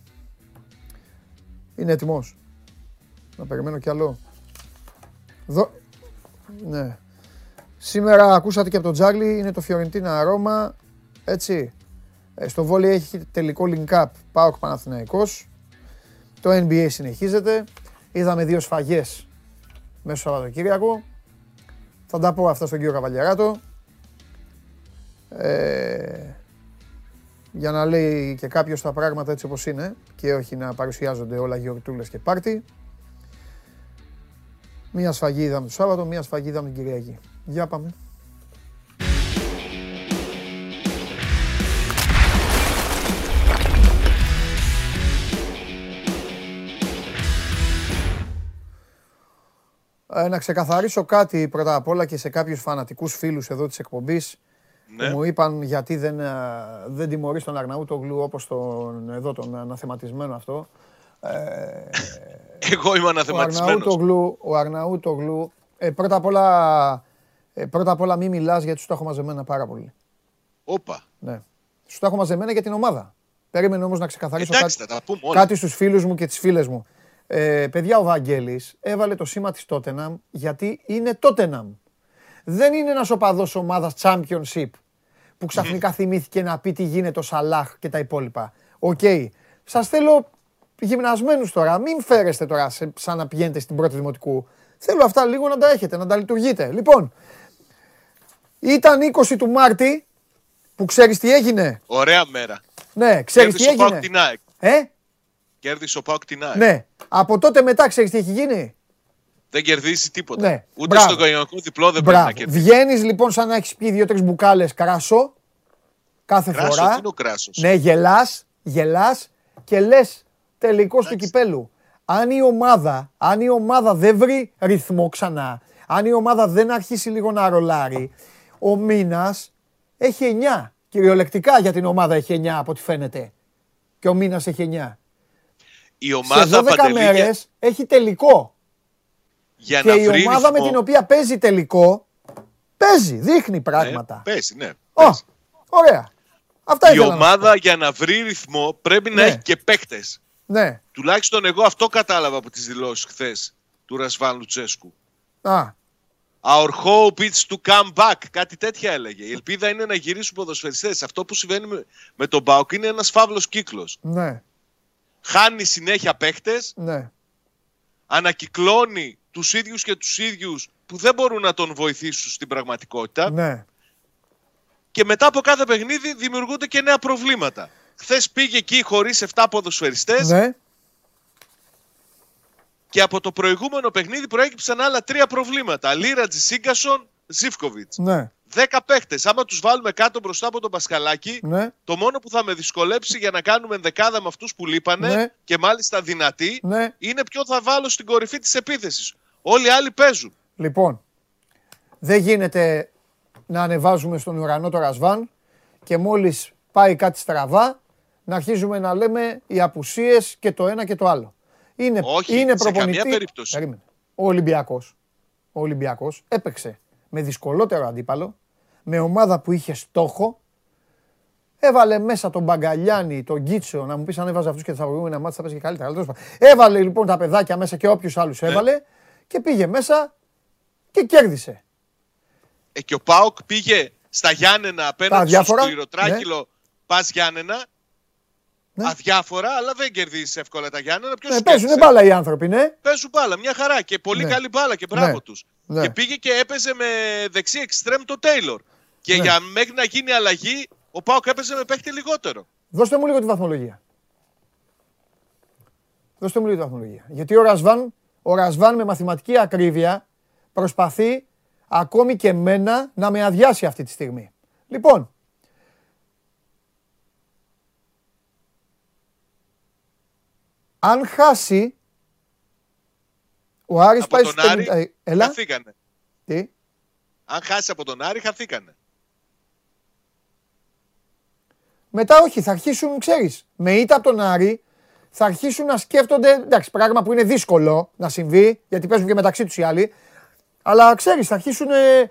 Είναι έτοιμος. Να περιμένω κι άλλο. Δω... Ναι. Σήμερα ακούσατε και από τον Τζάρλι, είναι το Φιωρεντίνα Ρώμα. Έτσι. Ε, στο βόλιο έχει τελικό link up ΠΑΟΚ Παναθηναϊκός. Το NBA συνεχίζεται. Είδαμε δύο σφαγές μέσα στο Σαββατοκύριακο. Θα τα πω αυτά στον κύριο Καβαλιαράτο. Ε, για να λέει και κάποιος τα πράγματα έτσι όπως είναι και όχι να παρουσιάζονται όλα γιορτούλες και πάρτι. Μία σφαγή είδαμε το Σάββατο, μία σφαγή είδαμε την Κυριακή. Για πάμε. Ε, να ξεκαθαρίσω κάτι πρώτα απ' όλα και σε κάποιους φανατικούς φίλους εδώ της εκπομπής Ναι. που μου είπαν γιατί δεν, ε, δεν τιμωρείς τον Αρναούτογλου όπως τον, εδώ τον αναθεματισμένο αυτό. Ε, Εγώ είμαι ο αναθεματισμένος. Αρναούτογλου, ο Αρναούτογλου ε, πρώτα, απ όλα, ε, πρώτα απ' όλα μη μιλάς γιατί σου τα έχω μαζεμένα πάρα πολύ. Όπα. Ναι. Σου τα έχω μαζεμένα για την ομάδα. Περίμενε όμως να ξεκαθαρίσω Εντάξει, κάτι, θα τα πούμε όλα. κάτι στους φίλους μου και τις φίλες μου. Ε, παιδιά, ο Βαγγέλης έβαλε το σήμα της Τότεναμ γιατί είναι Τότεναμ. δεν είναι ένας οπαδός ομάδας Championship που ξαφνικά θυμήθηκε να πει τι γίνεται ο Σαλάχ και τα υπόλοιπα. Οκ. Σας θέλω γυμνασμένους τώρα. Μην φέρεστε τώρα σε, σαν να πηγαίνετε στην πρώτη δημοτικού. Θέλω αυτά λίγο να τα έχετε, να τα λειτουργείτε. Λοιπόν, ήταν 20 του Μάρτη που ξέρεις τι έγινε; Ωραία μέρα. Ναι, ξέρεις τι Κέρδισε ο Πάουκ έγινε; την ΑΕΚ. Ε, Κέρδισε ο Πάουκ την ΑΕΚ. ναι. Από τότε μετά ξέρεις τι έχει γίνει; Δεν κερδίζει τίποτα. Ναι. Ούτε Μπράβο. στο οικογενειακό διπλό δεν πρέπει Μπράβο. να κερδίσει. Βγαίνεις λοιπόν σαν να έχεις πιει δύο-τρεις μπουκάλες κράσο κάθε Κράσος, φορά. τι είναι ο κράσος; Ναι, γελάς, γελάς και λες τελικό του κυπέλου. Αν η ομάδα, αν η ομάδα δεν βρει ρυθμό ξανά, αν η ομάδα δεν αρχίσει λίγο να ρολάρει, ο μήνας έχει 9. Κυριολεκτικά για την ομάδα έχει 9 από ό,τι φαίνεται. Και ο μήνας έχει 9. Η Σε ομάδα 12 Παντελή, μέρες για, έχει τελικό. για Και να η βρει ομάδα με ρυθμό- την οποία παίζει τελικό, παίζει, δείχνει Ναι, πράγματα. παίζει, ναι. Ω, παίζει. ωραία. Αυτά Η ήθελα να σου ομάδα για να βρει ρυθμό πρέπει να Ναι. έχει και παίκτες. Πω. Ναι. Τουλάχιστον εγώ αυτό κατάλαβα από τις δηλώσεις χθες του Ρασβάν Λουτσέσκου. Α, Our hope is to come back. Κάτι τέτοια έλεγε. Η ελπίδα είναι να γυρίσουν ποδοσφαιριστές. Αυτό που συμβαίνει με, με τον Μπάουκ είναι ένας φαύλος κύκλος. ναι, Χάνει συνέχεια παίχτες, ναι. ανακυκλώνει τους ίδιους και τους ίδιους που δεν μπορούν να τον βοηθήσουν στην πραγματικότητα Ναι. και μετά από κάθε παιχνίδι δημιουργούνται και νέα προβλήματα. Χθες πήγε εκεί χωρίς 7 ποδοσφαιριστές Ναι. και από το προηγούμενο παιχνίδι προέκυψαν άλλα τρία προβλήματα. Λίρατζι, Σίγκασον, Ζήφκοβιτς. Ναι. 10 παίχτες. Άμα τους βάλουμε κάτω μπροστά από τον Πασκαλάκη, Ναι. Το μόνο που θα με δυσκολέψει για να κάνουμε ενδεκάδα με αυτούς που λείπανε Ναι. και μάλιστα δυνατοί Ναι. είναι ποιο θα βάλω στην κορυφή της επίθεσης. Όλοι οι άλλοι παίζουν. Λοιπόν, δεν γίνεται να ανεβάζουμε στον ουρανό το ρασβάν και μόλις πάει κάτι στραβά να αρχίζουμε να λέμε οι απουσίες και το ένα και το άλλο. Είναι, Όχι, είναι σε προπονητή... καμία περίπτωση. Περίμενε. Ο Ολυμπιακός, ο Ολυμπιακός έπαιξε με δυσκολότερο αντίπαλο, με ομάδα που είχε στόχο, Έβαλε μέσα τον Μπαγκαλιάνη, τον Γκίτσο, να μου πεις αν έβαζε αυτούς και τα προηγούμενα μάτια θα παίζει και καλύτερα. αλλά τέλος πάντων. Έβαλε λοιπόν τα παιδάκια μέσα και όποιους άλλους Ναι. έβαλε και πήγε μέσα και κέρδισε. Ε, και ο Πάοκ πήγε στα Γιάννενα Τα απέναντι στο διάφορα, σκληροτράκυλο. Πας Γιάννενα. Ναι. Αδιάφορα, αλλά δεν κερδίζεις εύκολα τα Γιάννενα. Ποιος Ε, παίζουν μπάλα οι άνθρωποι, ναι. Παίζουν μπάλα, μια χαρά και πολύ Ναι. καλή μπάλα και μπράβο Ναι. τους. Ναι. Και πήγε και έπαιζε με δεξί εξτρέμ το Τέιλορ. Και Ναι. για μέχρι να γίνει αλλαγή, ο Πάοκ έπαιζε με παίχτη λιγότερο. Δώστε μου λίγο τη βαθμολογία. Δώστε μου λίγο τη βαθμολογία. Γιατί ο Ρασβάν, ο Ρασβάν με μαθηματική ακρίβεια προσπαθεί ακόμη και μένα να με αδειάσει αυτή τη στιγμή. Λοιπόν, αν χάσει, ο Άρης Από πάει τον στο Άρη 50... Έλα, χαθήκανε. τι; Αν χάσει από τον Άρη, χαθήκανε. Μετά όχι, θα αρχίσουν, ξέρεις, με ήττα από τον Άρη, θα αρχίσουν να σκέφτονται, εντάξει, πράγμα που είναι δύσκολο να συμβεί, γιατί παίζουν και μεταξύ τους οι άλλοι, αλλά ξέρεις, θα αρχίσουν ε,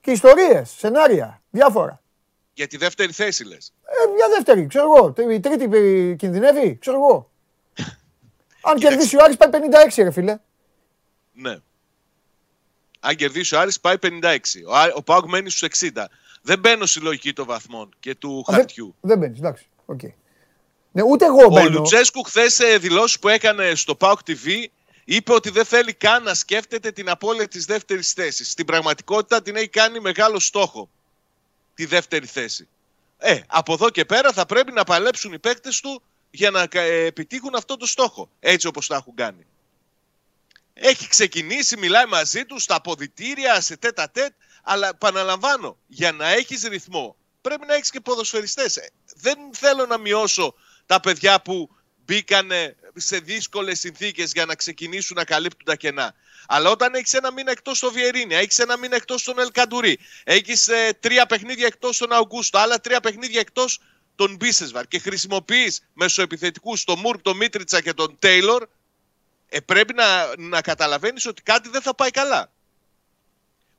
και ιστορίες, σενάρια, διάφορα. Για τη δεύτερη θέση λες. Ε, μια δεύτερη, ξέρω εγώ, η τρίτη ε, κινδυνεύει, ξέρω εγώ. Αν κερδίσει ο Άρης πάει 56 ρε φίλε. Ναι. Αν κερδίσει ο Άρης πάει 56. Ο, Άρη- ο ΠΑΟΚ μένει στους 60. Δεν μπαίνω στη λογική των βαθμών και του Α, δεν- χαρτιού. Δεν μπαίνεις, εντάξει, οκ. Ναι, ούτε εγώ Ο μπαίνω. Λουτσέσκου χθες σε δηλώσεις που έκανε στο ΠΑΟΚ TV είπε ότι δεν θέλει καν να σκέφτεται την απώλεια της δεύτερης θέσης. Στην πραγματικότητα την έχει κάνει μεγάλο στόχο. Τη δεύτερη θέση. Ε, από εδώ και πέρα θα πρέπει να παλέψουν οι παίκτες του για να κα- ε, επιτύχουν αυτό το στόχο. Έτσι όπως τα έχουν κάνει. Έχει ξεκινήσει, μιλάει μαζί τους στα αποδητήρια, σε τέτα τέτ, αλλά επαναλαμβάνω, για να έχεις ρυθμό πρέπει να έχεις και ποδοσφαιριστές. Ε, Δεν θέλω να μειώσω τα παιδιά που μπήκανε σε δύσκολες συνθήκες για να ξεκινήσουν να καλύπτουν τα κενά. Αλλά όταν έχεις ένα μήνα εκτός στο Βιερίνια, έχεις ένα μήνα εκτός στον Ελκαντουρί, έχεις ε, τρία παιχνίδια εκτός στον Αουγκούστο, άλλα τρία παιχνίδια εκτός τον Μπίσεσβαρ και χρησιμοποιείς μεσοεπιθετικούς τον Μουρκ, τον Μίτριτσα και τον Τέιλορ, ε, πρέπει να, να καταλαβαίνεις ότι κάτι δεν θα πάει καλά.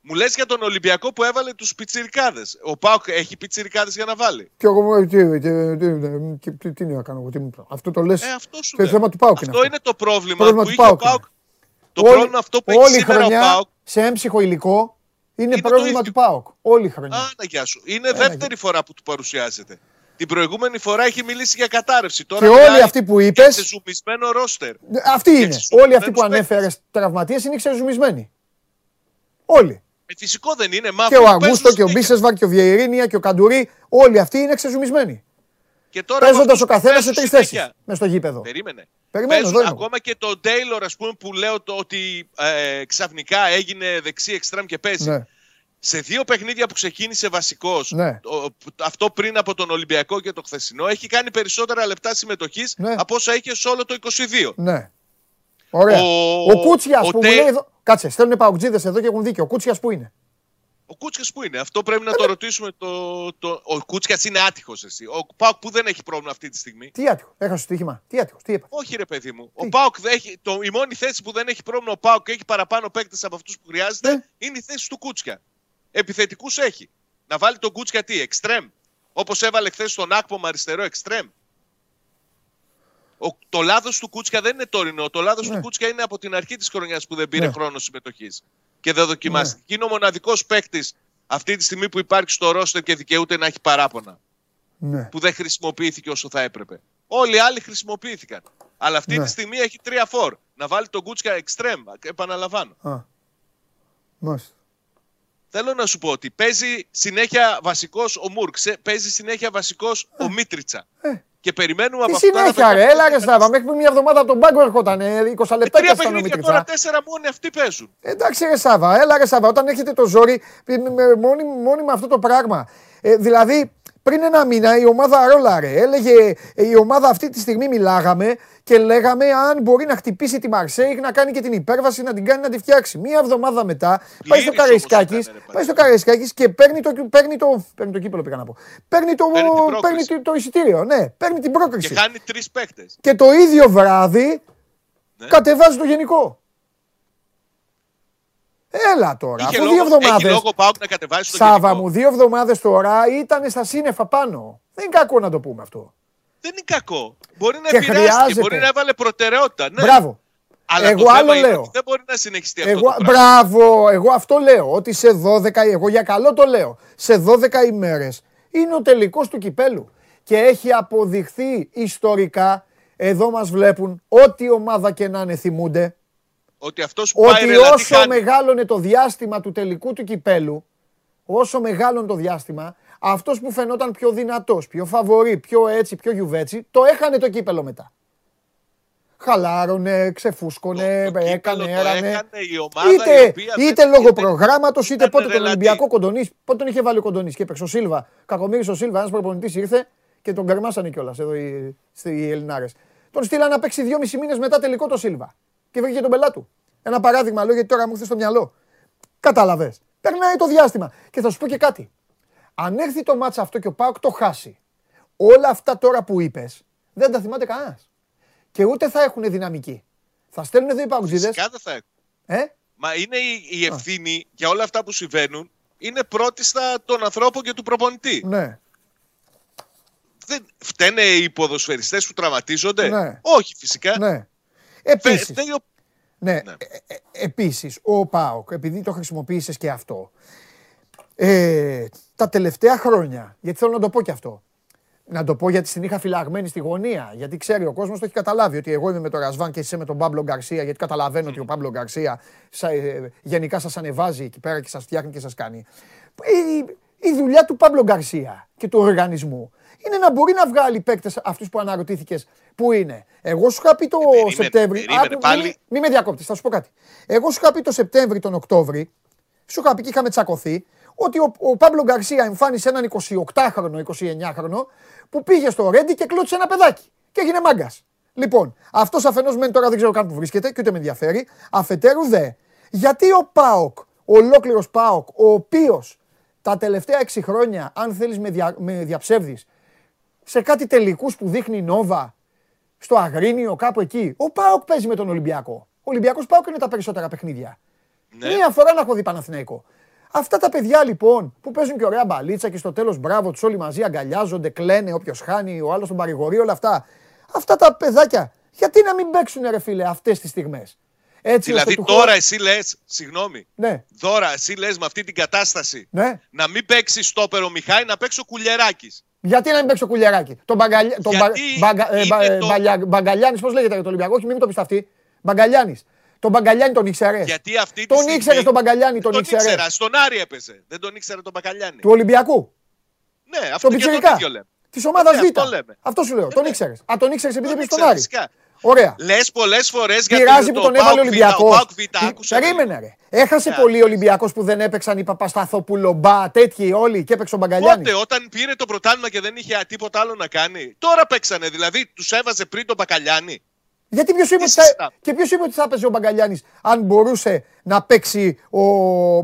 Μου λες για τον Ολυμπιακό που έβαλε τους πιτσιρικάδες. Ο Πάουκ έχει πιτσιρικάδες για να βάλει. Και εγώ μου τι, τι, τι, τι, τι, τι να κάνω εγώ, τι μου πω. Αυτό το λες. Ε, αυτό σου Το λέω. θέμα του ΠΑΟΚ είναι Αυτό αυτό. είναι το πρόβλημα Πρόβλημα που του είχε ο ΠΑΟΚ είναι. Πάουκ. Το Όλη- πρόβλημα αυτό που έχει όλη σήμερα χρονιά, ο Πάουκ. σε έμψυχο υλικό είναι, Είναι το πρόβλημα ίδιο. του ΠΑΟΚ. Όλη η χρονιά. Άνα, γεια σου. Είναι Έλα, δεύτερη φορά που του παρουσιάζεται. Την προηγούμενη φορά έχει μιλήσει για κατάρρευση. Τώρα Και όλοι μιλάει αυτοί που για είπες- ξεζουμισμένο ρόστερ. Αυτοί είναι. εξισου- Όλοι αυτοί που δεν τους ανέφερες τραυματίες είναι ξεζουμισμένοι. Όλοι. Ε, φυσικό δεν είναι. Μα Και αφού ο παίζουν Αγκούστο και ο συνέχεια. Μπίσεσβαρ και ο Βιερίνια και ο Καντουρί, όλοι αυτοί είναι ξεζουμισμένοι. Και τώρα με Παίζοντας αυτούς ο που καθένας σε παίζουν τρεις θέσεις συνέχεια. μες στο γήπεδο. Περίμενε. Περιμένω, Παίζουν εδώ είμαι εγώ. ακόμα και τον Τέιλορ, ας πούμε, που λέω το ότι ε, ξαφνικά έγινε δεξί εξτρέμ και παίζει. Ναι. Σε δύο παιχνίδια που ξεκίνησε βασικός, Ναι. αυτό πριν από τον Ολυμπιακό και το χθεσινό, έχει κάνει περισσότερα λεπτά συμμετοχής Ναι. από όσα είχε σε όλο το 22. Ναι. Ωραία. Ο- Ο, Κούτσιας ο που μου Τε- λέει εδώ. Κάτσε, στέλνουν παουτζίδες εδώ και έχουν δίκιο. Ο Κούτσιας που είναι; Ο Κούτσιας που είναι, αυτό πρέπει να το ρωτήσουμε. Το, το, ο Κούτσιας είναι άτυχος εσύ. Ο Πάουκ που δεν έχει πρόβλημα αυτή τη στιγμή. Τι άτυχος; Έχασε το στοίχημα. Τι άτυχος; Τι είπα. Όχι, ρε παιδί μου. Τι; Ο Πάουκ δεν έχει, το, η μόνη θέση που δεν έχει πρόβλημα ο Πάουκ και έχει παραπάνω παίκτες από αυτούς που χρειάζεται Ναι. είναι η θέση του Κούτσια. Επιθετικούς έχει. Να βάλει τον Κούτσια τι, εξτρέμ. Όπως έβαλε χθες στον Άκπομ αριστερό εξτρέμ. Ο, το λάθος του Κούτσια δεν είναι τωρινό. Το λάθος Ναι. του Κούτσια είναι από την αρχή της χρονιάς που δεν πήρε Ναι. χρόνο συμμετοχής και δεν δοκιμάστηκε. Και είναι ο μοναδικός παίκτης αυτή τη στιγμή που υπάρχει στο ρόστερ και δικαιούται να έχει παράπονα. Ναι. Που δεν χρησιμοποιήθηκε όσο θα έπρεπε. Όλοι οι άλλοι χρησιμοποιήθηκαν. Αλλά αυτή Ναι. τη στιγμή έχει τρία φορ. Να βάλει τον Κούτσια εξτρέμ. Επαναλαμβάνω. Α. Μάλιστα. Θέλω να σου πω ότι παίζει συνέχεια βασικός ο Μουρκ. Παίζει συνέχεια βασικός ο Μίτριτσα. Ε. Και περιμένουμε Τι από αυτά να συνέχεια, ρε, βγάλουν έλα ρε κάτι. Στράβα. Μέχρι πριν μια εβδομάδα από τον πάγκο ερχόταν. 20 Ε, λεπτά Τρία ήταν ο παιχνίδια τώρα, Μίτριτσα. τέσσερα μόνοι αυτοί παίζουν. Εντάξει ρε Σάβα, έλα ρε Σάβα, όταν έχετε το ζόρι, με- με- μόνοι, μόνοι με αυτό το πράγμα. Ε, δηλαδή, πριν ένα μήνα η ομάδα ρόλαρε. Έλεγε ε, η ομάδα αυτή τη στιγμή μιλάγαμε και λέγαμε αν μπορεί να χτυπήσει τη Μαρσέικ, να κάνει και την υπέρβαση, να την κάνει να τη φτιάξει. Μία εβδομάδα μετά πάει στο όμως Καραϊσκάκης, ήταν, ρε, πάει στο Καραϊσκάκης και παίρνει το, παίρνει το, παίρνει το κύπελο πήγα να πω. Παίρνει το, Παίρνει την πρόκριση. παίρνει το, το εισιτήριο, ναι, παίρνει την πρόκριση. Και χάνει τρεις παίκτες. Και το ίδιο βράδυ Ναι. κατεβάζει το γενικό. Έλα τώρα, Είχε αφού λόγο, δύο έχει εβδομάδε. λόγο Πάουκ να κατεβάσει το Σάβα γενικό. μου, δύο εβδομάδες τώρα ήταν στα σύννεφα πάνω. Δεν είναι κακό να το πούμε αυτό. Δεν είναι κακό. Μπορεί να Και επηρεάστηκε, χρειάζεται. μπορεί να έβαλε προτεραιότητα. Ναι. Μπράβο. Αλλά Εγώ το θέμα άλλο είναι λέω. ότι δεν μπορεί να συνεχιστεί αυτό Εγώ, το πράγμα. μπράβο, εγώ αυτό λέω. Ότι σε 12, εγώ για καλό το λέω. Σε 12 ημέρες είναι ο τελικός του κυπέλου. Και έχει αποδειχθεί ιστορικά, εδώ μας βλέπουν, ό,τι ομάδα και να είναι θυμούνται, Ότι αυτός που πάει ότι ρελατί όσο χάνει. μεγάλωνε το διάστημα του τελικού του κυπέλου, όσο μεγάλωνε το διάστημα, αυτός που φαινόταν πιο δυνατός, πιο φαβορή, πιο έτσι, πιο γιουβέτσι, το έχανε το κύπελο μετά. Χαλάρωνε, ξεφούσκωνε, Το- το κύπελο έκανε, το έρανε. έκανε η ομάδα η είτε οποία είτε δεν λόγω είχε- προγράμματος, είτε ήταν πότε τον ρελατί. Ολυμπιακό κοντονή. Πότε τον είχε βάλει ο κοντονής και έπαιξε ο Σίλβα. Κακομίρι ο Σίλβα, ένας προπονητής ήρθε και τον κερμάσανε κιόλας εδώ οι, οι Ελληνάρες. Τον στείλαν να παίξει δυόμισι μήνες μετά τελικό το Σίλβα. Και βρήκε τον πελά του. Ένα παράδειγμα λέω γιατί τώρα μου ήρθε στο μυαλό. Κατάλαβες. Περνάει το διάστημα. Και θα σου πω και κάτι. Αν έρθει το μάτσα αυτό και ο Πάοκ το χάσει, όλα αυτά τώρα που είπες δεν τα θυμάται κανένας. Και ούτε θα έχουν δυναμική. Θα στέλνουν εδώ οι παγκοτζίδε. Φυσικά δεν θα έχουν. Ε, Μα είναι η, η ευθύνη για όλα αυτά που συμβαίνουν είναι πρώτη στα των ανθρώπων και του προπονητή. ναι. Δεν, φταίνε οι ποδοσφαιριστές που τραυματίζονται; Ναι. Όχι φυσικά. Ναι. Φε- Επίσης, φταίει ο- ναι, Ναι. ε, ε, επίσης, ο ΠΑΟΚ, επειδή το χρησιμοποίησες και αυτό, ε, τα τελευταία χρόνια, γιατί θέλω να το πω και αυτό, να το πω γιατί την είχα φυλαγμένη στη γωνία. Γιατί ξέρει ο κόσμος το έχει καταλάβει ότι εγώ είμαι με τον Ρασβάν και εσύ είσαι με τον Πάμπλο Γκαρσία. Γιατί καταλαβαίνω ότι ο Πάμπλο Γκαρσία σα- ε, γενικά σας ανεβάζει εκεί πέρα και σας φτιάχνει και σας κάνει. Η, η δουλειά του Πάμπλο Γκαρσία και του οργανισμού είναι να μπορεί να βγάλει παίκτες αυτούς που αναρωτήθηκες που είναι. Εγώ σου είχα πει το Ε, περίμενε, Σεπτέμβρη. περίμενε, Άκου, πάλι. Μη, μη με διακόπτεις, θα σου πω κάτι. Εγώ σου είχα πει το Σεπτέμβρη, τον Οκτώβρη, σου είχα πει και είχαμε τσακωθεί, ότι ο, ο Πάμπλο Γκαρσία εμφάνισε έναν 28χρονο, 29χρονο, που πήγε στο Ρέντι και κλώτησε ένα παιδάκι. Και έγινε μάγκας. Λοιπόν, αυτός αφενός μεν τώρα δεν ξέρω καν που βρίσκεται και ούτε με ενδιαφέρει. Αφετέρου δε, γιατί ο Πάοκ, ολόκληρος Πάοκ, ο οποίος τα τελευταία 6 χρόνια, αν θέλεις με, δια, με διαψεύδεις, σε κάτι τελικούς που δείχνει η Νόβα, στο Αγρίνιο, κάπου εκεί. Ο Πάοκ παίζει με τον Ολυμπιακό. Ο Ολυμπιακός Πάοκ είναι τα περισσότερα παιχνίδια. Ναι. Μία φορά να έχω δει Παναθηναϊκό. Αυτά τα παιδιά λοιπόν που παίζουν και ωραία μπαλίτσα και στο τέλος μπράβο τους όλοι μαζί αγκαλιάζονται, κλαίνε όποιος χάνει, ο άλλος τον παρηγορεί, όλα αυτά. Αυτά τα παιδάκια, γιατί να μην παίξουν ρε φίλε αυτές τις στιγμές; Έτσι Δηλαδή ώστε του τώρα χρόνου- εσύ λες, συγγνώμη, Ναι, τώρα εσύ λες με αυτή την κατάσταση ναι. να μην παίξει στόπερο ο Μιχάη, να παίξει ο Κουλιεράκη. Γιατί να μην παίξει ο κουλιαράκι; Τον Μπαγκαλιά- τον Γιατί Μπα- Μπαγκα- ε, είναι Μπα- ε, το- Μπαλια- Μπαγκαλιάνης, πώς λέγεται για το Ολυμπιακό, όχι μην το πεις αυτή. Μπαγκαλιάνης. Τον Μπαγκαλιάνη τον ήξερε. Γιατί αυτή τη Τον στιγμή- ήξερε τον Μπαγκαλιάνη, τον τον ήξερε. ήξερα. Στον Άρη έπαιζε. Δεν τον ήξερε τον Μπακαλιάνη. Του Ολυμπιακού. Ναι, αυτό Τον και τον Πιτσιρικά. ίδιο λέμε. Της ομάδας Ναι, Β. αυτό λέμε. Αυτό σου λέω. Τον ναι. ήξερες. Α, τον ήξερες επειδή Τον πήγες στον ήξερα, Άρη. Φυσικά. Ωραία. Λες πολλές φορές για Πειράζει το που τον έβαλε ο ΠΑΟΚ Β, Ολυμπιακός. Ο ΠΑΟΚ Β, άκουσε. Περίμενε, ρε. Έχασε Ναι, πολύ ο άκουσε. Ολυμπιακός που δεν έπαιξαν οι Παπασταθόπουλο, Μπα, τέτοιοι όλοι και έπαιξε ο Μπαγκαλιάνη. Πότε, όταν πήρε το πρωτάθλημα και δεν είχε τίποτα άλλο να κάνει. Τώρα παίξανε, δηλαδή τους έβαζε πριν τον Μπακαλιάνη. Γιατί ποιος είπε, Τι ότι θα... συζητάμε. και ποιος είπε ότι θα έπαιζε ο Μπαγκαλιάνη αν μπορούσε να παίξει ο.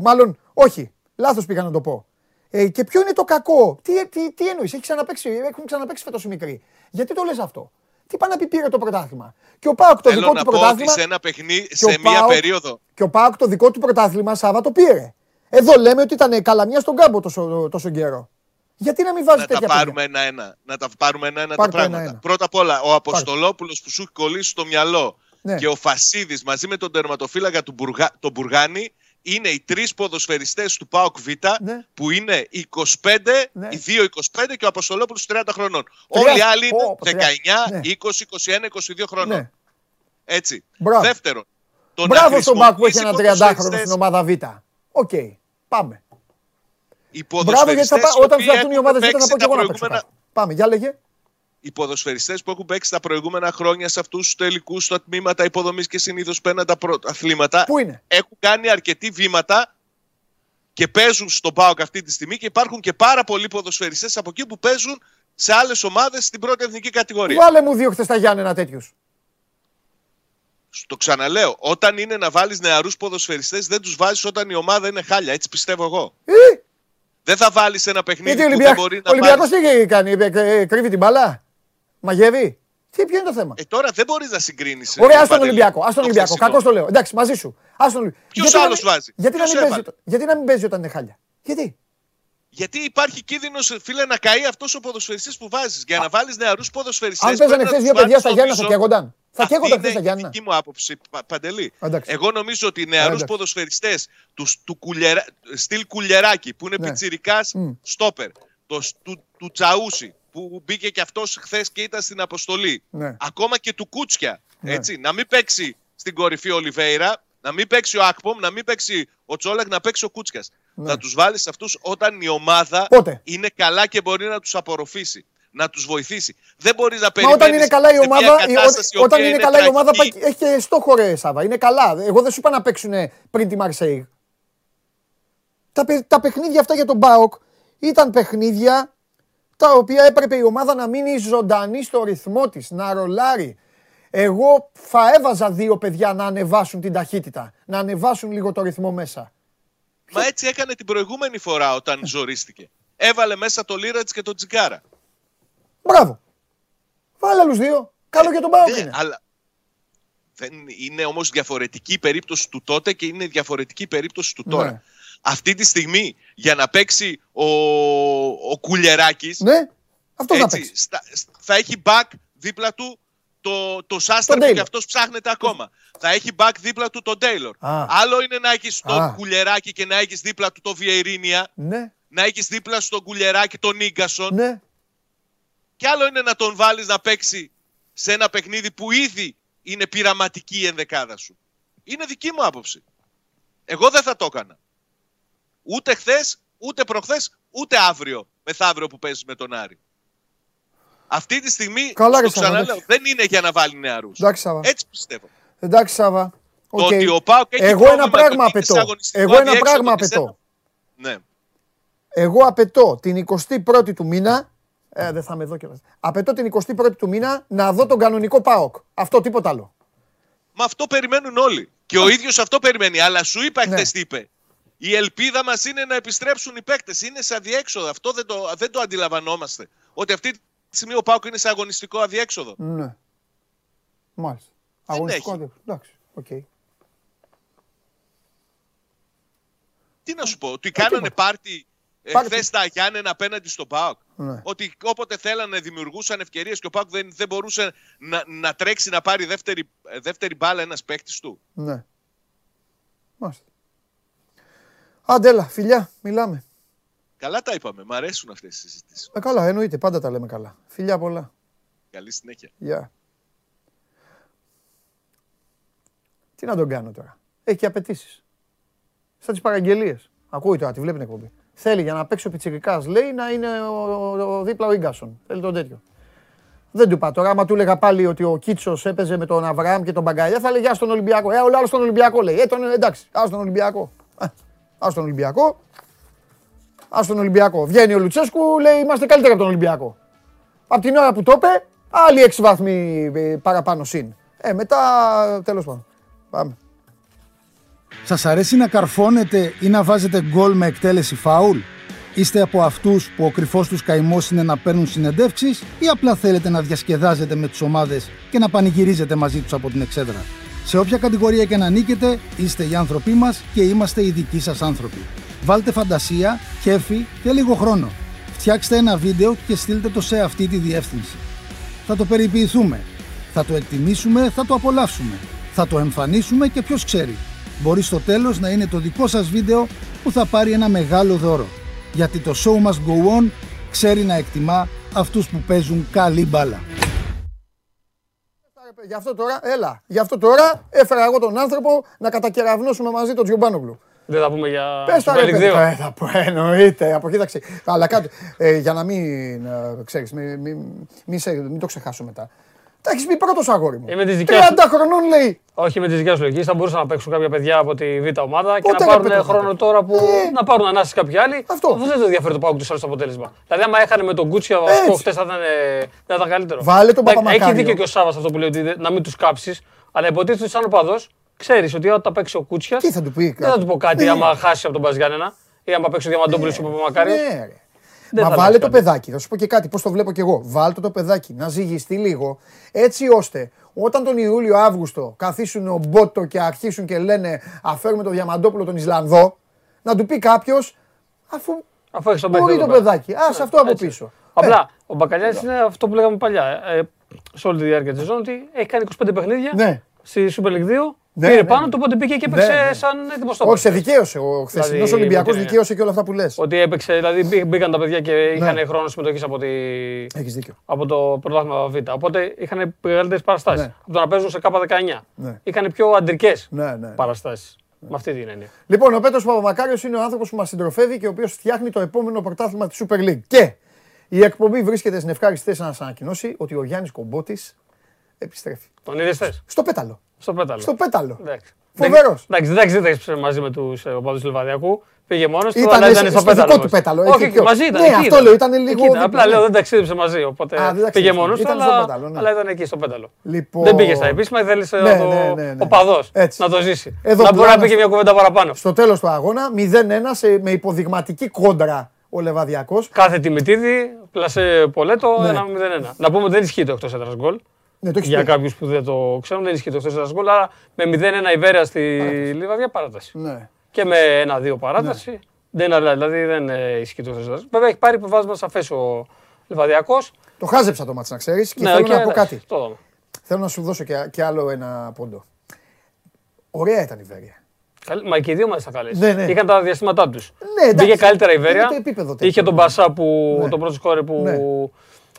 Μάλλον, όχι. Λάθος πήγα να το πω. Ε, και ποιο είναι το κακό; Τι, τι, τι εννοείς, έχει ξαναπέξει, έχουν ξαναπέξει φέτος οι μικροί. Γιατί το λες αυτό; Τι πάει να πει πήρε το πρωτάθλημα; Και ο Πάοκ το Θέλω δικό να του πω ότι πρωτάθλημα. σε ένα παιχνίδι, και ο σε μία ΠΑΟΚ- περίοδο. Και ο Πάοκ το δικό του πρωτάθλημα Σάβα το πήρε. Εδώ λέμε ότι ήταν καλαμιά στον κάμπο τόσο, τόσο καιρό. Γιατί να μην βάζει Να τα τέτοια πάρουμε παιδιά; ένα-ένα. Να τα πάρουμε ένα-ένα τα Πάρτε πράγματα. ένα-ένα. Πρώτα απ' όλα, ο Αποστολόπουλος που σου έχει κολλήσει στο μυαλό Ναι. και ο Φασίδης μαζί με τον τερματοφύλακα του Μπουργα... τον Μπουργάνη είναι οι τρεις ποδοσφαιριστές του ΠΑΟΚ Β Ναι. που είναι 25, Ναι. οι δύο 25 και ο Αποστολόπουλος 30 χρονών. Τρία- Όλοι οι άλλοι είναι Πω, πω, 19, ναι. 20, 21, 22 χρονών. Ναι. Έτσι. Μπράβο. Δεύτερον, το να Μπράβο στον Πάοκ που έχει ένα χρησιμοποιήσει 30χρονο ποδοσφαιριστές- στην ομάδα Β. Οκ. Πάμε. Οι Μπράβο γιατί θα ποδοσφαιριστές πά... οι όταν οποίοι φτιαχτούν οι έχουν ομάδες Β θα παίξει πω και τα εγώ να παίξω. προηγούμενα- κάτι. Πάμε, για λέγε. Οι ποδοσφαιριστές που έχουν παίξει τα προηγούμενα χρόνια σε αυτούς τους τελικούς στα τμήματα υποδομής και συνήθως παίρνουν τα πρωταθλήματα Πού είναι; έχουν κάνει αρκετή βήματα και παίζουν στον ΠΑΟΚ αυτή τη στιγμή και υπάρχουν και πάρα πολλοί ποδοσφαιριστές από εκεί που παίζουν σε άλλες ομάδες στην πρώτη εθνική κατηγορία. Βάλε μου δύο χθες τα Γιάννενα τέτοιου. Το ξαναλέω, όταν είναι να βάλεις νεαρούς ποδοσφαιριστές δεν τους βάζεις όταν η ομάδα είναι χάλια, έτσι πιστεύω εγώ. Ε, Δεν θα βάλεις ένα παιχνίδι γιατί ο που δεν Ολυμπιακό μπορεί να Ολυμπιακός βάλεις. τι κάνει, ε, ε, κρύβει την μπάλα; Μαγεύει; Τι, ποιο είναι το θέμα; Ε, τώρα δεν μπορείς να συγκρίνεις. Ωραία, ε, ας τον Παντελή, Ολυμπιακό. Ας τον το Ολυμπιακό. χθεσινό. Κακό το λέω. Εντάξει, μαζί σου. Ας τον Ολυμπιακό. Ποιος Γιατί να άλλος μην- βάζει; Γιατί να, Ποιος μην παίζει, έβαλε; όταν- γιατί να μην παίζει όταν είναι χάλια; Γιατί; Γιατί υπάρχει κίνδυνος, φίλε, να καεί αυτός ο ποδοσφαιριστής που βάζεις. Για να βάλεις νεαρούς ποδοσφαιριστές. Αν παίζανε χθες δύο παιδιά στα Γιάννα θα καίγονταν. Θα Αυτή καίγονταν χθε είναι στα η Γιάννα. δική μου άποψη, Πα- Παντελή. Εντάξει. Εγώ νομίζω ότι οι νεαρούς Εντάξει. ποδοσφαιριστές τους, του κουλιερα, στυλ κουλιεράκι που είναι Ναι. πιτσιρικάς Μμ. στόπερ, το, του, του Τσαούσι που μπήκε και αυτός χθες και ήταν στην αποστολή. Ναι. Ακόμα και του Κούτσια. Ναι. Έτσι, να μην παίξει στην κορυφή ο Ολιβέηρα, να μην παίξει ο Ακπομ, να μην παίξει ο Τσόλακ, να παίξει ο Κούτσιας. Ναι. Να τους βάλεις αυτούς όταν η ομάδα Πότε; είναι καλά και μπορεί να τους απορροφήσει. Να τους βοηθήσει. Δεν μπορείς να Μα περιμένεις. όταν είναι καλά η ομάδα, η- ό- όταν είναι καλά η ομάδα πάει- έχει και στόχο ρε Σάβα. Είναι καλά. Εγώ δεν σου είπα να παίξουν πριν τη Μαρσέη. Τα, παι- τα παιχνίδια αυτά για τον Μπάοκ ήταν παιχνίδια τα οποία έπρεπε η ομάδα να μείνει ζωντανή στο ρυθμό της, να ρολάρει. Εγώ θα έβαζα δύο παιδιά να ανεβάσουν την ταχύτητα, να ανεβάσουν λίγο το ρυθμό μέσα. Μα έτσι έκανε την προηγούμενη φορά όταν ζορίστηκε. Έβαλε μέσα το Λίρατζ και το Τζικάρα. Μπράβο. Βάλε άλλους δύο. Καλό για τον Μπάοκ Ναι, είναι. αλλά δεν είναι όμως διαφορετική η περίπτωση του τότε και είναι διαφορετική η περίπτωση του τώρα. Ναι. Αυτή τη στιγμή για να παίξει ο, ο Κουλιεράκης Ναι, αυτό θα έτσι, παίξει. στα- θα έχει back δίπλα του το, το Σάστρα που Taylor. και αυτός ψάχνεται ακόμα. Θα έχει back δίπλα του τον Τέιλορ. Α. Άλλο είναι να έχεις τον Α. Κουλιεράκη και να έχεις δίπλα του το Βιερίνια, Ναι, να έχεις δίπλα στον Κουλιεράκη τον Νίγκασον ναι. και άλλο είναι να τον βάλεις να παίξει σε ένα παιχνίδι που ήδη είναι πειραματική η ενδεκάδα σου. Είναι δική μου άποψη. Εγώ δεν θα το έκανα. Ούτε χθες, ούτε προχθές, ούτε αύριο, μεθαύριο που παίζει με τον Άρη. Αυτή τη στιγμή, Καλά, το ρε, Σάβα, ξαναλέω, εντάξει. δεν είναι για να βάλει νεαρούς. Εντάξει, Σάβα. Έτσι πιστεύω. Εντάξει, Σάβα. Το Οκ. ότι ο Πάοκ έχει Εγώ πρόβλημα ένα πράγμα και ότι είναι σε απαιτώ. αγωνιστικό Εγώ ένα αδιέξοδο πράγμα και σε απαιτώ. ένα- Ναι. Εγώ απαιτώ την 21η του μήνα. Ε, δεν θα είμαι εδώ κιόλας. Απαιτώ την 21η του μήνα να δω τον κανονικό ΠΑΟΚ. Αυτό τίποτα άλλο. Μα αυτό περιμένουν όλοι. Και ο ίδιος αυτό περιμένει. Αλλά σου είπα Ναι. χθες τι είπε. Η ελπίδα μας είναι να επιστρέψουν οι παίκτες. Είναι σε αδιέξοδο. Αυτό δεν το, δεν το αντιλαμβανόμαστε. Ότι αυτή τη στιγμή ο ΠΑΟΚ είναι σε αγωνιστικό αδιέξοδο. Ναι. Μάλιστα. Δεν Αγωνιστικό έχει. αντίκτυπο. Εντάξει. οκ. Τι να σου πω, ότι Ε, κάνανε τίποτα. πάρτι Πάρτι. χθες τα Γιάννενα απέναντι στον Πάουκ. Ναι. Ότι όποτε θέλανε δημιουργούσαν ευκαιρίες και ο Πάκου δεν, δεν μπορούσε να, να τρέξει να πάρει δεύτερη, δεύτερη μπάλα ένας παίκτης του. Ναι. Μάλιστα. Αντέλα, φιλιά, μιλάμε. Καλά τα είπαμε. Μ' αρέσουν αυτές οι συζητήσεις. Ε, καλά, εννοείται, πάντα τα λέμε καλά. Φιλιά πολλά. Καλή συνέχεια. Γεια. Τι να τον κάνω τώρα; Έχει και απαιτήσεις. Σαν τις παραγγελίες. Ακούει τώρα, τη βλέπει την εκπομπή. Θέλει για να παίξει ο Πιτσυρικά, λέει να είναι ο, ο, ο, δίπλα ο γκάσον. Θέλει τον τέτοιο. Δεν του είπα τώρα. Άμα του έλεγα πάλι ότι ο Κίτσος έπαιζε με τον Αβραάμ και τον Μπαγκαλιά, θα λέγει στον Ολυμπιακό. Ε, ο άλλο στον Ολυμπιακό λέει. Ε, τον, εντάξει, ας τον Ολυμπιακό. Α τον Ολυμπιακό. Α τον Ολυμπιακό. Βγαίνει ο Λουτσέσκου, λέει είμαστε καλύτεροι από τον Ολυμπιακό. Απ' την ώρα που το είπε, άλλοι έξι βαθμοί ε, παραπάνω συν. Ε, μετά τέλος πάντων. Πάμε. Σας αρέσει να καρφώνετε ή να βάζετε γκολ με εκτέλεση φάουλ; Είστε από αυτούς που ο κρυφός τους καημός είναι να παίρνουν συνεντεύξεις ή απλά θέλετε να διασκεδάζετε με τις ομάδες και να πανηγυρίζετε μαζί τους από την εξέδρα; Σε όποια κατηγορία και να νίκετε, είστε οι άνθρωποι μας και είμαστε οι δικοί σας άνθρωποι. Βάλτε φαντασία, κέφι και λίγο χρόνο. Φτιάξτε ένα βίντεο και στείλτε το σε αυτή τη διεύθυνση. Θα το περιποιηθούμε. Θα το εκτιμήσουμε, θα το απολαύσουμε. Θα το εμφανίσουμε και ποιος ξέρει. Μπορεί στο τέλος να είναι το δικό σας βίντεο που θα πάρει ένα μεγάλο δώρο. Γιατί το show must go on ξέρει να εκτιμά αυτούς που παίζουν καλή μπάλα. Γι' αυτό τώρα, έλα, γι' αυτό τώρα έφερα εγώ τον άνθρωπο να κατακεραυνώσουμε μαζί τον Τζιομπάνογλου. Δεν θα πούμε για Πες τα Super ρε League παιδί. 2. Ε, θα πω, εννοείται, από κοίταξε. Αλλά κάτω, ε, για να μην, ε, ξέρεις, μην, μην, μην, σε- μην το ξεχάσω μετά. Τα έχεις πει πρώτος αγόρι μου. Είμαι της δικιάς 30 χρονών λέει. Όχι με τις δικές σου λογικές. Θα μπορούσαν να παίξουν κάποια παιδιά από τη Β' ομάδα και Πότε, να ρε, πάρουν παιδί, χρόνο θα τώρα που Ε. να πάρουν ανάσταση κάποιοι άλλοι. Αυτό. Αφού δεν το ενδιαφέρει το Πάουκ τους άλλο το αποτέλεσμα. Δηλαδή, άμα έχανε με τον Κούτσια Έτσι. βασικό χτε θα ήταν, ε, δεν θα ήταν καλύτερο. Βάλε τον Εντάξει, Παπαμακάριο. Έχει δίκιο και ο Σάβα αυτό που λέει ότι δεν- να μην τους κάψεις. Αλλά υποτίθεται ότι σαν οπαδός ξέρεις ότι όταν παίξει ο Κούτσιας. Τι θα του πει Δεν θα του πω κάτι Ναι. άμα χάσει από τον Παζιάννενα ή άμα παίξει ο Διαμαντόπουλος ή ο Παπαμακάριος. Ναι, ρε. Δεν Μα θα βάλε αλλάξει το κάτι. παιδάκι, θα σου πω και κάτι, πώς το βλέπω κι εγώ. Βάλτε το παιδάκι να ζυγιστεί λίγο, έτσι ώστε όταν τον Ιούλιο-Αύγουστο καθίσουν ο Μπότο και αρχίσουν και λένε Αφέρουμε τον Διαμαντόπουλο τον Ισλανδό, να του πει κάποιος, αφού Αφού έχεις τον μπορεί παίκτη το εδώ πέρα. παιδάκι. Α αυτό από Έτσι. πίσω. Απλά ο Μπακαλιάρη είναι αυτό που λέγαμε παλιά. Ε, σε όλη τη διάρκεια της σεζόν ότι έχει κάνει 25 παιχνίδια Ναι. στη Super League 2. Ναι, πήρε ναι, πάνω ναι. του, οπότε πήγε και Ναι, έπαιξε ναι. σαν έτοιμο Όχι, σε δικαίωσε. Ο χθεσινό Δηλαδή, Ολυμπιακός με την- δικαίωσε και όλα αυτά που λες. Ότι έπαιξε, δηλαδή μπή- μπήκαν τα παιδιά και είχαν Ναι. χρόνο συμμετοχής από, τη... Έχεις δίκιο. από το πρωτάθλημα Β. Οπότε είχαν μεγαλύτερες παραστάσεις. Ναι. Από το να παίζουν σε K19. Ναι. Είχαν πιο αντρικές Ναι, ναι. παραστάσεις. Με αυτή την έννοια. Λοιπόν, ο Πέτρος Παπαμακάριος είναι ο άνθρωπος που μας συντροφεύει και ο οποίος φτιάχνει το επόμενο πρωτάθλημα της Super League. Και η εκπομπή βρίσκεται στην ευχάριστη θέση να σας ανακοινώσει ότι ο Γιάννης Κομπότης επιστρέφει. Τον είδες θε. Στο πέταλο. Στο πέταλο. Στο πέταλο. Εντάξει. Φοβερός. Εντάξει, εντάξει, δεν τα έχεις μαζί με τους οπαδού του Λιβαδιακού. Πήγε μόνος του, Ήταν αλλά ήταν στο στο πέταλο. δικό του όμως. πέταλο, Όχι, εκεί εκεί πιο- μαζί ήταν. Ναι, εκεί αυτό ήταν. λέω, ήταν λίγο Εκεί ήταν. δίπλα, Απλά ναι. λέω δεν ταξίδεψε μαζί. Οπότε Α, δεν πήγε ταξίδεψε. μόνος του, Ήταν στο αλλά, πέταλο, ναι. αλλά ήταν εκεί στο πέταλο. Λοιπόν- Δεν πήγε στα επίσημα, θέλησε Ναι, το, ναι, ναι, ναι. ο παδός Έτσι. να το ζήσει. Εδώ να μπορεί να πλάνα πήγε μια κουβέντα παραπάνω. Στο τέλος του αγώνα 0-1 σε- με υποδειγματική κόντρα ο Λεβαδιακός. Κάθε τιμητίδη, πλασέ πολέτο, Ναι. 1-0-1. Να πούμε ότι δεν ισχύει το εκτός έδρας γκολ. Ναι, το έχεις Για πει. κάποιους που δεν το ξέρουν, δεν ισχύει το εκτό έδρα γκολ. Άρα με 0-1 η Βέρεια στη Λιβαδιά παράταση. Ναι. Και με 1-2 παράταση. Δεν, δηλαδή δεν ε, ισχύει το εκτό έδρα. Βέβαια έχει πάρει προβάσμα σαφές ο Λιβαδιακό. Το χάζεψα το μάτς να ξέρεις και Ναι, θέλω οκ, να πω εντάξει, κάτι. το δούμε. Θέλω να σου δώσω και, και άλλο ένα πόντο. Ωραία ήταν η Βέρεια. Καλή- Μα και οι δύο μάλιστα καλές. Ναι, ναι. Είχαν τα διαστήματά τους. Ναι, εντάξει. Πήγε καλύτερα η Είναι Βέρεια. το επίπεδο τέτοιο. Είχε τον Μπασά που Ναι. τον πρώτο σκόρε που Ναι.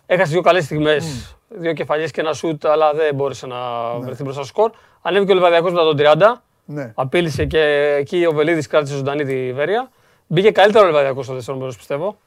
Έχασε δύο καλές στιγμές. Δύο κεφαλιές και ένα σουτ, αλλά δεν μπόρεσε να βρεθεί μπροστά στο σκορ. Ανέβηκε ο Λιβαδιακό μετά τον 30. Ναι. Απείλησε και εκεί ο Βελίδης κράτησε ζωντανή τη Βέρεια. Μπήκε καλύτερο ο Λιβαδιακό στο δεύτερο μέρος, πιστεύω.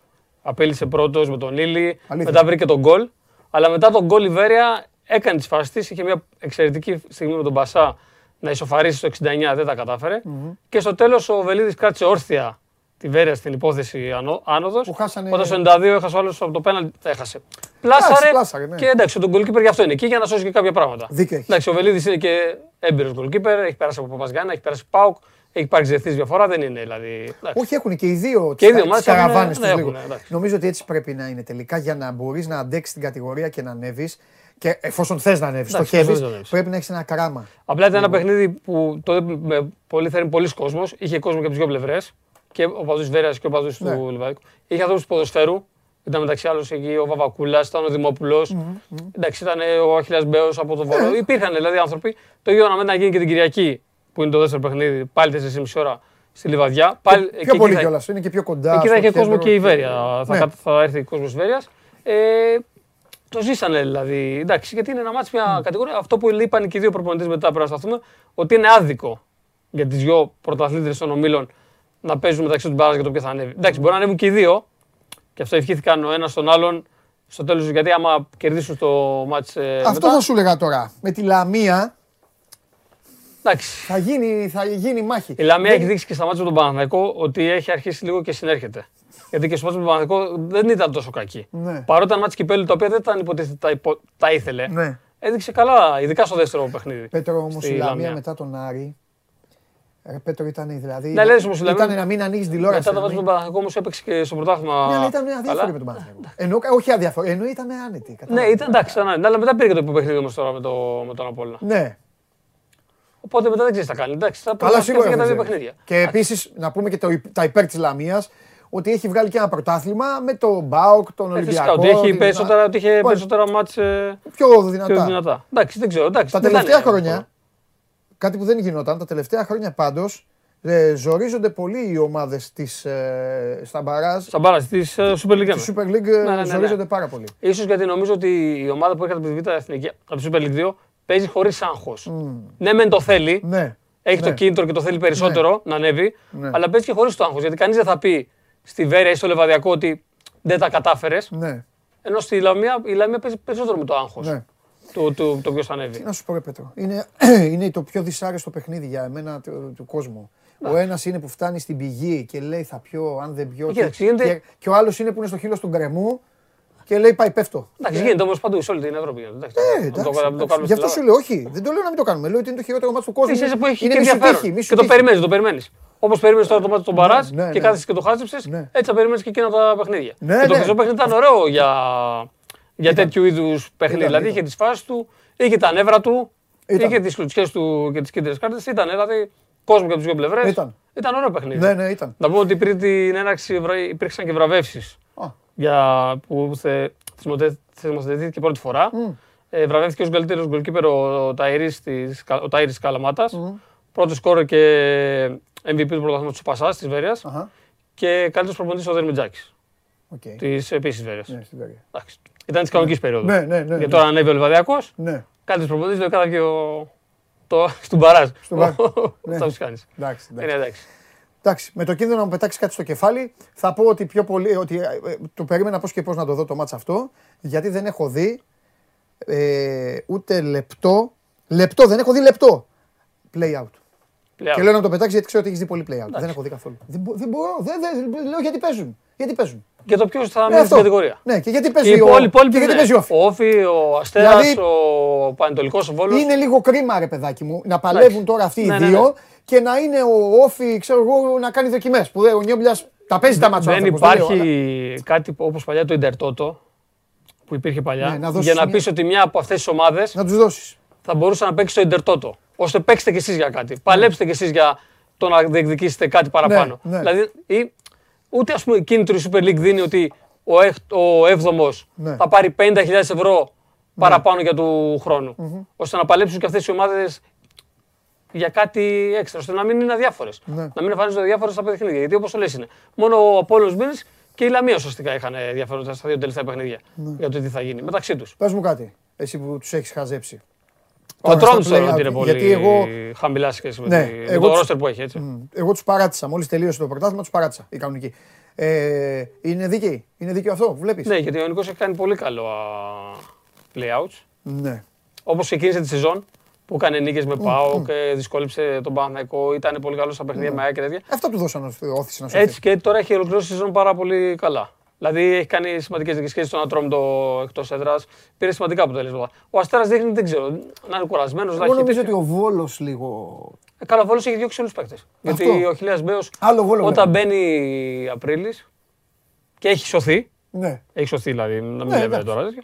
Απείλησε πρώτος με τον Λίλι. Αλήθεια. Μετά βρήκε τον γκολ. Αλλά μετά τον γκολ η Βέρεια έκανε τις φάσεις της. Είχε μια εξαιρετική στιγμή με τον Μπασά να ισοφαρίσει στο 69, δεν τα καταφερε Και στο τέλος ο Βελίδης κράτησε όρθια τη Βέρεια στην υπόθεση άνοδος. Που χάσανε- Όταν στο 92 έχασε ο άλλος από το πέναλ, έχασε. Πλάσαρε. πλάσαρε, ναι. Και εντάξει, τον goalkeeper γι' αυτό είναι εκεί για να σώσει και κάποια πράγματα. Δίκιο έχεις. Εντάξει, ο Βελίδης είναι και έμπειρος goalkeeper, έχει περάσει από Παπαζιάννα, έχει περάσει Πάουκ, έχει υπάρξει διεθνή διαφορά, δεν είναι δηλαδή. εντάξει. Όχι, έχουν και οι δύο Και οι τις δύο κα- μάλιστα τις έχουν- καραβάνες ναι, τους έχουν, λίγο. εντάξει. Νομίζω ότι έτσι πρέπει να είναι τελικά για να μπορείς να αντέξεις την κατηγορία και να ανέβεις. Και εφόσον θες να ανέβεις, Εντάξει, στοχεύεις, πώς δεν ανέβεις. πρέπει να έχεις ένα κράμα. Απλά ήταν ένα παιχνίδι που τότε με πολύ φέρνει πολλοί κόσμος. Είχε κόσμο και από τις δύο πλευρές. Και ο παδού Βέρειας και ο παδού Ναι. του Λιβαδικού. Είχε ανθρώπους του ποδοσφαίρου. Δεν Ήταν μεταξύ άλλων εκεί ο Βαβακούλας, ήταν ο δημοπουλο Εντάξει, ήταν ο Αχιλέα Μπέος από το Βόλο. Υπήρχαν δηλαδή άνθρωποι. Το ίδιο να γίνει και την Κυριακή, που είναι το δεύτερο παιχνίδι, πάλι 4,5 ώρα στη Λιβαδιά. Πάλι, Πιο πολύ κιόλας. Είναι και πιο κοντά. Εκεί θα στο έχει κόσμο κέντρο και η Βέρεια. Θα, Ναι. κα- θα έρθει κόσμος τη Βέρειας. Ε, το ζήσανε δηλαδή. Εντάξει, γιατί είναι ένα μάτσο μια κατηγορία. Αυτό που είπαν και οι δύο προπονητές μετά πρέπει να σταθούμε, ότι είναι άδικο για τις δύο πρωταθλήτρε των ομίλων να παίζουν μεταξύ τους μπαράζ για το ποιο θα ανέβει. Εντάξει, μπορεί να ανέβουν και οι δύο. Και αυτό ευχήθηκαν ο ένας τον άλλον στο τέλος. Γιατί άμα κερδίσουν το μάτσο. Ε, Αυτό μετά, θα σου έλεγα τώρα. Με τη Λαμία Εντάξει. θα γίνει, θα γίνει μάχη. Η Λαμία Δεν- έχει δείξει και στα μάτια του Παναθηναϊκού ότι έχει αρχίσει λίγο και συνέρχεται. Γιατί και στο μάτσο του Παναθηναϊκού δεν ήταν τόσο κακή. Ναι. Παρότι ήταν μάτς κυπέλου τα οποία δεν ήταν υποτίθεται τα, υπο- τα ήθελε. Ναι. Έδειξε καλά, ειδικά στο δεύτερο παιχνίδι. Πέτρο όμως στη η Λαμία Λαμία. μετά τον Άρη. Ρε Πέτρο ήταν δηλαδή. Ναι, λες όμως η Λαμία- Ήταν να μην ανοίξεις τηλεόραση. Μετά το να μάτς του μην- Παναθηναϊκού όμως έπαιξε και στο πρωτάθλημα. Ναι, αλλά ήταν καλά. αδιάφορη με τον Παναθηναϊκό. Ενώ, όχι αδιάφορη, ενώ ήταν άνετη. Ναι, κατάλαβες. ήταν εντάξει, ήταν άνετη. αλλά μετά πήρε και το παιχνίδι όμως τώρα με, το, με τον Απόλλωνα. Ναι, Οπότε μετά δεν ξέρεις τι θα κάνει. Εντάξει, θα πρέπει καλά να σκέφτεται σίγουρα. για τα δεν δύο ξέρεις. παιχνίδια. Και επίσης να πούμε και το, υπ- τα υπέρ της Λαμίας ότι έχει βγάλει και ένα πρωτάθλημα με τον Μπάουκ, τον Ε, Φυσικά Ολυμπιακό. ότι έχει την- περισσότερα, ότι είχε Όχι, περισσότερα μάτς ε, Πιο δυνατά. πιο δυνατά. Εντάξει, δεν ξέρω. Εντάξει, Τα δεν τελευταία ήταν εύκολο. χρόνια, κάτι που δεν γινόταν, τα τελευταία χρόνια πάντως ε, ζορίζονται πολύ οι ομάδες ε, στα μπαράζ. Στα μπάρα της Super League. Της Super League ε, ναι, ναι. ζορίζονται πάρα πολύ. Ίσως γιατί νομίζω ότι η ομάδα που έρχεται από τη Β' Εθνική, από τη Super League 2, παίζει χωρίς άγχος. Ναι, μεν το θέλει, Ναι. έχει το ναι. κίνητρο και το θέλει περισσότερο να ανέβει, Ναι. αλλά παίζει και χωρίς το άγχος. Γιατί κανείς δεν θα πει στη Βέρεια ή στο Λεβαδιακό ότι δεν τα κατάφερες. Ναι, Ενώ στη Λαμία, η Λαμία παίζει περισσότερο με το άγχος ναι. του, του, το ποιος θα ανέβει. Να σου πω, ρε Πέτρο, είναι, είναι το πιο δυσάρεστο παιχνίδι για εμένα του, του κόσμου. Ο ένας είναι που φτάνει στην πηγή και λέει θα πιω, αν δεν πιω. Και, Κοίταξε, γίνεται- και, και ο άλλος είναι που είναι στο χείλος του γκρεμού και λέει πάει πέφτω. Εντάξει, Ε, γίνεται όμως παντού σε όλη την Ευρώπη. γίνεται. Εντάξει, Ε, να εντάξει, το, να το εντάξει. κάνουμε Γι' στην αυτό σου Ελλάδα. λέω, όχι. Δεν το λέω να μην το κάνουμε. Λέω ότι είναι το χειρότερο μάτι του κόσμου. Εσύ είσαι που έχει είναι και μη σου ενδιαφέρον. τύχει, μη σου Και το τύχει. περιμένεις, το περιμένεις. Όπως περιμένεις τώρα το μάτι του Μπαράζ Ναι, ναι, και ναι. κάθεσαι και το χάζεψε, Ναι. έτσι θα περιμένεις και εκείνα τα παιχνίδια. Ναι, και το ναι. χρυσό παιχνίδι ήταν ωραίο για, για τέτοιου είδους παιχνίδι. Ήταν, Δηλαδή ήταν. είχε τις φάσεις του, είχε τα νεύρα του, Ήταν. είχε τις κλουτσιές του και τις κίτρινες κάρτες. Ήταν δηλαδή κόσμο και από τις δύο πλευρές. Ήταν. Ήταν ωραίο παιχνίδι. Ναι, ναι, ήταν. Να πούμε ότι πριν την έναρξη βρα- υπήρξαν και βραβεύσεις Α. για που θε, θεσμοθε- θεσμοθετήθηκε πρώτη φορά. Ε, βραβεύτηκε ως καλύτερος γκολκίπερ ο, ο Ταϊρής της, Κα- ο Ταϊρής της Καλαμάτας. Πρώτος σκόρερ και MVP του πρωταθλήματος του Πασάς της Βέρειας. Αχα. Και καλύτερος προπονητής ο Δερμιτζάκης Οκ. της επίσης Βέρειας. Ναι, στην Βέρεια. Εντάξει. Ήταν της κανονικής περίοδου. Ναι, ναι, ναι, Γιατί ναι. τώρα ανέβει ο Λεβαδειακός. Ναι, Καλύτερος προπονητής το κατάβηκε ο... Το, στο μπαράζ. Στο μπαράζ. Ναι. Αυτό που κάνεις. εντάξει. εντάξει. Είναι εντάξει. Εντάξει, με το κίνδυνο να μου πετάξεις κάτι στο κεφάλι, θα πω ότι πιο πολύ. Ότι, ε, ε, το περίμενα πώς και πώς να το δω το μάτς αυτό, γιατί δεν έχω δει ε, ούτε λεπτό. Λεπτό, δεν έχω δει λεπτό. Play out. Πλέον. Και λέω να το πετάξεις γιατί ξέρω ότι έχεις δει πολύ play out. Δεν έχω δει καθόλου. Δεν, μπο- δεν μπορώ. Δεν, δεν, λέω γιατί παίζουν. Γιατί παίζουν. Και το ποιος θα Ναι, μείνει στην αυτό. κατηγορία. Ναι, και γιατί Και παίζει οι ο, υπόλοιποι- και γιατί ναι. παίζει ο Όφη. Ο Όφη, ο Αστέρας, Δηλαδή- ο Πανετολικός, ο Βόλος. Είναι λίγο κρίμα, ρε παιδάκι μου, να παλεύουν τώρα αυτοί οι Ναι, ναι, δύο ναι. και να είναι ο Όφη, ξέρω εγώ, να κάνει δοκιμές. Που δεν- ο Νιόμπλιας τα παίζει τα μάτσα. Δεν υπάρχει κάτι που- όπως παλιά το Ιντερτότο που υπήρχε παλιά Ναι, να δώσεις για να μια- πεις ότι μια από αυτές τις ομάδες Να τους δώσεις. θα μπορούσε να παίξει το Ιντερτότο. Ώστε παίξτε κι εσείς για κάτι. Παλέψτε κι εσείς για το να διεκδικήσετε κάτι παραπάνω. ναι. Δηλαδή, ή, ούτε ας πούμε κίνητρο η Super League δίνει ότι ο, έχ, ο έβδομος Ναι. θα πάρει 50.000 ευρώ παραπάνω για του χρόνου. Ώστε να παλέψουν και αυτές οι ομάδες για κάτι έξτρα, ώστε να μην είναι αδιάφορες. Ναι. Να μην εμφανίζονται αδιάφορες στα παιχνίδια. Γιατί όπως το λες είναι. Μόνο ο Απόλλωνος Μήνης και η Λαμία ουσιαστικά είχαν ενδιαφέροντα στα δύο τελευταία παιχνίδια Ναι. για το τι θα γίνει μεταξύ τους. Πες μου κάτι, εσύ που τους έχεις χαζέψει. Ο Τώρα, Τρόντ στο θεωρώ play-out, ότι είναι πολύ γιατί εγώ- χαμηλά σχέση με, Ναι, τη- με εγώ το τους- ρόστερ που έχει. Έτσι. Μμ, Εγώ τους παράτησα. Μόλις τελείωσε το πρωτάθλημα, τους παράτησα. Η κανονική. Ε, είναι δίκαιη. Είναι δίκαιο αυτό που βλέπεις. Ναι, γιατί ο Νικό έχει κάνει πολύ καλό α, play-outs. ναι. Όπως ξεκίνησε τη σεζόν που έκανε νίκες με ΠΑΟ και δυσκόλεψε τον Παναθηναϊκό. Ήταν πολύ καλό στα παιχνίδια με ΑΕΚ και τέτοια. Αυτό του δώσαν όθηση να σου Έτσι και τώρα έχει ολοκληρώσει τη σεζόν πάρα πολύ καλά. Δηλαδή έχει κάνει σημαντικές διεκδικήσει στον Ατρόμητο εκτός έδρας. Πήρε σημαντικά αποτελέσματα. Ο Αστέρας δείχνει, δεν ξέρω, να είναι κουρασμένος. Να Εγώ έχει νομίζω ότι τέτοιο. ο Βόλος λίγο. Ε, Καλά, ο Βόλος έχει διώξει όλου του παίκτε. Γιατί Αυτό. ο Χιλιάς Μπέος Άλλο Βόλο όταν βλέπω. μπαίνει Απρίλης και έχει σωθεί. Ναι. Έχει σωθεί δηλαδή, να μην Ναι, λέμε εντάξει. τώρα τέτοιο.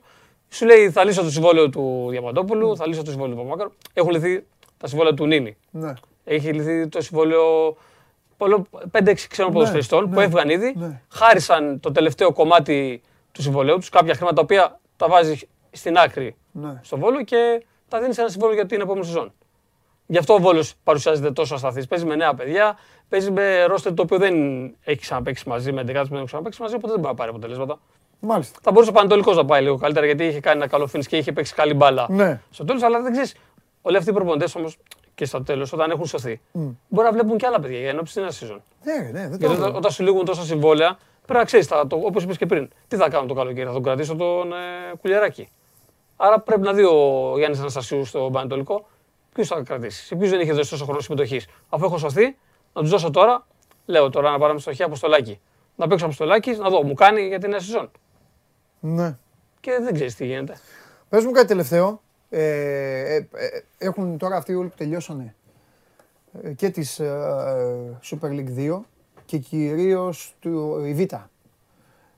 Σου λέει θα λύσω το συμβόλαιο του Διαμαντόπουλου, θα λύσω το συμβόλαιο του Παπαμάκαρου. Έχουν λυθεί τα συμβόλαια του Νίνη. ναι. Έχει λυθεί το συμβόλαιο 5-6 ξένων ποδοσφαιριστών που ναι, έφυγαν ήδη. ναι. Χάρισαν το τελευταίο κομμάτι του συμβολέου τους, κάποια χρήματα τα οποία τα βάζει στην άκρη Ναι. στο Βόλο και τα δίνεις ένα συμβόλαιο για την επόμενη σεζόν. Γι' αυτό ο Βόλος παρουσιάζεται τόσο ασταθής. Παίζει με νέα παιδιά, παίζει με ρόστερ το οποίο δεν έχει ξαναπέξει μαζί, με 11 που δεν έχει ξαναπέξει μαζί, οπότε δεν μπορεί να πάρει αποτελέσματα. Μάλιστα. Θα μπορούσε ο Πανατολικός να πάει λίγο καλύτερα γιατί είχε κάνει ένα καλό finish και είχε παίξει καλή μπάλα Ναι. στο τέλος, αλλά δεν ξέρεις. Όλοι αυτοί οι προπονητές όμως και στο τέλος, όταν έχουν σωθεί, μπορεί να βλέπουν και άλλα παιδιά για ενόψη τη σεζόν. Ναι, ναι, δεν το Γιατί όταν, λέω. όταν σου λήγουν τόσα συμβόλαια, πρέπει να ξέρεις, όπως είπες και πριν, τι θα κάνω το καλοκαίρι, θα τον κρατήσω τον ε, κουλιαράκι. Άρα πρέπει να δει ο Γιάννης Αναστασίου στο Πανετολικό ποιου θα κρατήσει, σε ποιους δεν είχε δώσει τόσο χρόνο συμμετοχής. Αφού έχω σωθεί, να τους δώσω τώρα, λέω τώρα να πάρουμε στο χέρι αποστολάκι. Να παίξω αποστολάκι, να δω, μου κάνει για την νέα σεζόν. Ναι. Και δεν ξέρεις τι γίνεται. Πες μου κάτι τελευταίο. Ε, ε, ε, έχουν τώρα αυτοί όλοι που τελειώσανε ε, και της ε, Super League 2 και κυρίως του, η Β.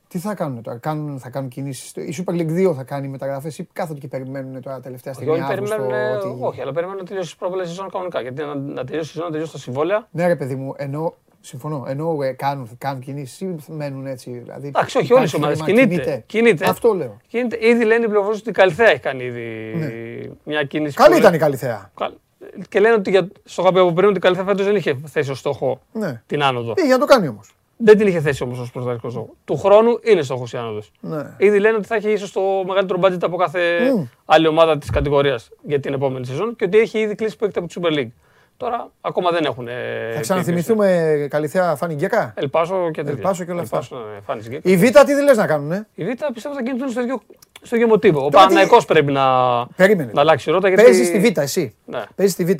Τι θα κάνουν τώρα, κάνουν, θα κάνουν κινήσεις. Η Super League 2 θα κάνει μεταγραφές ή κάθονται και περιμένουν τώρα τελευταία Και στιγμή όλοι Αύγουστο, περιμένουν, ότι- όχι, αλλά περιμένουν να τελειώσει η πρώτη σεζόν κανονικά. Γιατί να, να τελειώσει η σεζόν, να τελειώσει τα συμβόλαια. Ναι ρε παιδί μου, ενώ, συμφωνώ, ενώ ε, κάνουν, κάνουν κινήσεις ή μένουν έτσι. Δηλαδή, Εντάξει, όχι, υπάρχει όλες οι ομάδες. χρήμα, Κινείται, κινείται. Αυτό λέω. Γίνεται, ήδη λένε οι πληροφορίες ότι η Καλυθέα έχει κάνει ήδη Ναι. μια κίνηση. Καλή που- ήταν η καλή θέα. Καλ- Και λένε ότι για, στο είχα πει από πριν ότι η Καλυθέα φέτος δεν είχε θέσει ως στόχο Ναι. την άνοδο. Ε, για να το κάνει όμως. Δεν την είχε θέσει όμως ως πρωταρχικός στόχος. Του χρόνου είναι στόχος η άνοδος. Ναι. Ήδη λένε ότι θα έχει ίσως το μεγαλύτερο budget από κάθε Μμ. άλλη ομάδα της κατηγορίας για την επόμενη σεζόν και ότι έχει ήδη κλείσει παίκτη από τη Super League. Τώρα ακόμα δεν έχουν. ε, Θα ξαναθυμηθούμε Καλλιθέα Φάνη Γκέκα; Ελπάσο και τέτοια. Ελπάσο και όλα αυτά. Ελπάσο, ναι, φάνης γκέκ. Η Β τι δεν λες να κάνουν, ε; Η Β πιστεύω θα κινηθούν στο ίδιο, στο ίδιο μοτίβο. Ο Τώρα τι- Παναθηναϊκός πρέπει να, Περίμενε. να αλλάξει ρότα. Γιατί... Παίζεις στη Β, εσύ. Ναι. Παίζεις στη Β.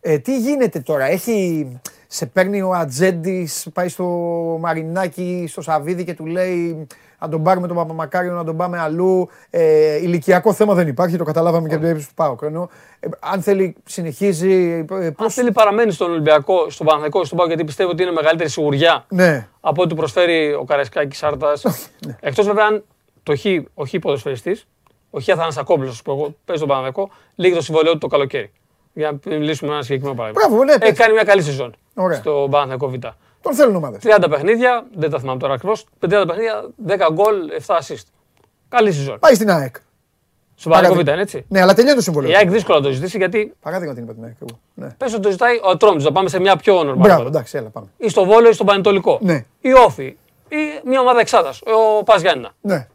Ε, τι γίνεται τώρα, έχει. Σε παίρνει ο Ατζέντης, πάει στο Μαρινάκι, στο Σαββίδι και του λέει να τον πάρουμε τον Παπαμακάριο, να τον πάμε αλλού. Ε, ηλικιακό θέμα δεν υπάρχει, το καταλάβαμε και από την περίπτωση του Πάου. Ενώ, ε, αν θέλει, συνεχίζει. Ε, Αν πώς... θέλει παραμένει στον Ολυμπιακό, στον Παναθηναϊκό, στον Πάο, γιατί πιστεύω ότι είναι μεγαλύτερη σιγουριά Ναι, από ό,τι προσφέρει ο Καραϊσκάκης Σάρτας. Εκτός βέβαια αν το χ, ο χ ποδοσφαιριστής, ο χ Αθανασακόπουλο, που εγώ παίζει τον Παναθηναϊκό, λύγει το συμβολέο του το καλοκαίρι. Για να μιλήσουμε ένα συγκεκριμένο παράδειγμα. Μπράβο, ναι, Έχει πες. κάνει μια καλή σεζόν Ωραία. στο Παναθηναϊκό Β. τον θέλουν ομάδες. 30 παιχνίδια, δεν τα θυμάμαι τώρα ακριβώς. 30 παιχνίδια, 10 γκολ, 7 assist. Καλή σεζόν. Πάει στην ΑΕΚ. Στον Παναθηναϊκό Β Παράδειγμα. είναι έτσι. Ναι, αλλά τελειώνει το συμβολέο. Η ΑΕΚ δύσκολα να το ζητήσει γιατί Παράδειγμα την είπα την ΑΕΚ. εγώ. Ναι. πες ότι το ζητάει ο Ατρόμητος, να πάμε σε μια πιο normal. Μπράβο, ομάδα. εντάξει, έλα πάμε. Ή στο Βόλο ή στον Πανετολικό. Ναι. Ή Όφη. Ή μια ομάδα εξάδα. Ο Πας Γιάννηνα. Ναι.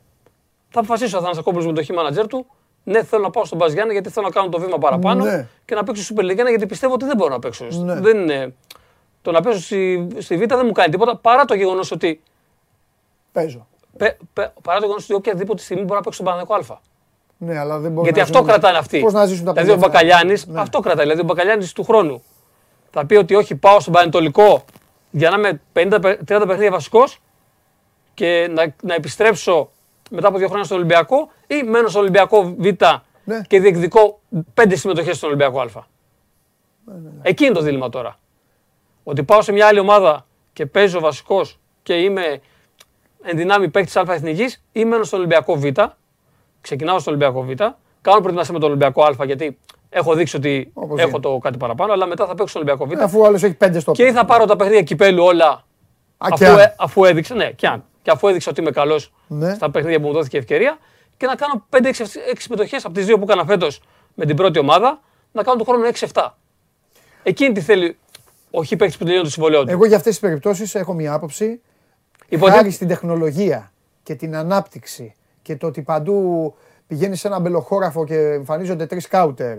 Θα αποφασίσει ο Αθανασακόπουλο με το χ manager του. Ναι, θέλω να πάω στον Πας Γιάννηνα γιατί θέλω να κάνω το βήμα παραπάνω Ναι. και να παίξω Super League 1 γιατί πιστεύω ότι δεν μπορώ να παίξω. Ναι. Δεν είναι... Το να παίξω στη, στη Β δεν μου κάνει τίποτα παρά το γεγονός ότι. Παίζω. Πε, πε, παρά το γεγονός ότι οποιαδήποτε στιγμή μπορώ να παίξω στον Παναγικό Α. Ναι, αλλά δεν μπορεί Γιατί να αυτό ζουν- κρατάνε αυτοί. Πώς να ζήσουν τα δηλαδή ο παιδιά αυτά; Μπακαλιάνη Ναι. αυτό κρατάει. Δηλαδή ο Μπακαλιάνη του χρόνου θα πει ότι όχι, πάω στον Πανετολικό για να είμαι 50, 30 παιχνίδια βασικός και να, να επιστρέψω μετά από δύο χρόνια στον Ολυμπιακό ή μένω στον Ολυμπιακό Β Ναι. και διεκδικώ πέντε συμμετοχές στον Ολυμπιακό Α. Ναι, Εκεί είναι το δίλημα τώρα. Ότι πάω σε μια άλλη ομάδα και παίζω βασικός και είμαι εν δυνάμει παίκτης Α εθνικής ή μένω στον Ολυμπιακό Β. Ξεκινάω στον Ολυμπιακό Β. Κάνω προετοιμασία με τον Ολυμπιακό Α γιατί έχω δείξει ότι Όπως έχω είναι. το κάτι παραπάνω. Αλλά μετά θα παίξω στον Ολυμπιακό Β. Αφού ο άλλος έχει πέντε στο Και ή θα πάρω τα παιχνίδια κυπέλου όλα Α, αφού, και αν. ε, αφού έδειξε, ναι, και αν. Και αφού έδειξε ότι είμαι καλός Ναι. στα παιχνίδια που μου δόθηκε ευκαιρία και να κάνω 5-6 συμμετοχές από τις δύο που έκανα φέτος με την πρώτη ομάδα, να κάνω του χρόνου 6-7. Εκείνη τι θέλει ο χ παίκτης που τελειώνει το συμβολέο του. Εγώ για αυτές τις περιπτώσεις έχω μία άποψη. Υποτί- Χάρη στην τεχνολογία και την ανάπτυξη και το ότι παντού πηγαίνεις σε ένα μπελοχώραφο και εμφανίζονται τρεις σκάουτερ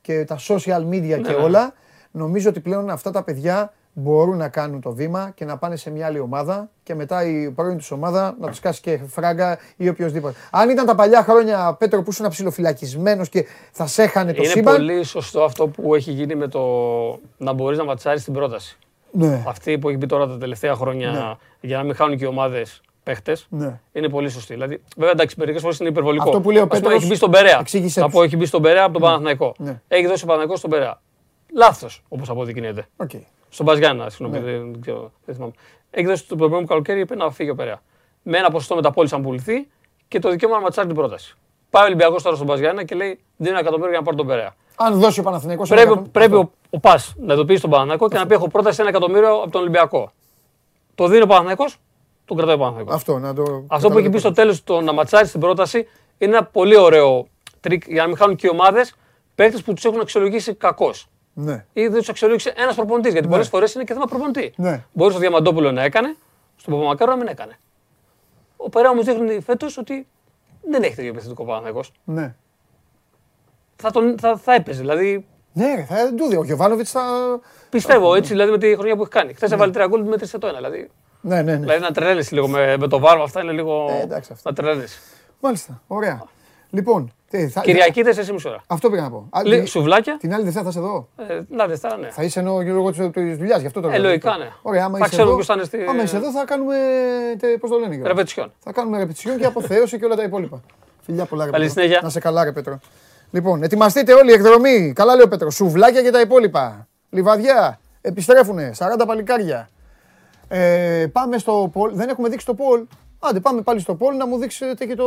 και τα social media και ναι. όλα, νομίζω ότι πλέον αυτά τα παιδιά μπορούν να κάνουν το βήμα και να πάνε σε μια άλλη ομάδα και μετά η πρώην τους ομάδα να τους κάσει και φράγκα ή οποιοδήποτε. Αν ήταν τα παλιά χρόνια, Πέτρο, που ήσουν ψιλοφυλακισμένο και θα σε έχανε το Είναι σύμπαν. πολύ σωστό αυτό που έχει γίνει με το να μπορείς να ματσάρεις την πρόταση. Ναι, Αυτή που έχει μπει τώρα τα τελευταία χρόνια Ναι. για να μην χάνουν και οι ομάδες παίχτες. ναι. Είναι πολύ σωστή. Δηλαδή, βέβαια, εντάξει, μερικές φορές είναι υπερβολικό. Αυτό που λέει ο Ας πούμε, Πέτρος, έχει μπει στον Περέα. εξήγησέ Θα τους. πω, έχει μπει στον Περέα από τον Παναθηναϊκό. Ναι. Έχει δώσει ο Παναθηναϊκός στον Περέα. Λάθος, όπως αποδεικνύεται. Οκ. Στον ΠΑΣ Γιάννα, συγγνώμη, Ναι. δεν, ξέρω, δεν θυμάμαι. Έχει δώσει το προηγούμενο καλοκαίρι, είπε να φύγει ο Περέα. Με ένα ποσοστό μεταπώλησης αν πουληθεί και το δικαίωμα να ματσάρει την πρόταση. Πάει ο Ολυμπιακός τώρα στον ΠΑΣ Γιάννα και λέει: Δίνω ένα εκατομμύριο για να πάρω τον Περέα. Αν δώσει ο Παναθηναϊκός Πρέπει, ένα πρέπει ο, ο ΠΑΣ να ειδοποιήσει τον Παναθηναϊκό και να πει: Έχω πρόταση ένα εκατομμύριο από τον Ολυμπιακό. Το δίνει ο Παναθηναϊκός, τον κρατάει ο Παναθηναϊκός. Αυτό, να το Αυτό που καταλάβω έχει πει στο το- τέλος το να ματσάρει στην πρόταση είναι ένα πολύ ωραίο τρικ για να μην χάνουν και οι ομάδες παίκτες που τους έχουν αξιολογήσει κακώς. Ναι. Ή δεν τους αξιολόγησε ένας προπονητής. Γιατί πολλές φορές είναι και θέμα προπονητή. Ναι. Μπορεί στο Διαμαντόπουλο να έκανε, στον Παπαμακάρο να μην έκανε. Ο Περά όμως δείχνει φέτος ότι δεν έχει τέτοιο επιθετικό Παναθηναϊκός. Ναι. Θα, τον, θα, θα έπαιζε. Δηλαδή Ναι, ρε, θα του δει. Ο Γιωβάνοβιτς θα. πιστεύω έτσι δηλαδή, με τη χρονιά που έχει κάνει. Χθες έβαλε τρία γκολ μέτρησε το ένα. Δηλαδή, Ναι, ναι, ναι. δηλαδή να τρελαίνεσαι λίγο με, με το βάρο αυτά είναι λίγο. Ε, εντάξει, αυτά. να τρελαίνεσαι. Μάλιστα. Ωραία. Λοιπόν, τι, θα... Κυριακή 4,5 ώρα. αυτό πήγα να πω. Α, Λι- την- Σουβλάκια. Την άλλη Δευτέρα θα είσαι εδώ. Ε, να Δευτέρα, ναι. Θα είσαι ενώ λόγω τη δουλειάς, γι' αυτό το Ε, λέω. λογικά, ναι. Ωραία, άμα Θα είσαι ξέρουμε εδώ, ποιος θα είναι στη- άμα είσαι εδώ θα κάνουμε, πώς το λένε, Γιώργο; Ρεπετησιόν. Θα κάνουμε ρεπετησιόν και αποθέωση και όλα τα υπόλοιπα. Φιλιά πολλά, ρε Καλή Πέτρο. συνέχεια. Να σε καλά, ρε Πέτρο. Λοιπόν, ετοιμαστείτε όλοι εκδρομή. Καλά λέει ο Πέτρο. Σουβλάκια και τα υπόλοιπα. Λιβαδιά. Επιστρέφουνε. 40 παλικάρια. Ε, πάμε στο Πολ. Δεν έχουμε δείξει το Πολ. Άντε, πάμε πάλι στο Πολ να μου δείξετε και το,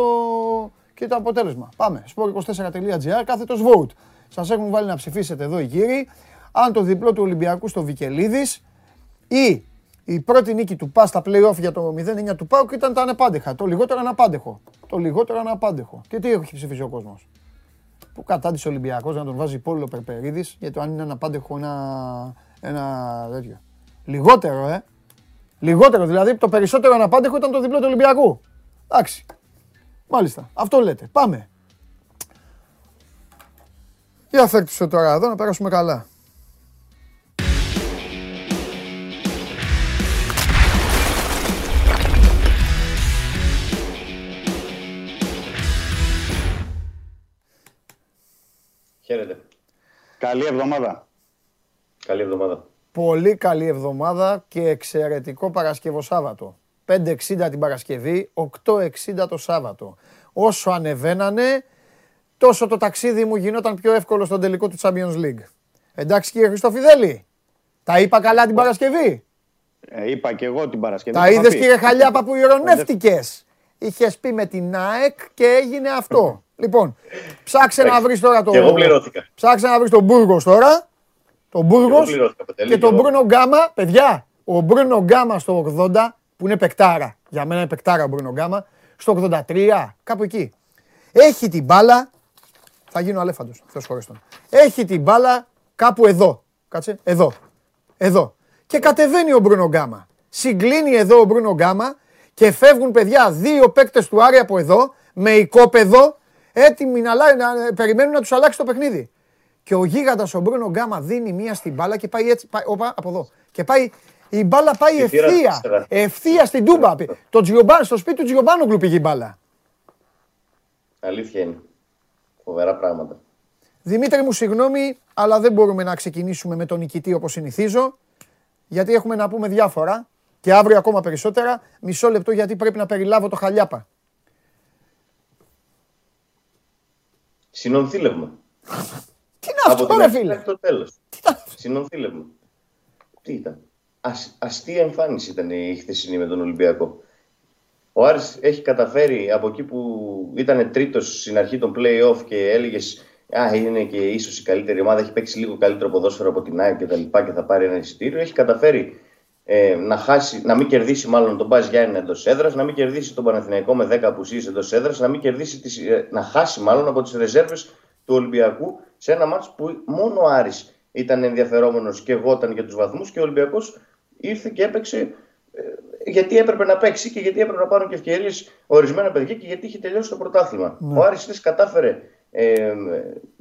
και το αποτέλεσμα. Πάμε. sport24.gr κάθετος vote. Σας έχουν βάλει να ψηφίσετε εδώ οι κύριοι. Αν το διπλό του Ολυμπιακού στο Βικελίδης ή η πρώτη νίκη του ΠΑ στα play-off για το 0-9 του ΠΑΟΚ ήταν τα αναπάντεχα. Το λιγότερο αναπάντεχο. Το λιγότερο αναπάντεχο. Και τι έχει ψηφίσει ο κόσμος; Που κατάντησε ο Ολυμπιακός να τον βάζει Πόλο Περπερίδης για το αν είναι αναπάντεχο ένα, ένα τέτοιο. Λιγότερο, ε. Λιγότερο, δηλαδή το περισσότερο αναπάντεχο ήταν το διπλό του Ολυμπιακού. Εντάξει. Μάλιστα. Αυτό λέτε. Πάμε. Για φέρτε το τώρα εδώ να περάσουμε καλά. Χαίρετε. Καλή εβδομάδα. Καλή εβδομάδα. Πολύ καλή εβδομάδα και εξαιρετικό Παρασκευό Σάββατο. 5.60 την Παρασκευή, 8.60 το Σάββατο. Όσο ανεβαίνανε, τόσο το ταξίδι μου γινόταν πιο εύκολο στον τελικό του Champions League. Εντάξει κύριε Χριστοφιδέλη, τα είπα καλά την Παρασκευή; Ε, είπα και εγώ την Παρασκευή. Τα το είχα είδες πει. κύριε Χαλιάπα που ηρωνεύτηκες; Είχες πει με την ΑΕΚ και έγινε αυτό. Λοιπόν, ψάξε να βρεις τώρα το... Και εγώ πληρώθηκα. Ψάξε να βρεις τον Μπούργος τώρα. Τον Μπούργος πληρώθηκα, Παντελή, και και τον εγώ. Μπρούνο Γκάμα. Παιδιά, ο Μπρούνο Γκάμα στο 80 που είναι παικτάρα. Για μένα είναι παικτάρα ο Μπρούνο Γκάμα. Στο 83, κάπου εκεί. Έχει την μπάλα. Θα γίνω αλέφαντος, Θεός χωριστόν. Έχει την μπάλα κάπου εδώ. Κάτσε, εδώ. Εδώ. Και κατεβαίνει ο Μπρούνο Γκάμα. Συγκλίνει εδώ ο Μπρούνο Γκάμα και φεύγουν παιδιά δύο παίκτες του Άρη από εδώ με οικόπεδο έτοιμοι να, αλλα- να περιμένουν να τους αλλάξει το παιχνίδι. Και ο γίγαντας ο Μπρούνο Γκάμα δίνει μία στην μπάλα και πάει έτσι, πάει, όπα, από εδώ. Και πάει, η μπάλα πάει Τη θύρα ευθεία, τέσσερα. ευθεία στην Τούμπα. Το Τζιομπάν, στο σπίτι του Τζιομπάνογκλου πήγε η μπάλα. Αλήθεια είναι. Φοβερά πράγματα. Δημήτρη μου, συγγνώμη, αλλά δεν μπορούμε να ξεκινήσουμε με τον νικητή όπως συνηθίζω, γιατί έχουμε να πούμε διάφορα και αύριο ακόμα περισσότερα. Μισό λεπτό γιατί πρέπει να περιλάβω το χαλιάπα. Συνονθήλευμα. Τι είναι αυτό, την ρε αρχή φίλε; μέχρι το τέλος. Συνονθήλευμα. Τι ήταν; Ας, αστεία εμφάνιση ήταν η χθεσινή με τον Ολυμπιακό. Ο Άρης έχει καταφέρει από εκεί που ήταν τρίτος στην αρχή των play-off και έλεγες Α, είναι και ίσως η καλύτερη ομάδα. Έχει παίξει λίγο καλύτερο ποδόσφαιρο από την ΑΕΚ και τα λοιπά και θα πάρει ένα εισιτήριο. Έχει καταφέρει ε, να, χάσει, να μην κερδίσει μάλλον τον Μπα Γιάννη εντός έδρας, να μην κερδίσει τον Παναθηναϊκό με 10 απουσίε εντός έδρας, να, μην κερδίσει τις, ε, να χάσει μάλλον από τις ρεζέρβες του Ολυμπιακού σε ένα μάτσο που μόνο ο Άρης ήταν ενδιαφερόμενος και γόταν για τους βαθμούς και ο Ολυμπιακός ήρθε και έπαιξε ε, γιατί έπρεπε να παίξει και γιατί έπρεπε να πάρουν και ευκαιρίες ορισμένα παιδιά και γιατί είχε τελειώσει το πρωτάθλημα. Ο Άρης χθες κατάφερε ε,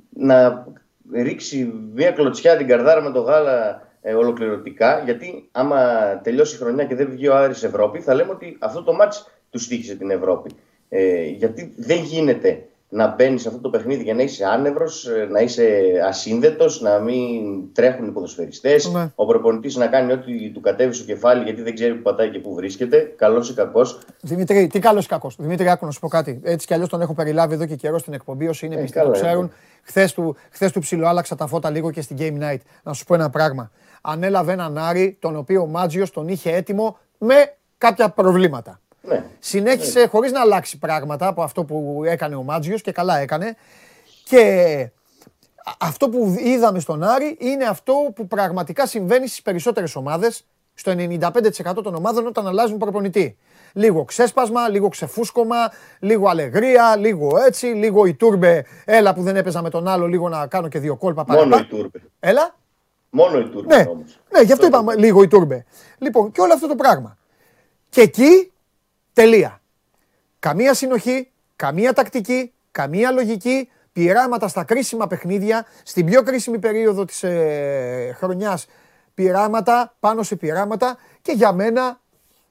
να ρίξει μια κλωτσιά την καρδάρα με το γάλα ε, ολοκληρωτικά, γιατί άμα τελειώσει η χρονιά και δεν βγει ο Άρης Ευρώπη, θα λέμε ότι αυτό το μάτς του στήχησε την Ευρώπη. Ε, γιατί δεν γίνεται να μπαίνεις σε αυτό το παιχνίδι για να είσαι άνευρος, ε, να είσαι ασύνδετος, να μην τρέχουν οι ποδοσφαιριστές, Ναι. ο προπονητής να κάνει ό,τι του κατέβει στο κεφάλι γιατί δεν ξέρει που πατάει και που βρίσκεται, καλός ή κακός. Δημήτρη, τι καλός ή κακός. Δημήτρη, άκου να σου πω κάτι. Έτσι κι αλλιώς τον έχω περιλάβει εδώ και καιρό στην εκπομπή. Όσοι είναι Ε, πιστοί το καλά, ξέρουν. είναι. Χθες του, χθες του ψιλοάλαξα τα φώτα λίγο και στην Game Night. Να σου πω ένα πράγμα. Ανέλαβε έναν Άρη, τον οποίο ο Μάτζιος τον είχε έτοιμο με κάποια προβλήματα. Ναι. Συνέχισε χωρίς να αλλάξει πράγματα από αυτό που έκανε ο Μάτζιος και καλά έκανε. Και α- αυτό που είδαμε στον Άρη είναι αυτό που πραγματικά συμβαίνει στις περισσότερες ομάδες, στο 95% των ομάδων όταν αλλάζουν προπονητή. λίγο ξέσπασμα, λίγο ξεφούσκωμα, λίγο αλεγρία, λίγο έτσι, λίγο η τούρμπε. Έλα που δεν έπαιζα με τον άλλο, λίγο να κάνω και δύο κόλπα Μόνο παραπάνω. η Τούρμπε. Έλα. Μόνο η Τούρμπε Ναι, όμως. ναι, γι' αυτό είπαμε λίγο η τούρμπε. Λοιπόν, και όλο αυτό το πράγμα. Και εκεί τελεία. Καμία συνοχή, καμία τακτική, καμία λογική, πειράματα στα κρίσιμα παιχνίδια, στην πιο κρίσιμη περίοδο της ε, χρονιάς, πειράματα πάνω σε πειράματα και για μένα,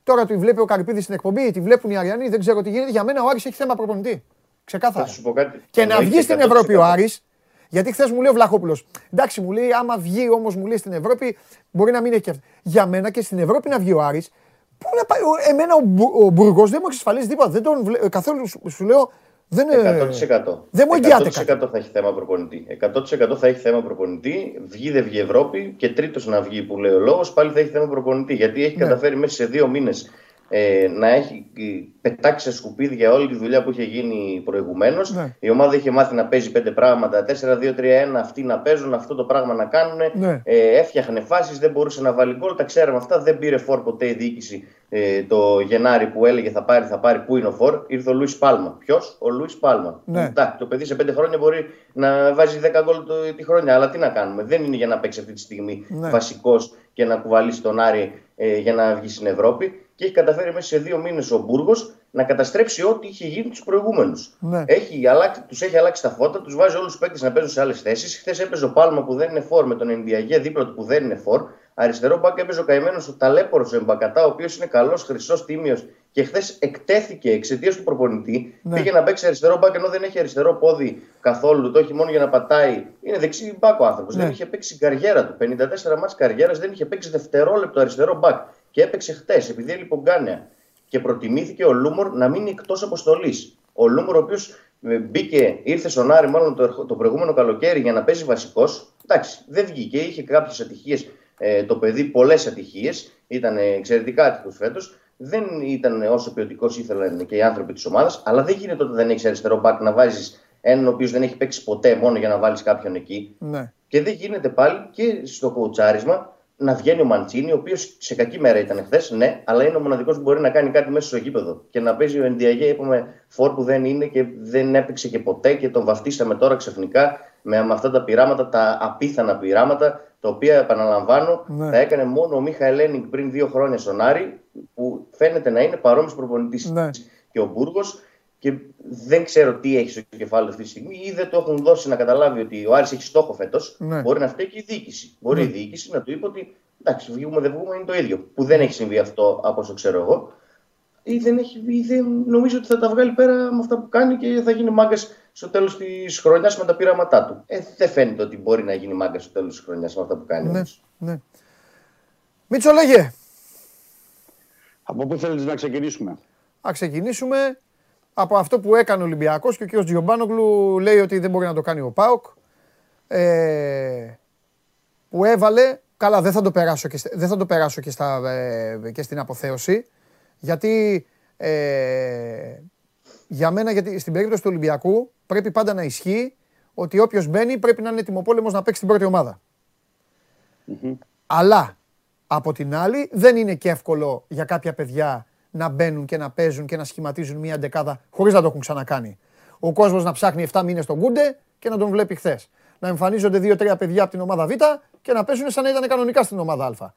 τώρα τη βλέπει ο Καρυπίδης στην εκπομπή, τη βλέπουν οι Αριανοί, δεν ξέρω τι γίνεται, για μένα ο Άρης έχει θέμα προπονητή. Ξεκάθαρα. Θα σου πω κάτι. Και να Εννοείται βγει στην 100%. Ευρώπη ο Άρης, γιατί χθες μου λέει ο Βλαχόπουλος. Εντάξει, μου λέει, άμα βγει όμως μου λέει στην Ευρώπη, μπορεί να μην έχει και αυτό. Για μένα και στην Ευρώπη να βγει ο Άρης, πού να πάει. ο- Εμένα ο, Μπου- ο Μπουργός δεν μου εξασφαλίζει τίποτα. Δεν τον βλέ- καθόλου σου, σου λέω. Δεν, ε, 100%. δεν μου εγγυάται κάτι. 100% θα έχει θέμα προπονητή. 100% θα έχει θέμα προπονητή. Βγει δεν βγει Ευρώπη και τρίτος να βγει που λέει ο λόγος, πάλι θα έχει θέμα προπονητή. Γιατί έχει Ναι. καταφέρει μέσα σε δύο μήνες ε, να έχει ε, πετάξει σε σκουπίδια όλη τη δουλειά που είχε γίνει προηγουμένως. Ναι. Η ομάδα είχε μάθει να παίζει πέντε πράγματα. 4-2-3-1, αυτοί να παίζουν, αυτό το πράγμα να κάνουν. Ναι. Ε, έφτιαχνε φάσεις, δεν μπορούσε να βάλει γκολ. Τα ξέραμε αυτά. Δεν πήρε φόρ ποτέ η διοίκηση ε, το Γενάρη που έλεγε θα πάρει, θα πάρει. Πού είναι ο φόρ, ήρθε ο Λουίς Πάλμα. Ποιος, ο Λουίς Πάλμα. Ναι. Εντάξει, το παιδί σε πέντε χρόνια μπορεί να βάζει 10 γκολ το- τη χρονιά. Αλλά τι να κάνουμε; Δεν είναι για να παίξει αυτή τη στιγμή Ναι. βασικός και να κουβαλήσει τον Άρη ε, για να βγει στην Ευρώπη. Και έχει καταφέρει μέσα σε δύο μήνες ο Μπούργος να καταστρέψει ό,τι είχε γίνει τους προηγούμενους. Ναι. Έχει αλλάξει, τους έχει αλλάξει τα φώτα, τους βάζει όλους τους παίκτες να παίζουν σε άλλες θέσεις. Χθες έπαιζε ο Πάλμα που δεν είναι φόρ με τον Ενδιαγέ δίπλα του που δεν είναι φόρ. Αριστερό μπακ έπαιζε ο καημένος ο ταλαίπωρο Εμπακατά, ο οποίος είναι καλός, χρυσός, τίμιος και χθες εκτέθηκε εξαιτίας του προπονητή. Ναι. Πήγε να παίξει αριστερό μπακ ενώ δεν έχει αριστερό πόδι καθόλου, το έχει μόνο για να πατάει. Είναι δεξί μπακ ο άνθρωπος. Ναι. Δεν είχε παίξει καριέρα του. 54 μάτς καριέρας δεν είχε παίξει δευτερόλεπτο αριστερό μπακ. Και έπαιξε χτες επειδή έλειπε ο Γκάνεα. Και προτιμήθηκε ο Λούμορ να μείνει εκτός αποστολής. Ο Λούμορ, ο οποίος μπήκε, ήρθε στον Άρη μάλλον το, ερχο- το προηγούμενο καλοκαίρι για να παίζει βασικός. Εντάξει, δεν βγήκε. Είχε κάποιες ατυχίες ε, το παιδί, πολλές ατυχίες. Ήταν εξαιρετικά άτυχος φέτος. Δεν ήταν όσο ποιοτικός ήθελαν και οι άνθρωποι της ομάδας. Αλλά δεν γίνεται όταν δεν έχεις αριστερό μπακ να βάζεις έναν ο οποίος δεν έχει παίξει ποτέ μόνο για να βάλεις κάποιον εκεί. Ναι. Και δεν γίνεται πάλι και στο κοουτσάρισμα να βγαίνει ο Μαντσίνη, ο οποίος σε κακή μέρα ήταν χθες, ναι, αλλά είναι ο μοναδικός που μπορεί να κάνει κάτι μέσα στο γήπεδο. Και να παίζει ο Ενδιαγέ, είπαμε, φόρ που δεν είναι και δεν έπαιξε και ποτέ και τον βαφτίσαμε τώρα ξαφνικά με, με αυτά τα πειράματα, τα απίθανα πειράματα, τα οποία επαναλαμβάνω, Ναι. τα έκανε μόνο ο Μίχα Ελένινγκ πριν δύο χρόνια στον Άρη, που φαίνεται να είναι παρόμοιος προπονητής Ναι. και ο Μπούργος. Και δεν ξέρω τι έχει στο κεφάλι αυτή τη στιγμή, ή δεν το έχουν δώσει να καταλάβει ότι ο Άρης έχει στόχο φέτος. Ναι. Μπορεί να φταίει και η διοίκηση. Μπορεί η διοίκηση να του είπε ότι εντάξει, βγούμε δεν βγούμε είναι το ίδιο. Που δεν έχει συμβεί αυτό από όσο ξέρω εγώ. Ή δεν, έχει, ή δεν νομίζω ότι θα τα βγάλει πέρα με αυτά που κάνει και θα γίνει μάγκας στο τέλος της χρονιάς με τα πειράματά του. Ε, δεν φαίνεται ότι μπορεί να γίνει μάγκας στο τέλος της χρονιάς με αυτά που κάνει. Ναι, όμως. ναι. Μίτσο λέγε, Από πού θέλετε να ξεκινήσουμε; να ξεκινήσουμε από αυτό που έκανε ο Ολυμπιακός και ο κ. Τζιομπάνογλου λέει ότι δεν μπορεί να το κάνει ο ΠΑΟΚ. Ε, που έβαλε, καλά δεν θα το περάσω και, στε- δεν θα το περάσω και, στα, ε, και στην αποθέωση, γιατί ε, για μένα, γιατί στην περίπτωση του Ολυμπιακού πρέπει πάντα να ισχύει ότι όποιος μπαίνει πρέπει να είναι τιμοπόλεμος να παίξει την πρώτη ομάδα. Αλλά από την άλλη δεν είναι και εύκολο για κάποια παιδιά να μπαίνουν και να παίζουν και να σχηματίζουν μια δεκάδα χωρίς να το έχουν ξανακάνει. Ο κόσμος να ψάχνει 7 μήνες τον Κούντε και να τον βλέπει χθες. Να εμφανίζονται 2-3 παιδιά από την ομάδα Β και να παίζουν σαν να ήταν κανονικά στην ομάδα Α.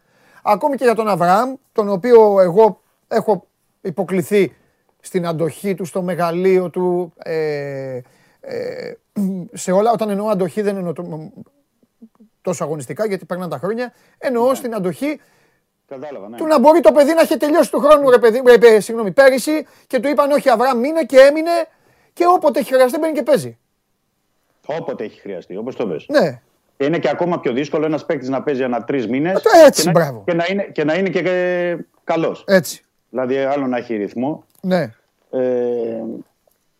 Ακόμη και για τον Αβραάμ, τον οποίο εγώ έχω υποκληθεί στην αντοχή του, στο μεγαλείο του, ε, ε, σε όλα, όταν εννοώ αντοχή δεν εννοώ το- τόσο αγωνιστικά γιατί περνάνε τα χρόνια, εννοώ στην αντοχή Κατάλαβα, ναι. του να μπορεί το παιδί να έχει τελειώσει του χρόνου, ρε παιδί, ρε, ε, συγγνώμη, πέρυσι και του είπαν όχι Αβραάμ μείνε και έμεινε και όποτε έχει χρειαστεί μπαίνει και παίζει. Όποτε έχει χρειαστεί, όπως το πες. Ναι, Και είναι και ακόμα πιο δύσκολο ένας παίκτης να παίζει ανά τρεις μήνες. το έτσι, και, να- μπράβο. και, να είναι, και να είναι και καλός. έτσι. Δηλαδή, άλλο να έχει ρυθμό. Ναι, Ε,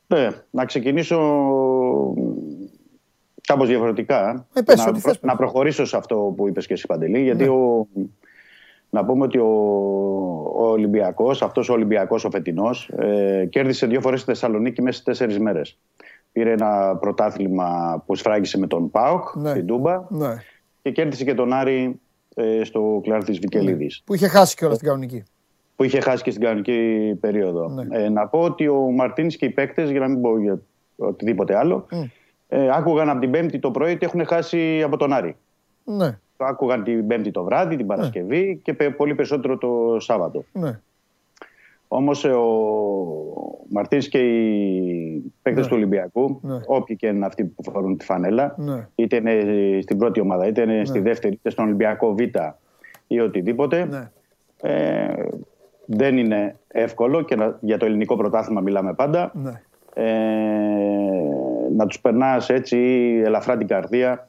ναι, να ξεκινήσω κάπως διαφορετικά. Ε, πες, να, ό,τι θες, πες. να προχωρήσω σε αυτό που είπες και εσύ Παντελή, γιατί Ναι. ο, να πούμε ότι ο, ο Ολυμπιακός, αυτός ο Ολυμπιακός ο φετινός, ε, κέρδισε δύο φορές στη Θεσσαλονίκη μέσα σε τέσσερις μέρες. Πήρε ένα πρωτάθλημα που σφράγισε με τον ΠΑΟΚ, Ναι. την Τούμπα, ναι. και κέρδισε και τον Άρη ε, στο κλάρ της Βικελίδης. Που είχε χάσει κιόλας την κανονική. που είχε χάσει και στην κανονική περίοδο. Ε, να πω ότι ο Μαρτίνς και οι παίκτες, για να μην πω για οτιδήποτε άλλο, ε, άκουγαν από την Πέμπτη το πρωί ότι έχουν χάσει από τον Άρη. Ναι. Το άκουγαν την Πέμπτη το βράδυ, την Παρασκευή και πε- πολύ περισσότερο το Σάββατο. Ναι. Όμως ο Μαρτίνς και οι παίκτες του Ολυμπιακού, Ναι. όποιοι και είναι αυτοί που φορούν τη φανέλα, Ναι. είτε είναι στην πρώτη ομάδα, είτε είναι στη δεύτερη, είτε στον Ολυμπιακό Β ή οτιδήποτε, Ναι. ε, δεν είναι εύκολο και να- για το ελληνικό πρωτάθλημα μιλάμε πάντα. Ναι. Ε, να τους περνάς έτσι ελαφρά την καρδία ε,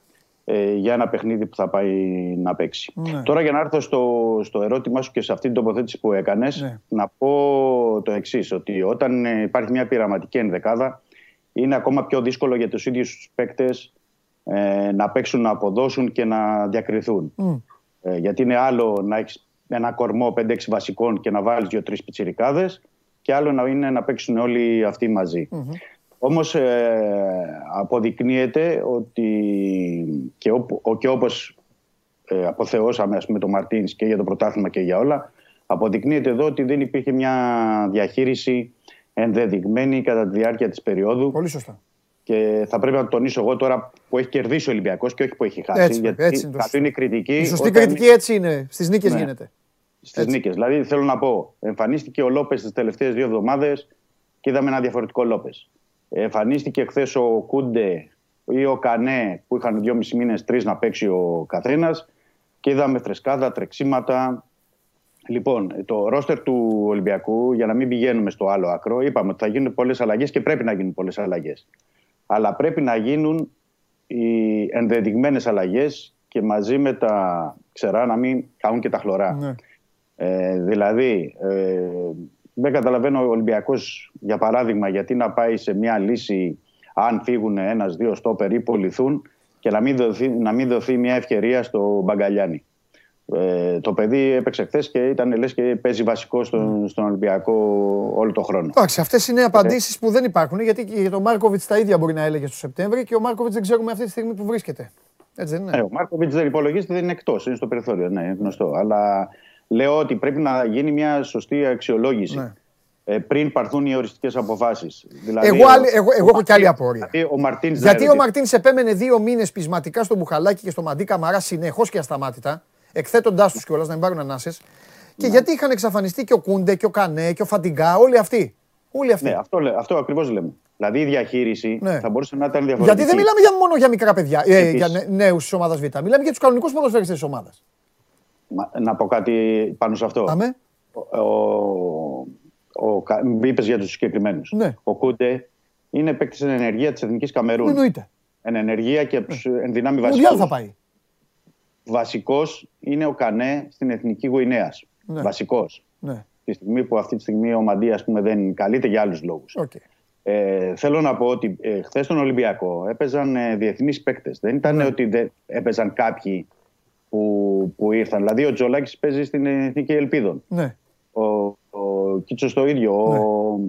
για ένα παιχνίδι που θα πάει να παίξει. Ναι. Τώρα για να έρθω στο, στο ερώτημά σου και σε αυτή την τοποθέτηση που έκανες, Ναι. να πω το εξής ότι όταν ε, υπάρχει μια πειραματική ενδεκάδα, είναι ακόμα πιο δύσκολο για τους ίδιους τους παίκτες ε, να παίξουν, να αποδώσουν και να διακριθούν. Μμ. Ε, γιατί είναι άλλο να έχεις ένα κορμό 5-6 βασικών και να βάλεις δύο-τρεις πιτσιρικάδες, και άλλο να είναι να παίξουν όλοι αυτοί μαζί. Όμως ε, αποδεικνύεται ότι και, όπου, ο- και όπως ε, αποθεώσαμε ας πούμε, το Μαρτίνς και για το πρωτάθλημα και για όλα, αποδεικνύεται εδώ ότι δεν υπήρχε μια διαχείριση ενδεδειγμένη κατά τη διάρκεια της περίοδου Πολύ σωστά. και θα πρέπει να το τονίσω εγώ τώρα που έχει κερδίσει ο Ολυμπιακός και όχι που έχει χάσει. Έτσι, γιατί έτσι είναι το καθ' σωστό. είναι κριτική. Η σωστή όταν- κριτική έτσι είναι. Στις νίκες Ναι. γίνεται. στις νίκες. Δηλαδή, θέλω να πω, εμφανίστηκε ο Λόπες τις τελευταίες δύο εβδομάδες και είδαμε ένα διαφορετικό Λόπες. Εμφανίστηκε χθες ο Κούντε ή ο Κανέ που είχαν δυόμισι μήνες, τρεις να παίξει ο καθένας και είδαμε φρεσκάδα, τρεξίματα. Λοιπόν, το ρόστερ του Ολυμπιακού, για να μην πηγαίνουμε στο άλλο άκρο, είπαμε ότι θα γίνουν πολλές αλλαγές και πρέπει να γίνουν πολλές αλλαγές. Αλλά πρέπει να γίνουν οι ενδεδειγμένες αλλαγές και μαζί με τα ξερά να μην καούν και τα χλωρά. Ναι. Ε, δηλαδή, ε, δεν καταλαβαίνω ο Ολυμπιακός, για παράδειγμα, γιατί να πάει σε μια λύση αν φύγουν ένας-δύο στόπερ ή πολιθούν και να μην δοθεί, να μην δοθεί μια ευκαιρία στο Μπαγκαλιάνη. Ε, το παιδί έπαιξε χθες και ήταν λες και παίζει βασικό στον, στον Ολυμπιακό όλο το χρόνο. Εντάξει, αυτές είναι απαντήσεις που δεν υπάρχουν γιατί και για τον Μάρκοβιτς τα ίδια μπορεί να έλεγε στο Σεπτέμβρη και ο Μάρκοβιτς δεν ξέρουμε αυτή τη στιγμή που βρίσκεται. Έτσι δεν είναι; Ε, ο Μάρκοβιτς δεν υπολογίζεται, δεν είναι εκτός, είναι στο περιθώριο, ναι, είναι γνωστό. Αλλά λέω ότι πρέπει να γίνει μια σωστή αξιολόγηση. Ναι. Ε, πριν πάρθουν οι οριστικές αποφάσεις. Δηλαδή, Εγώ, ο- άλλη- εγώ, εγώ ο έχω και άλλη Μαρτίν- απορία. Δηλαδή, ο Μαρτίνς Γιατί δηλαδή, ο Μαρτίν επέμενε δύο μήνες πεισματικά στο Μπουχαλάκι και στο Μαντί Καμαρά συνεχώς και ασταμάτητα, εκθέτοντάς τους κιόλας να μην πάρουν ανάσες. Και Ναι. γιατί είχαν εξαφανιστεί και ο Κούντε και ο Κανέ και ο Φαντιγκά, όλοι αυτοί. Όλοι αυτοί. Ναι, αυτό, λέ- αυτό ακριβώς λέμε. Δηλαδή η διαχείριση Ναι. θα μπορούσε να ήταν διαφορετική. Γιατί δεν μιλάμε για, μόνο για μικρά παιδιά, ε, Επίσης. για νέους της ομάδας Β. Μιλάμε για τους κανονικούς ποδοσφαιριστές της ομάδας. Μα- Να πω κάτι πάνω σε αυτό. Αμέ. Ο, ο, ο, Κα- είπες για τους συγκεκριμένους. Ναι. Ο Κούντε είναι παίκτης εν ενεργεία της Εθνικής Καμερούν. Εννοείται. Εν ενεργεία και τους εν δυνάμει Μουντιάλ βασικούς. θα πάει. Βασικός είναι ο Κανέ στην Εθνική Γουινέας. Ναι. Βασικός. Ναι. Τη στιγμή που αυτή τη στιγμή ο Μαντί ας πούμε, δεν καλείται για άλλους λόγους. Οκ. Ε, θέλω να πω ότι ε, χθες στον Ολυμπιακό έπαιζαν ε, διεθνείς παίκτες. Δεν ήταν Ναι. ότι δεν έπαιζαν κάποιοι που, που ήρθαν. Δηλαδή ο Τζολάκης παίζει στην Εθνική Ελπίδων. Ναι. Ο, ο Κίτσος το ίδιο. Ο,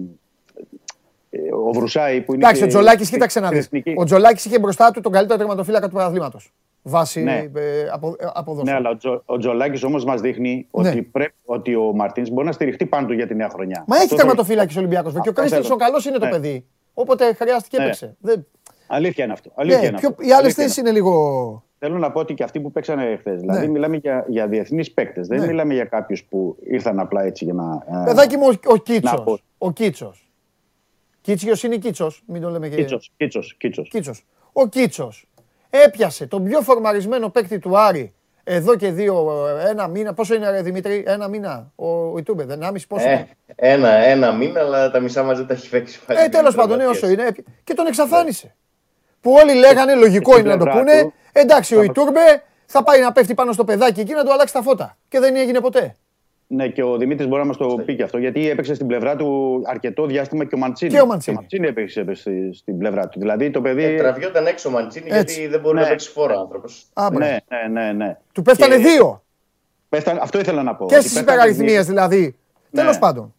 ε, ο Βρουσάη που είναι. Εντάξει, ο και- Τζολάκης, κοίταξε να στην δεις. Εθνική. Ο Τζολάκης είχε μπροστά του τον καλύτερο τερματοφύλακα του πρωταθλήματο. Βάσει Ναι. ε, απο, ε, αποδόσεων. Ναι, αλλά ο, Τζο, ο Τζολάκης όμως μας δείχνει Ναι. ότι, πρέπει, ότι ο Μαρτίνς μπορεί να στηριχτεί πάνω του για τη νέα χρονιά. Μα έχει Αυτό θέλω- τερματοφύλακη ο Ολυμπιακός. Και ο Αυτό Κρίστενσον θέλω. καλός είναι το Ναι. παιδί. Όποτε χρειάστηκε Ναι. έπαιξε. Δεν... Αλήθεια είναι αυτό. Αλήθεια Ναι, είναι πιο... αυτό. οι άλλες Αλήθεια θέσεις είναι είναι λίγο. Θέλω να πω ότι και αυτοί που παίξανε χθες. Δηλαδή, Ναι. μιλάμε για, για διεθνείς παίκτες. Δεν Ναι. μιλάμε για κάποιους που ήρθαν απλά έτσι για να. ε, Παιδάκι μου, ο- ο να Κίτσο. πω. Ο Κίτσος. Κίτσιος είναι Κίτσος. Μην το λέμε και. Κίτσος, Κίτσος, Κίτσος. Κίτσος. Ο Κίτσος έπιασε τον πιο φορμαρισμένο παίκτη του Άρη εδώ και δύο, ένα μήνα. Πόσο είναι, ρε Δημήτρη, ένα μήνα; Ο, ο Ιτούμπε, δεν άμιση, πόσο Ε, είναι; ένα, ένα μήνα, αλλά τα μισά μαζί τα έχει παίξει πάλι. Ε, τέλος πάντων, ναι, όσο είναι. Και τον εξαφάνισε. Που όλοι λέγανε, λογικό Στην είναι να το πλευρά πούνε. του. Εντάξει, ο Θα- Ιτούρμπε θα πάει να πέφτει πάνω στο παιδάκι εκεί να του αλλάξει τα φώτα. Και δεν έγινε ποτέ. Ναι, και ο Δημήτρης μπορεί να μας το πει και αυτό. Γιατί έπαιξε στην πλευρά του αρκετό διάστημα και ο Μαντσίνη. Και ο Μαντσίνη. έπαιξε στη- στην πλευρά του. Δηλαδή το παιδί. Ε, τραβιόταν έξω ο Μαντσίνη Έτσι. γιατί δεν μπορεί Ναι. να παίξει φόρο άνθρωπος. Α, μπράβο. ναι, ναι, ναι, ναι. Του πέφτανε Και δύο. πέφτανε- αυτό ήθελα να πω. Και ότι στις πέφτανε υπεραριθμίες δύο. δηλαδή. Ναι. Τέλος πάντων.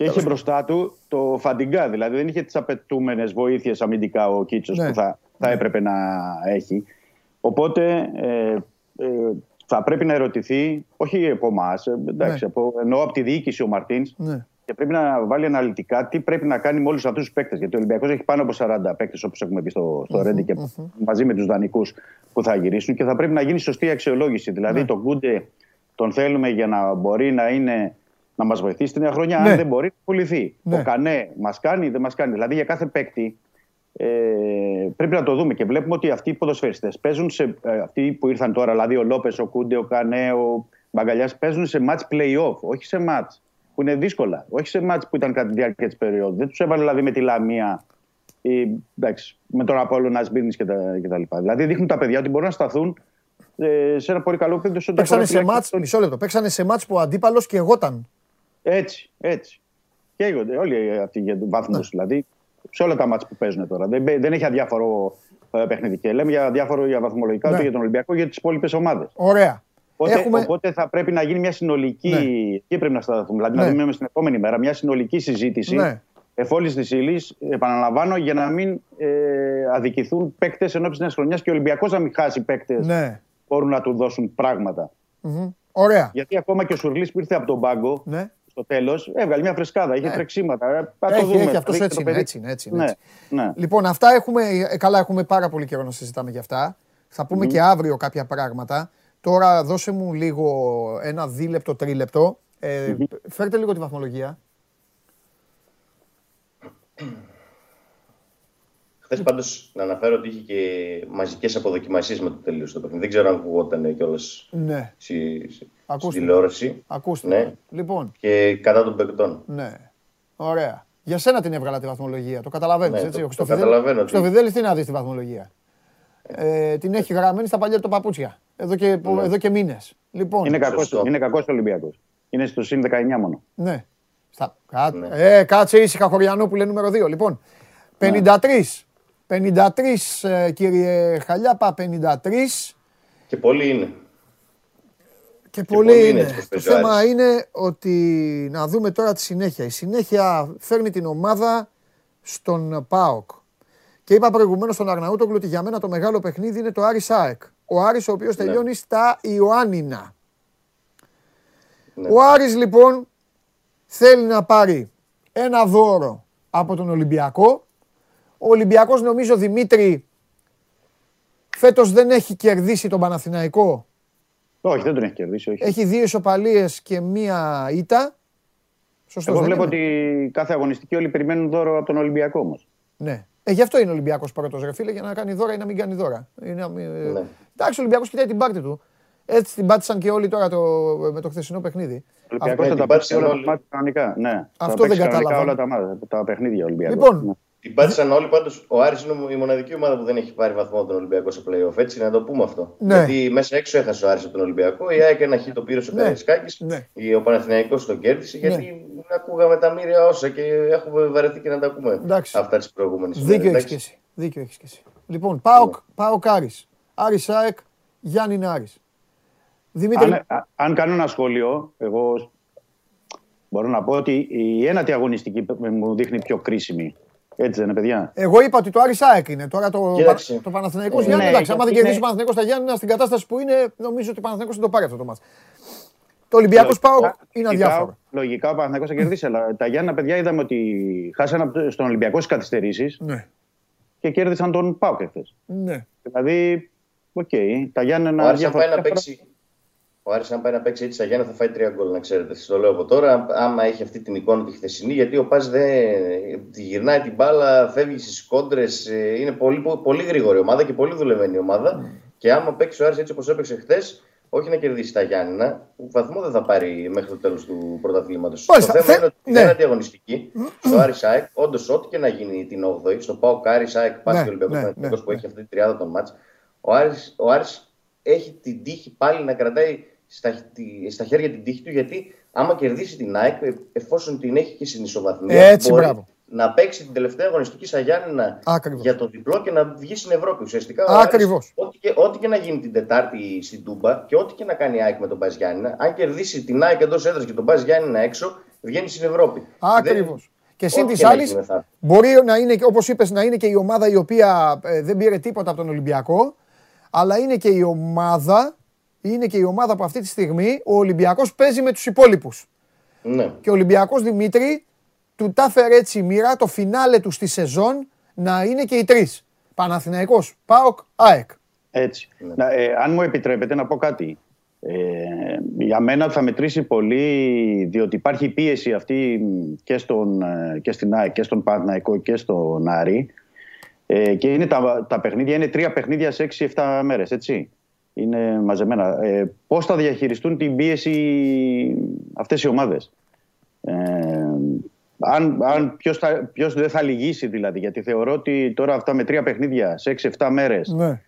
Και είχε μπροστά του το φαντιγκά. Δηλαδή δεν είχε τις απαιτούμενες βοήθειες αμυντικά ο Κίτσος Ναι. που θα, θα έπρεπε να έχει. Οπότε ε, ε, θα πρέπει να ερωτηθεί, όχι από εμάς, εντάξει, Ναι. από, εννοώ από τη διοίκηση ο Μαρτίν, Ναι. και πρέπει να βάλει αναλυτικά τι πρέπει να κάνει με όλους αυτούς τους παίκτες. Γιατί ο Ολυμπιακός έχει πάνω από 40 παίκτες, όπως έχουμε πει στο, στο Ρέντι και μαζί με τους δανεικούς που θα γυρίσουν και θα πρέπει να γίνει σωστή αξιολόγηση. Δηλαδή, Ναι. τον Κούντε τον θέλουμε για να μπορεί να είναι. Να μας βοηθήσει την νέα χρονιά. Ναι. Αν δεν μπορεί, να πουληθεί. Ναι. Ο Κανέ μας κάνει ή δεν μας κάνει. Δηλαδή, για κάθε παίκτη ε, πρέπει να το δούμε. Και βλέπουμε ότι αυτοί οι ποδοσφαιριστές παίζουν σε. ε, αυτοί που ήρθαν τώρα, δηλαδή ο Λόπες, ο Κούντε, ο Κανέ, ο Μπαγκαλιάς, παίζουν σε match play-off, όχι σε match που είναι δύσκολα. Όχι σε match που ήταν κατά τη διάρκεια της περίοδου. Δεν τους έβαλε δηλαδή με τη Λαμία ή εντάξει, με τον Απόλλωνα Σμπίνη κτλ. Δηλαδή δείχνουν τα παιδιά ότι μπορούν να σταθούν ε, σε ένα πολύ καλό επίπεδο. σε ό,τι Παίξανε αφορά σε τουλάχιστον μάτς, τον- μισό λεπτό, παίξανε σε μάτς που ο αντίπαλος και εγώταν. Έτσι, έτσι. Καίγονται όλοι αυτοί για βαθμούς. Ναι. Δηλαδή σε όλα τα μάτς που παίζουν τώρα. Δεν, μπαι- δεν έχει αδιάφορο ε, παιχνίδι. Και λέμε για διάφορο για βαθμολογικά Ναι. ούτε για τον Ολυμπιακό για τις υπόλοιπες ομάδες. Ωραία. Οπότε, Έχουμε... οπότε θα πρέπει να γίνει μια συνολική. Ναι. Εκεί πρέπει να σταθούμε. Δηλαδή Ναι. να δούμε στην επόμενη μέρα μια συνολική συζήτηση Ναι. εφόλης της ύλης, επαναλαμβάνω, για να μην ε, αδικηθούν παίκτες εν ώψη τη νέας χρονιάς και ο Ολυμπιακός να μην χάσει παίκτες Ναι. μπορούν να του δώσουν πράγματα. Μμμ. Ωραία. Γιατί ακόμα και ο Σουρλής που ήρθε από τον πάγκο Ναι. Στο τέλος έβγαλε μια φρεσκάδα, είχε τρεξίματα. Ε, θα το Έχει, δούμε. έχει, αυτός Θα δείξει έτσι το είναι, παιδί. έτσι είναι, έτσι είναι, Ναι, έτσι. ναι. Λοιπόν, αυτά έχουμε, ε, καλά έχουμε πάρα πολύ καιρό να συζητάμε για αυτά. Θα πούμε και αύριο κάποια πράγματα. Τώρα δώσε μου λίγο ένα δίλεπτο, τρίλεπτο. Ε, Φέρτε λίγο τη βαθμολογία. Χθες πάντως να αναφέρω ότι είχε και μαζικές αποδοκιμασίες με το τέλο το παιχνίδι. Δεν ξέρω αν ακουγόταν κιόλας Ναι, στη, στη Ακούστηκε. τηλεόραση. ακούστε. Ναι. Λοιπόν, Και κατά των παικτών. ναι. Ωραία. Για σένα την έβγαλα τη βαθμολογία. Το καταλαβαίνεις, Ναι, έτσι. το- Ο το Χριστοφιδέλης- καταλαβαίνω ότι- Χριστοφιδέλης τι να δεις τη βαθμολογία; Ε, την έχει γραμμένη στα παλιά του παπούτσια. Εδώ και, Ναι. εδώ και μήνες. Λοιπόν, Είναι κακό Σωστό. είναι κακός ο Ολυμπιακός. Είναι στο συν 19 μόνο. Ναι. Στα... Κά... Ναι. Ε, κάτσε ήσυχα Χωριανόπουλε νούμερο 2. Λοιπόν, 53. 53 ε, κύριε Χαλιάπα, 53. Και πολλοί είναι. Και, πολλοί πολύ είναι είναι. έτσι πως Το παίζει ο θέμα Άρης. είναι ότι να δούμε τώρα τη συνέχεια. Η συνέχεια φέρνει την ομάδα στον ΠΑΟΚ. Και είπα προηγουμένως στον Αρναούτογλου ότι για μένα το μεγάλο παιχνίδι είναι το Άρης ΑΕΚ. Ο Άρης ο οποίος Ναι. τελειώνει στα Ιωάννινα. Ναι. Ο Άρης λοιπόν θέλει να πάρει ένα δώρο από τον Ολυμπιακό. Ο Ολυμπιακός νομίζω Δημήτρη φέτος δεν έχει κερδίσει τον Παναθηναϊκό. Όχι, δεν τον έχει κερδίσει. Όχι. Έχει δύο ισοπαλίες και μία ήττα. Σωστός Εγώ δεν βλέπω είναι; ότι κάθε αγωνιστική όλοι περιμένουν δώρο από τον Ολυμπιακό όμως. Ναι. Ε, γι' αυτό είναι ο Ολυμπιακός πρώτος, ρε φίλε, για να κάνει δώρα ή να μην κάνει δώρα. Είναι, ε, Ναι. Εντάξει, ο Ολυμπιακός κοιτάει την πάρτη του. Έτσι την πάτησαν και όλοι τώρα το, με το χθεσινό παιχνίδι. Ο Ολυμπιακός ναι, θα την τα παίξει πάτησαν όλα τα όλοι. μάτια κανονικά. Ναι. Αυτό θα παίξει δεν κανονικά κατάλαβα. όλα τα, μάτια, τα παιχνίδια ο Ολυμπιακός. Λοιπόν, Την πάτησαν όλοι πάντως. Ο Άρης είναι η μοναδική ομάδα που δεν έχει πάρει βαθμό από τον Ολυμπιακό σε playoff. Έτσι να το πούμε αυτό. Ναι. Γιατί μέσα έξω έχασε ο Άρης από τον Ολυμπιακό. Η ΑΕΚ ένα χ το πήρε στο Ναι. Καραϊσκάκης. Ναι. Ο Παναθηναϊκός τον κέρδισε. Γιατί ακούγαμε τα μοίρια όσα και έχουμε βαρεθεί και να τα ακούμε Εντάξει. αυτά τι προηγούμενε δίκιο έχεις και εσύ. Δίκιο έχεις και εσύ. Λοιπόν, ΠΑΟΚ, ΠΑΟΚ Άρης. Άρης ΑΕΚ, Γιάννη Άρης. Δημήτρη, Αν, α- αν κάνω ένα σχόλιο, εγώ μπορώ να πω ότι η ένατη αγωνιστική μου δείχνει πιο κρίσιμη. Έτσι δεν είναι, παιδιά. εγώ είπα ότι το Άρης ΑΕΚ είναι. Τώρα το, Κοίταξε. το Παναθηναϊκός Ε, Γιάννη, ναι, εντάξει, άμα δεν είναι- κερδίσει ο Παναθηναϊκός στα Γιάννη, στην κατάσταση που είναι, νομίζω ότι ο Παναθηναϊκός δεν το πάρει αυτό το μάτς. Το Ολυμπιακός ΠΑΟΚ είναι Λογικά- αδιάφορο. Λογικά ο Παναθηναϊκός θα κερδίσει, αλλά τα Γιάννα παιδιά είδαμε ότι χάσανε από- στον Ολυμπιακό στις καθυστερήσεις Ναι, και κέρδισαν τον ΠΑΟΚ εχθές. ναι. Δηλαδή, οκ, τα Γιάννενα Ο Άρης αν πάει να διάφορα- παίξει. Ο Άρης αν πάει να παίξει έτσι στα Γιάννα θα φάει τρία γκολ, να ξέρετε. Σας το λέω από τώρα. Άμα έχει αυτή την εικόνα τη χθεσινή, γιατί ο Πας δεν τη γυρνάει την μπάλα, φεύγει στις κόντρες. Είναι πολύ, πολύ γρήγορη ομάδα και πολύ δουλεμένη ομάδα. Και άμα παίξει ο Άρης έτσι όπως έπαιξε χθες, όχι να κερδίσει τα Γιάννηνα, βαθμό δεν θα πάρει μέχρι το τέλος του πρωταθλήματος. Το Μάλιστα. θέμα Θε- είναι ότι ναι. δεν είναι αντιαγωνιστική. Στο Άρης ΑΕΚ, όντως ό,τι και να γίνει την 8η, στο ΠΑΟΚ Άρης ΑΕΚ, Ναι, πάση και Ολυμπιακό ναι, Παναθηναϊκός ναι, που ναι. έχει αυτή τη τριάδα των μάτς, ο Άρης, ο Άρης έχει την τύχη πάλι να κρατάει στα, τη- στα χέρια την τύχη του γιατί άμα κερδίσει την ΑΕΚ, ε, εφόσον την έχει και στην ισοβαθμία, Έτσι, μπορεί μπράβο. να παίξει την τελευταία αγωνιστική στα Γιάννηνα Ακριβώς. για το διπλό και να βγει στην Ευρώπη. Ουσιαστικά ο Ακριβώς. Άρης, ό,τι, και, ό,τι και να γίνει την Τετάρτη στην Τούμπα και ό,τι και να κάνει η ΑΕΚ με τον Μπαζ Γιάννηνα, αν κερδίσει την ΑΕΚ εντός έδρας και τον Μπαζ Γιάννηνα έξω, βγαίνει στην Ευρώπη. Ακριβώς. Δεν- Και συν ό,τι της και να άλλης, γίνει θα- μπορεί να είναι, όπως είπες, να είναι και η ομάδα η οποία ε, δεν πήρε τίποτα από τον Ολυμπιακό, αλλά είναι και η ομάδα είναι και η ομάδα που αυτή τη στιγμή ο Ολυμπιακός παίζει με τους υπόλοιπους. Ναι. Και ο Ολυμπιακός Δημήτρη του τα έφερε έτσι η μοίρα το φινάλε του στη σεζόν να είναι και οι τρεις. Παναθηναϊκός, ΠΑΟΚ, ΑΕΚ. Έτσι. Να, ε, αν μου επιτρέπετε να πω κάτι. Ε, για μένα θα μετρήσει πολύ διότι υπάρχει πίεση αυτή και, στον, ε, και στην ΑΕΚ και στον Παναθηναϊκό και στον Άρη ε, και είναι τα, τα παιχνίδια είναι τρία παιχνίδια σε 6-7 μέρες, έτσι. Είναι μαζεμένα. Ε, πώς θα διαχειριστούν την πίεση αυτές οι ομάδες; Ε, αν, αν ποιος, θα, ποιος δεν θα λυγίσει δηλαδή, γιατί θεωρώ ότι τώρα αυτά με τρία παιχνίδια σε 6-7 μέρες Ναι.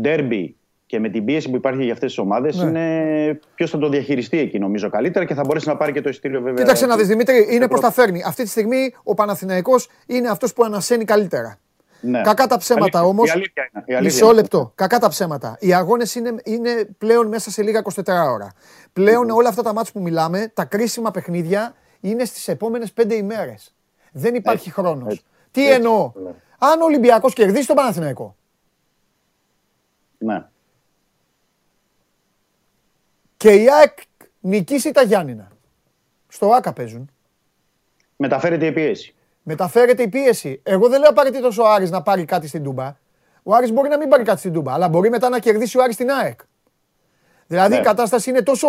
ντέρμπι και με την πίεση που υπάρχει για αυτές τις ομάδες, Ναι. είναι ποιος θα το διαχειριστεί εκεί νομίζω καλύτερα και θα μπορέσει να πάρει και το ειστήριο βέβαια. Κοίταξε να δεις Δημήτρη, είναι στο πώς τα φέρνει. Αυτή τη στιγμή ο Παναθηναϊκός είναι αυτός που ανασένει καλύτερα. Ναι. Κακά τα ψέματα Αλήθεια, όμως. η αλήθεια είναι, η αλήθεια Μισό είναι. λεπτό. Κακά τα ψέματα. Οι αγώνες είναι, είναι πλέον μέσα σε λίγα 24 ώρα. Πλέον όλα αυτά τα μάτια που μιλάμε, τα κρίσιμα παιχνίδια είναι στις επόμενες 5 ημέρες. Δεν υπάρχει Έτσι, χρόνος. έτσι, Τι έτσι, εννοώ; ναι. Αν ο Ολυμπιακός κερδίσει τον Παναθηναϊκό Ναι. και η ΑΕΚ νικήσει τα Γιάννηνα. Στο ΆΚΑ παίζουν. Μεταφέρεται η πίεση. Μεταφέρεται η πίεση. Εγώ δεν λέω απαραίτητος ο Άρης να πάρει κάτι στην Τούμπα. Ο Άρης μπορεί να μην πάρει κάτι στην Τούμπα, αλλά μπορεί μετά να κερδίσει ο Άρης την ΑΕΚ. Δηλαδή Ναι. η κατάσταση είναι τόσο,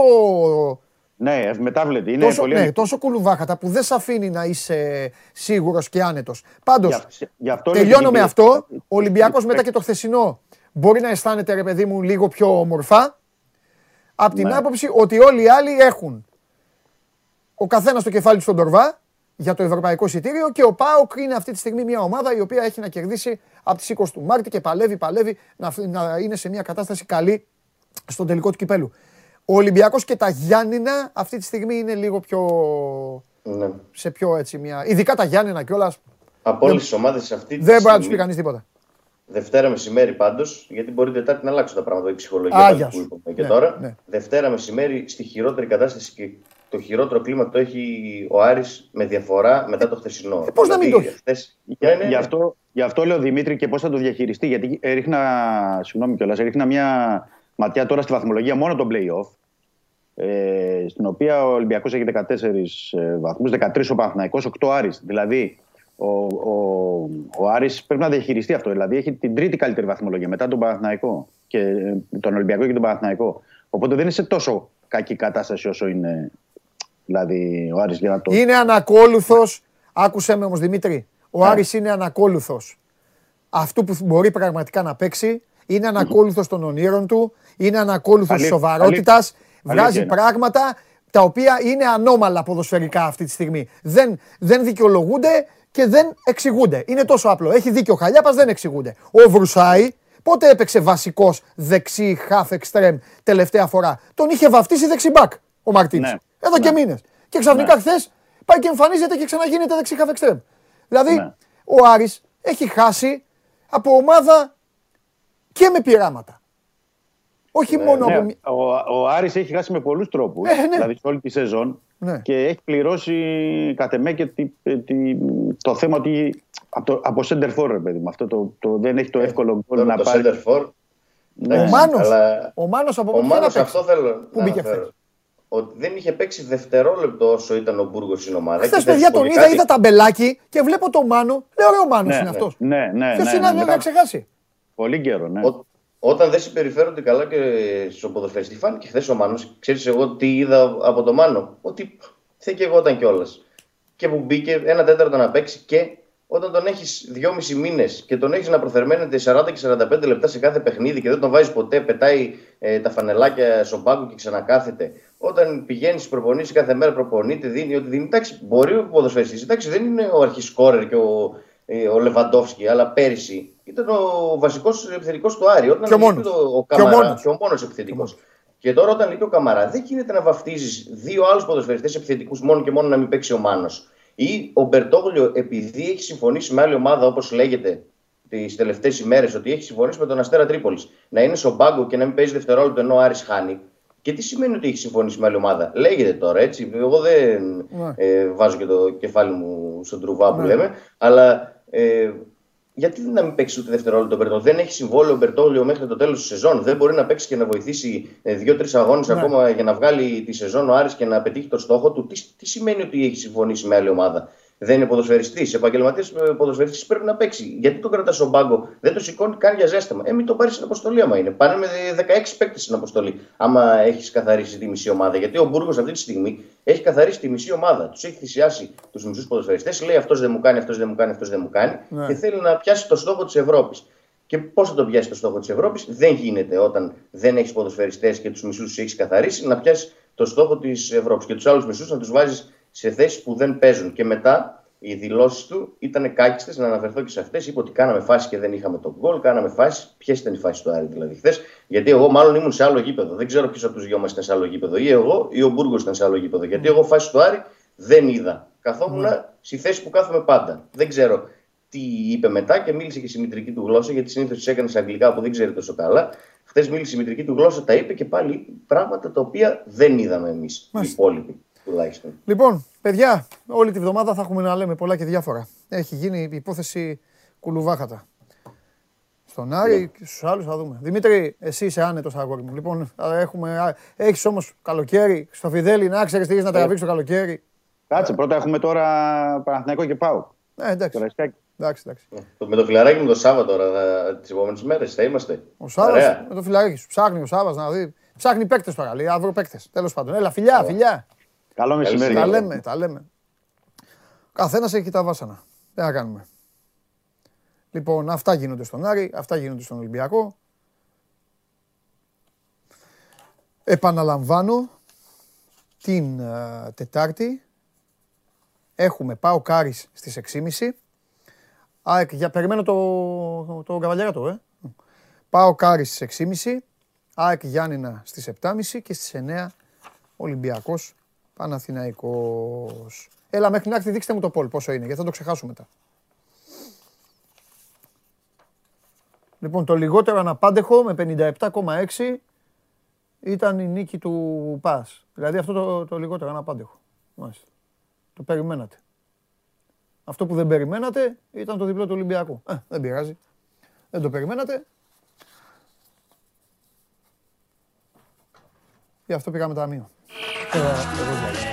Ναι, ευμετάβλητη. Είναι τόσο, πολύ ναι, τόσο κουλουβάχατα που δεν σε αφήνει να είσαι σίγουρος και άνετος. Πάντως, Γι' αυ- γι' αυτό λέω τελειώνω την με πίεση. αυτό. Ο Ολυμπιακός μετά και το χθεσινό μπορεί να αισθάνεται, ρε παιδί μου, λίγο πιο όμορφα. Απ' την Ναι. άποψη ότι όλοι οι άλλοι έχουν ο καθένας στο κεφάλι του στον Τορβά για το ευρωπαϊκό εισιτήριο και ο ΠΑΟΚ είναι αυτή τη στιγμή μια ομάδα η οποία έχει να κερδίσει από τις 20 του Μάρτη και παλεύει, παλεύει να, να είναι σε μια κατάσταση καλή στον τελικό του κυπέλου. Ο Ολυμπιακός και τα Γιάννηνα αυτή τη στιγμή είναι λίγο πιο. Ναι. σε πιο έτσι μια. ειδικά τα Γιάννηνα κιόλας. Από όλες τις ομάδες αυτή τη Δεν μπορεί να τους πει στιγμή, κανείς τίποτα. Δευτέρα μεσημέρι πάντως, γιατί μπορεί Τετάρτη να αλλάξουν τα πράγματα, η ψυχολογία Α, πάλι γεια που σου. είπαμε και Ναι, τώρα. ναι. Δευτέρα μεσημέρι στη χειρότερη κατάσταση και το χειρότερο κλίμα το έχει ο Άρης με διαφορά μετά το χθεσινό. Δηλαδή, Ε, πώς να μην το έχει; χθες- Γι' Ναι, ναι, γι' ναι. αυτό, γι' αυτό λέω Δημήτρη και πώς θα το διαχειριστεί. Γιατί έριχνα, συγγνώμη κιόλας, έριχνα μια ματιά τώρα στη βαθμολογία μόνο των playoff. Ε, στην οποία ο Ολυμπιακός έχει 14 ε, βαθμούς, 13 ο Παναθηναϊκός, 8 ο Άρης. Δηλαδή ο, ο, ο Άρης πρέπει να διαχειριστεί αυτό. Δηλαδή έχει την τρίτη καλύτερη βαθμολογία μετά τον Παναθηναϊκό και ε, τον Ολυμπιακό και τον Παναθηναϊκό. Οπότε δεν είναι σε τόσο κακή κατάσταση όσο είναι δηλαδή, ο Άρης για να το. Είναι ανακόλουθος. Άκουσέ με όμως Δημήτρη. Ο Ναι. Άρης είναι ανακόλουθος αυτού που μπορεί πραγματικά να παίξει. Είναι ανακόλουθος των ονείρων του. Είναι ανακόλουθος τη Αλήθεια, σοβαρότητας. αλήθεια. Βγάζει Αλήθεια είναι. πράγματα τα οποία είναι ανώμαλα ποδοσφαιρικά αυτή τη στιγμή. Δεν, δεν δικαιολογούνται και δεν εξηγούνται. Είναι τόσο απλό. Έχει δίκιο ο Χαλιάπας, δεν εξηγούνται. Ο Βρουσάη πότε έπαιξε βασικός δεξί half extreme τελευταία φορά. Τον είχε βαφτίσει δεξιμπάκ ο Μαρτίνς. Ναι. Εδώ και Ναι. μήνες. Και ξαφνικά Ναι. χθες πάει και εμφανίζεται και ξαναγίνεται δεξί half extreme. Δηλαδή Ναι. ο Άρης έχει χάσει από ομάδα και με πειράματα. Όχι μόνο Ναι, από. μη- ο, ο Άρης έχει χάσει με πολλούς τρόπους, Ε, ναι. δηλαδή σε όλη τη σεζόν Ναι. και έχει πληρώσει κατ' εμέ και τη- τη- το θέμα ότι από, το, από center for, ρε παιδί μου, αυτό το, το, δεν έχει το εύκολο γκολ Τώρα να το πάρει. center for. Ναι. Ο εντάξει, Μάνος, αλλά ο Μάνος από Ο πού Μάνος να παίξει. αυτό θέλω Πού να μπήκε αναφέρω. χθες. Ότι δεν είχε παίξει δευτερόλεπτο όσο ήταν ο Μπούργος στην ομάδα. Χθες, Και θα παιδιά, σου πω τον και είδα, κάτι. είδα ταμπελάκι και βλέπω τον Μάνο. Λέω, ρε, ο Μάνος Ναι, είναι ναι, αυτός. ναι, ναι, Ποιος ναι, είναι ναι, να μετά να ξεχάσει; Πολύ καιρό, ναι. Ό- Όταν δεν συμπεριφέρονται καλά και στο ποδοσφαιριστή, φάνηκε χθες ο Μάνος. Ξέρεις εγώ τι είδα από το Μάνο; Ότι θε και εγώ ήταν κιόλας. Και που μπήκε ένα τέταρτο να παίξει και όταν τον έχεις δυόμισι μήνες και τον έχεις να προθερμαίνεται 40 και 45 λεπτά σε κάθε παιχνίδι και δεν τον βάζεις ποτέ, πετάει ε, τα φανελάκια στον πάγκο και ξανακάθεται. Όταν πηγαίνει προπονήσεις κάθε μέρα, προπονείται, δίνει ό,τι δίνει. Εντάξει, μπορεί ο ποδοσφαιριστής. Εντάξει, δεν είναι ο αρχισκόρερ και ο, ε, ο Λεβαντόφσκι, αλλά πέρυσι ήταν ο βασικός επιθετικός του Άρη. Όταν Και ο λείπει μόνος. το- ο Και ο Καμαρά, μόνος. και ο μόνος επιθετικός. Και τώρα όταν λείπει ο Καμαρά, δεν γίνεται να βαφτίζεις δύο άλλους ποδοσφαιριστές επιθετικούς μόνο και μόνο να μην παίξει ο Μάνος. Ή ο Μπερτόγλιο, επειδή έχει συμφωνήσει με άλλη ομάδα, όπως λέγεται τις τελευταίες ημέρες, ότι έχει συμφωνήσει με τον Αστέρα Τρίπολης, να είναι στον πάγκο και να μην παίζει δευτερόλεπτο ενώ ο Άρης χάνει. Και τι σημαίνει ότι έχει συμφωνήσει με άλλη ομάδα; Λέγεται τώρα έτσι. Εγώ δεν Ναι. ε, βάζω και το κεφάλι μου στον τρουβά που Ναι. λέμε. Αλλά ε, γιατί να μην παίξει ούτε δευτερόλεπτο ο Μπερτόλιο. Δεν έχει συμβόλαιο ο Μπερτόλιο μέχρι το τέλος της σεζόν. Δεν μπορεί να παίξει και να βοηθήσει ε, δύο-τρεις αγώνες Ναι. ακόμα για να βγάλει τη σεζόν ο Άρης και να πετύχει το στόχο του. Τι, τι σημαίνει ότι έχει συμφωνήσει με άλλη ομάδα; Δεν είναι ποδοσφαιριστής. Επαγγελματία ποδοσφαιριστής πρέπει να παίξει. Γιατί τον κρατάς στον πάγκο, δεν το σηκώνει καν για ζέσταμα. Ε, μην το πάρεις στην αποστολή άμα είναι. Πάνε με 16 παίκτες στην αποστολή. Άμα έχεις καθαρίσει τη μισή ομάδα. Γιατί ο Μπούργος αυτή τη στιγμή έχει καθαρίσει τη μισή ομάδα. Τους έχει θυσιάσει τους μισούς ποδοσφαιριστές. Λέει αυτός δεν μου κάνει, αυτός δεν μου κάνει, αυτός δεν μου κάνει. Ναι. Και θέλει να πιάσει το στόχο της Ευρώπης. Και πώς θα το πιάσει το στόχο της Ευρώπης, δεν γίνεται όταν δεν έχεις ποδοσφαιριστές και τους μισούς τους έχεις καθαρίσει να πιάσεις το στόχο της Ευρώπης. Και τους άλλους μισούς να τους βάζεις σε θέσεις που δεν παίζουν. Και μετά οι δηλώσεις του ήταν κάκιστες, να αναφερθώ και σε αυτές. Είπε ότι κάναμε φάση και δεν είχαμε τον γκολ. Κάναμε φάση. Ποιες ήταν οι φάσεις του Άρη δηλαδή χθες; Γιατί εγώ μάλλον ήμουν σε άλλο γήπεδο. Δεν ξέρω ποιος από τους δυο μας ήταν σε άλλο γήπεδο. Ή εγώ ή ο Μπούργος ήταν σε άλλο γήπεδο. Γιατί εγώ φάση του Άρη δεν είδα. Καθόμουν στη θέση που κάθομαι πάντα. Δεν ξέρω τι είπε μετά και μίλησε και στη μητρική του γλώσσα, γιατί συνήθως τις έκανες σε αγγλικά που δεν ξέρει τόσο καλά. Χθες μίλησε η μητρική του γλώσσα, τα είπε και πάλι πράγματα τα οποία δεν είδαμε εμείς, οι Μάλιστα. υπόλοιποι τουλάχιστον. Λοιπόν, παιδιά, όλη τη βδομάδα θα έχουμε να λέμε πολλά και διάφορα. Έχει γίνει η υπόθεση κουλουβάχατα. Στον Άρη και στους άλλους θα δούμε. Δημήτρη, εσύ είσαι άνετος αγόρι μου. Λοιπόν, έχεις όμως καλοκαίρι στο Φιδέλη να ξέρεις τι έχεις να τραβήξει το καλοκαίρι. Κάτσε, πρώτα έχουμε τώρα Παναθηναϊκό και Πάου. Ναι, εντάξει. Καραϊσκάκη. εντάξει, εντάξει. Το- Με το φιλαράκι μου το Σάββατο τώρα, τις επόμενες μέρες θα είμαστε. Ο Σάβα Ωραία. με το φιλαράκι σου. Ψάχνει ο Σάβα να δει. Ψάχνει παίκτες τώρα. Λέει αύριο παίκτε. Τέλος πάντων. Έλα, φιλιά, φιλιά. Καλό μεσημέρι. Τα λέμε, τα λέμε. Καθένας έχει τα βάσανα. Τι να κάνουμε. Λοιπόν, αυτά γίνονται στον Άρη, αυτά γίνονται στον Ολυμπιακό. Επαναλαμβάνω, την ε, Τετάρτη έχουμε πάω Κάρις στις 6.30. ΑΕΚ, για, περιμένω το, το Καβαλιαράτο, ε. Πάω Κάρις στις 6.30. ΑΕΚ Γιάννηνα στις 7.30 και στις 9 Ολυμπιακός Παναθηναϊκός. Έλα μέχρι να έρθει δείξτε μου το πόλ πόσο είναι γιατί θα το ξεχάσω μετά. Λοιπόν το λιγότερο αναπάντεχο με 57,6 ήταν η νίκη του ΠΑΣ. Δηλαδή αυτό το, το λιγότερο αναπάντεχο. Μάλιστα. Το περιμένατε. Αυτό που δεν περιμένατε ήταν το διπλό του Ολυμπιακού. Ε, δεν πειράζει. Δεν το περιμένατε. Γι' αυτό πήγαμε ταμείο. Ε, εγώ δηλαδή.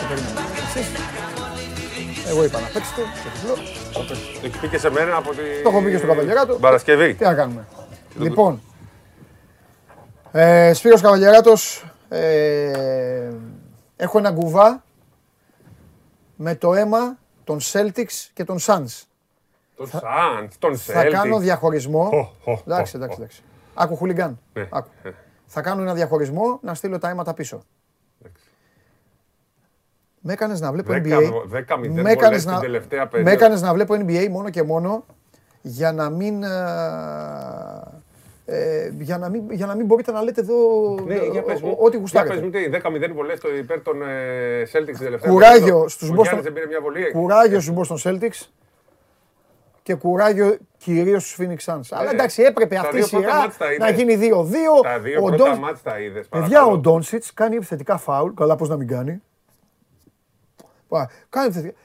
Το περίμενα. Εσείς. Εγώ είπα να παίξετε το διπλό. Το έχει πει και σε μένα από την Το έχω πει και στον Καβαλιαράτο. Παρασκευή. Τι να κάνουμε. Λοιπόν, ε, Σπύρος Καβαλιαράτος, ε, έχω ένα κουβά με το αίμα των Celtics και των Suns. Τον Σαντ, τον Θα Celtic. κάνω διαχωρισμό. Χω, χω, Εντάξει, χω, εντάξει, χω. εντάξει. Άκου χουλιγκάν. Ναι. Άκου. Θα κάνω ένα διαχωρισμό να στείλω τα αίματα πίσω. Με έκανες να βλέπω Δέκα- NBA. δέκα μηδέν Με βολές έκανες την να, τελευταία με περίοδο. έκανες να βλέπω NBA μόνο και μόνο για να μην... ε, ε, για, να μην, για να μην μπορείτε να λέτε εδώ Ναι, ε, για πες ο- μου. ο- ό,τι Για γουστάρετε. πες μου τι, 10-0 βολές στο υπέρ των ε, Celtics την τελευταία Κουράγιο περίοδο. στους Ο Boston, Γιάννης δεν πήρε μια βολή. κουράγιο στους Boston Celtics και κουράγιο κυρίως στους Phoenix Suns. Αλλά εντάξει έπρεπε Ε, τα αυτή η δύο πρώτα σειρά μάτς τα να είδες. γίνει 2-2. Τα δύο Ο πρώτα Ντόν- μάτς τα είδες. Παιδιά, παρακαλώ. ο Ντόνσιτς κάνει επιθετικά φάουλ. Καλά, πώς να μην κάνει. Πα, Κάνει επιθετικά.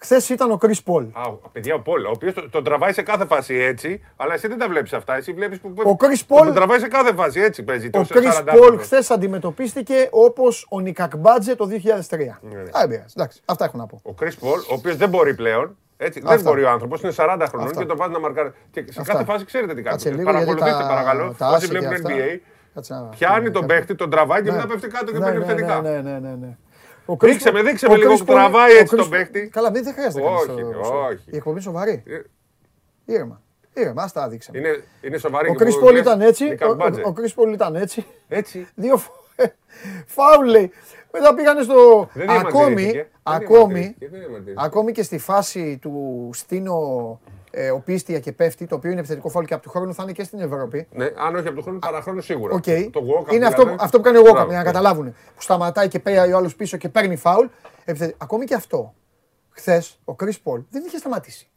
Χθες ήταν ο Κρι Πολ. Α, ο- παιδιά, ο Πολ, ο οποίος τον το τραβάει σε κάθε φάση έτσι, αλλά εσύ δεν τα βλέπεις αυτά. Εσύ βλέπεις που. Ο Chris Τον Paul- τραβάει σε κάθε φάση έτσι παίζει. Ο το Κρι 40 Πολ άνθρωπος. χθες αντιμετωπίστηκε όπως ο Νικακμπάτζε το 2003. Ναι, ναι. Α, δεν πειράζει. Εντάξει, αυτά έχω να πω. Ο Chris Paul, ο οποίος δεν μπορεί πλέον. Έτσι, δεν Αυτά. μπορεί ο άνθρωπος, είναι 40 χρονών Αυτά. και τον βάζει να μαρκάρει. Και σε Αυτά. κάθε φάση ξέρετε τι Κάτσε κάνει. λίγο, γιατί Παρακολουθήστε τα- παρακαλώ. τα Όσοι άσχη βλέπουν αυτά. NBA, Κάτσε να- πιάνει τον κάτι. παίχτη, τον τραβάει και Ναι. μετά πέφτει κάτω και Ναι, παίρνει ναι, επιθετικά. ναι, ναι, ναι, ναι. Ο Δείξε Chris- με, δείξε ο με λίγο Chris που Paul- τραβάει ο έτσι Chris- τον παίχτη. Καλά, δεν χρειάζεται να κάνεις Όχι, το- όχι. Η εκπομπή είναι σοβαρή. Ε, Ήρεμα. Ήρεμα, ας τα δείξαμε. Είναι, είναι σοβαρή Ο και Chris που Paul λες, ήταν έτσι. Νίκα ο- Μπάτζε. Ο Chris Paul ήταν έτσι. Έτσι. Δύο φορές. Φάουλ λέει. Μετά πήγανε στο. Δεν Ακόμη, διαμαρτυρήθηκε. Δεν ακόμη, διαμαρτυρήθηκε, δεν διαμαρτυρήθηκε. ακόμη και στη φάση του Στίνο ε, ο Πίστια και πέφτει, το οποίο είναι επιθετικό φάουλ και από του χρόνου θα είναι και στην Ευρώπη. Ναι, αν όχι από τον χρόνο, παραχρόνου σίγουρα. Οκ. Το walk-up Είναι αυτό, δηλαδή. αυτό που κάνει ο Walkup, Μπράβο, για να ναι. καταλάβουν. Που σταματάει και πάει ο άλλος πίσω και παίρνει φάουλ. Επιθε- Ακόμη και αυτό. Χθες ο Κρι Πολ δεν είχε σταματήσει.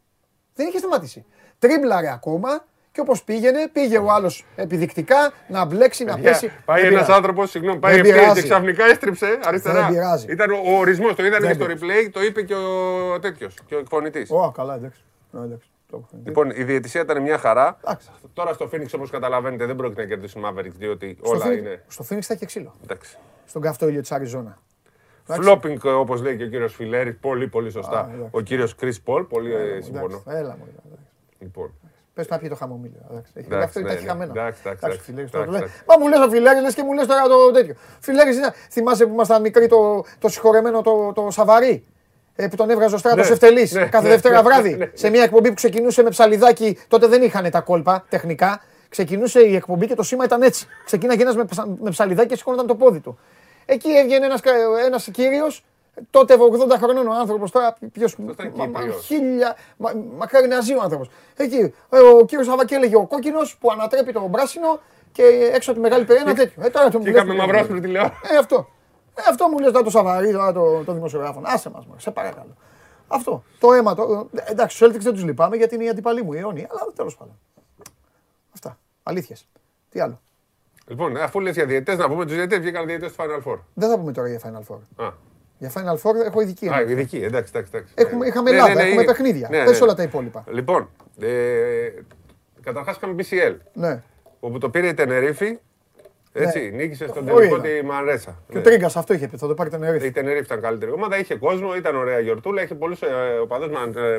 Δεν είχε σταματήσει. Τρίμπλαρε ακόμα και όπως πήγαινε, πήγε ο άλλος επιδεικτικά να μπλέξει, να Παιδιά, πέσει. Πάει Δεν ένας πειράζει. άνθρωπος, συγγνώμη, πάει Δεν ευθεία πειράζει. και ξαφνικά έστριψε αριστερά. Δεν πειράζει. Ήταν ο, ο ορισμός, το είδανε Δεν και στο replay, το είπε και ο τέτοιος, και ο εκφωνητής. Ω, καλά, εντάξει. Ναι, εντάξει. το παιχνίδι. Λοιπόν, η διαιτησία ήταν μια χαρά. Εντάξει. Τώρα στο Phoenix, όπως καταλαβαίνετε, δεν πρόκειται να κερδίσουν Mavericks, διότι Στο όλα Phoenix- είναι. Στο Phoenix θα έχει ξύλο. Εντάξει. Στον καυτό ήλιο της Αριζόνα. Εντάξει. Φλόπινγκ, όπως λέει και ο κύριος Φιλέρη, πολύ πολύ σωστά. Α, εντάξει. ο κύριος Κρι Πολ, πολύ ε, Εντάξει, συμφωνώ. Έλα μου. εντάξει. Λοιπόν. Πες να πιει το χαμομήλιο. εντάξει. Έχει- Εντάξει, Αυτό ναι, τα έχει ναι. χαμένα. Εντάξει, εντάξει, εντάξει, Φιλέρης, τώρα το εντάξει, λέει. Μα μου λες ο Φιλέρης, λες και μου λες τώρα το τέτοιο. Φιλέρης, είναι- θυμάσαι που ήμασταν μικροί το, το συγχωρεμένο το, το Σαβαρί; Ε, που τον έβγαζε ο Στράτος Ναι, Ευτελής ναι, κάθε ναι, Δευτέρα ναι, βράδυ. ναι. Σε μια εκπομπή που ξεκινούσε με ψαλιδάκι. Τότε δεν είχαν τα κόλπα τεχνικά. Ξεκινούσε η εκπομπή και το σήμα ήταν έτσι. Ξεκίναγε ένας με, ψα- με ψαλιδάκι και σηκώνονταν το πόδι του. Εκεί έβγαινε ένας, κα- ένας κύριος, τότε 80 χρονών ο άνθρωπος, τώρα ποιος... ήταν μα- μα- Κύπριος. χίλια, μα, μακάρι να ζει ο άνθρωπος. Εκεί, ε, ο κύριος Σαββακή έλεγε ο κόκκινος που ανατρέπει τον πράσινο και έξω από τη μεγάλη περίοδο ένα τέτοιο. Ε, τώρα το μου Και λες- είχαμε μαυρόσπρη τηλεόραση. Ε, αυτό. Ε, αυτό μου λες τώρα το Σαβαρί, τώρα το, το δημοσιογράφο. Άσε μας, μωρέ, σε παρακαλώ. Αυτό. Το αίμα, το, ε, εντάξει, στους Celtics δεν τους λυπάμαι γιατί είναι οι αντιπαλοί μου, οι αιώνιοι, αλλά τέλος πάντων. Αυτά. Αλήθειες. Τι άλλο. Λοιπόν, αφού λες για διαιτές, να πούμε τους διαιτές βγήκαν διαιτές του Final Four. Δεν θα πούμε τώρα για Final Four. Α, Για Final Four έχω ειδική. Α, ενημέρωση. ειδική, εντάξει, εντάξει. εντάξει. Έχουμε, είχαμε Ναι, Ελλάδα, ναι, ναι, έχουμε είναι. παιχνίδια. Ναι, Πες ναι. όλα τα υπόλοιπα. Λοιπόν, ε, καταρχάς είχαμε BCL, Ναι. όπου το πήρε η Τενερίφη. Έτσι, Ναι. νίκησες στον Ωραία. τελικό τη Μαρέσα. Και ο Τρίγκα αυτό είχε πει, θα το πάρει τον Ερήφη. Η Τενερίφη ήταν καλύτερη ομάδα, είχε κόσμο, ήταν ωραία γιορτούλα, είχε πολλούς ε, οπαδούς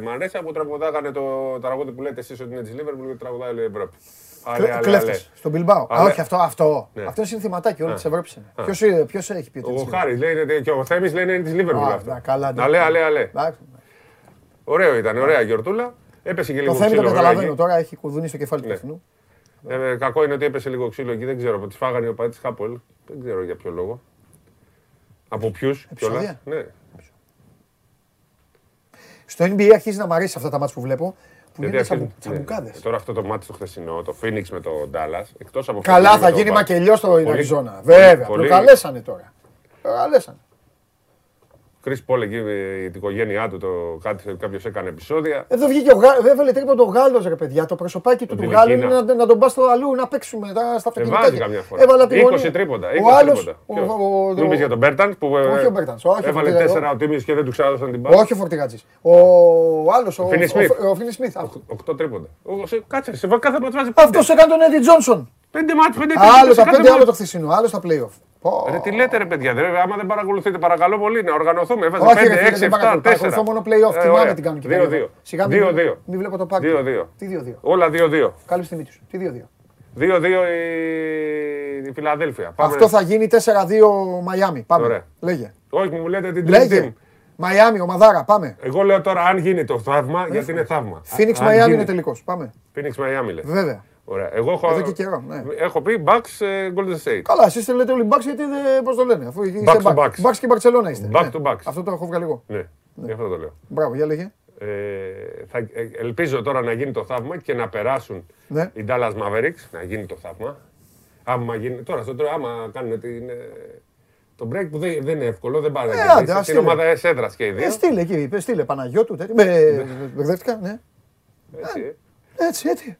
Μαρέσα που τραγουδάγανε το τραγούδι που λέτε εσείς ότι είναι της Λίβερπουλ και τραγουδάει η Ευρώπη. Ale, ale, ale. Κλέφτες. Στον Μπιλμπάο. Α, Αλλά- όχι, αυτό. Αυτό, Ναι. αυτό είναι συνθηματάκι όλης Α. της Ευρώπης. Α. Ποιος έχει πει ότι Ο είναι της Χάρης λέει είναι- και ο Θέμης λένε είναι της Λίβερπουλ Α, αυτό. να, καλά, εντάξει. Αλέ, αλέ, αλέ. Εντάξει. Ωραίο ήταν, ωραία γιορτούλα. Έπεσε και Το λίγο θέμα το ξύλο. βέβαια, καταλαβαίνω εκεί. τώρα, έχει κουδούνι στο κεφάλι του Ναι. Εθνού. Ε, κακό είναι ότι έπεσε λίγο ξύλο εκεί, δεν ξέρω. Τη φάγανε ο πατή Χάπολ. Δεν ξέρω για ποιο λόγο. Από ποιους Επεισόδια; Ναι. Στο NBA αρχίζει να μ' αρέσει αυτά τα μάτια που βλέπω. Που Γιατί γίνονται αρχίζουν- τσαμπου- τσαμπουκάδες. ναι. Τώρα αυτό το μάτι το χθεσινό, το Phoenix με το Dallas, εκτός από Καλά, αυτό θα με γίνει το- μακελιός στο Πολύ- Αριζόνα. Βέβαια, πολύ- προκαλέσανε τώρα. Προκαλέσανε. Chris Paul εκεί, ε, την οικογένειά του, κάποιος έκανε επεισόδια. Εδώ βγήκε ο Γάλλο, δεν έβαλε τρίποντο ο Γάλλος ρε παιδιά. Το προσωπάκι του Την του Γάλλου Κίνα. είναι να, να τον πας στο αλλού να παίξουμε τα, στα Ε, βάζει αυτοκίνητα. καμιά φορά. Έβαλα τη 20 γωνία. τρίποτα. 20 Ο άλλος, τρίποτα. ο- Ποιος; ο- ο- Μην πεις για τον Μπέρτανς που ε, Όχι ο Μπέρτανς, όχι ο έβαλε Φορτίγα- 4 ο Τίμης και δεν του ξάδωσαν την μπάλα. Όχι ο Φορτηγάτζη. Ο άλλος, ο, Φίνι Σμιθ. ο, ο Φίνι Σμιθ. 8 τρίποτα. Ο- σε- Κάτσε, σε κάθε μάτς βάζει Αυτός έκανε τον Έντι Τζόνσον. 5 μάτς, 5 Άλλο τα πέντε, άλλο το χθεσινό, άλλο στα playoff. Πω. Ρε, τι λέτε ρε παιδιά, ρε, άμα δεν παρακολουθείτε, παρακαλώ πολύ να οργανωθούμε. Έβαζε Όχι, 5, ρε φίλε, 6, δεν 7, παρακολουθώ. 4. Παρακολουθώ μόνο playoff. Θυμάμαι τι κάνουν και 2-2. Σιγά μην- 2-2. Μην βλέπω το πάρτι. 2-2. Τι 2-2. Όλα 2-2. Κάλυψε τη μύτη σου. Τι 2-2. 2-2 η, η Φιλαδέλφια. Πάμε. Αυτό θα γίνει 4-2 Μαϊάμι. Πάμε. Ωραία. Λέγε. Όχι, μου λέτε την Dream Team. Λέγε. Μαϊάμι, ομαδάρα. Πάμε. Εγώ λέω τώρα αν γίνει το θαύμα, γιατί είναι θαύμα. Phoenix Αν Μαϊάμι γίνει- είναι τελικός. Πάμε. Phoenix Miami λέει. Βέβαια. Ωραία. Εγώ έχω, Εδώ και καιρό. Ναι. έχω πει Bucks ε, Golden State. Καλά, εσεί το λέτε όλοι Bucks γιατί δεν. Πώ το λένε. Αφού είστε Bucks to Bucks. Bucks. Bucks και Barcelona είστε. Back Ναι. to Bucks. Αυτό το έχω βγάλει εγώ. Ναι, γι' αυτό το λέω. Μπράβο, για λέγε. Ε, θα, ε, ελπίζω τώρα να γίνει το θαύμα και να περάσουν Ναι. οι Dallas Mavericks, να γίνει το θαύμα. Άμα γίνει, τώρα, στο, άμα κάνουν την, ε, το break που δεν, δεν είναι εύκολο, δεν πάει να Ε, κερδίσει. άντε, ας Είναι στείλε. ομάδα έδρα και οι δύο. Ε, στείλε εκεί, είπε, στείλε Παναγιώτου. τέτοιο. Με μπερδεύτηκα, ναι. Έτσι, ε. Έτσι, έτσι.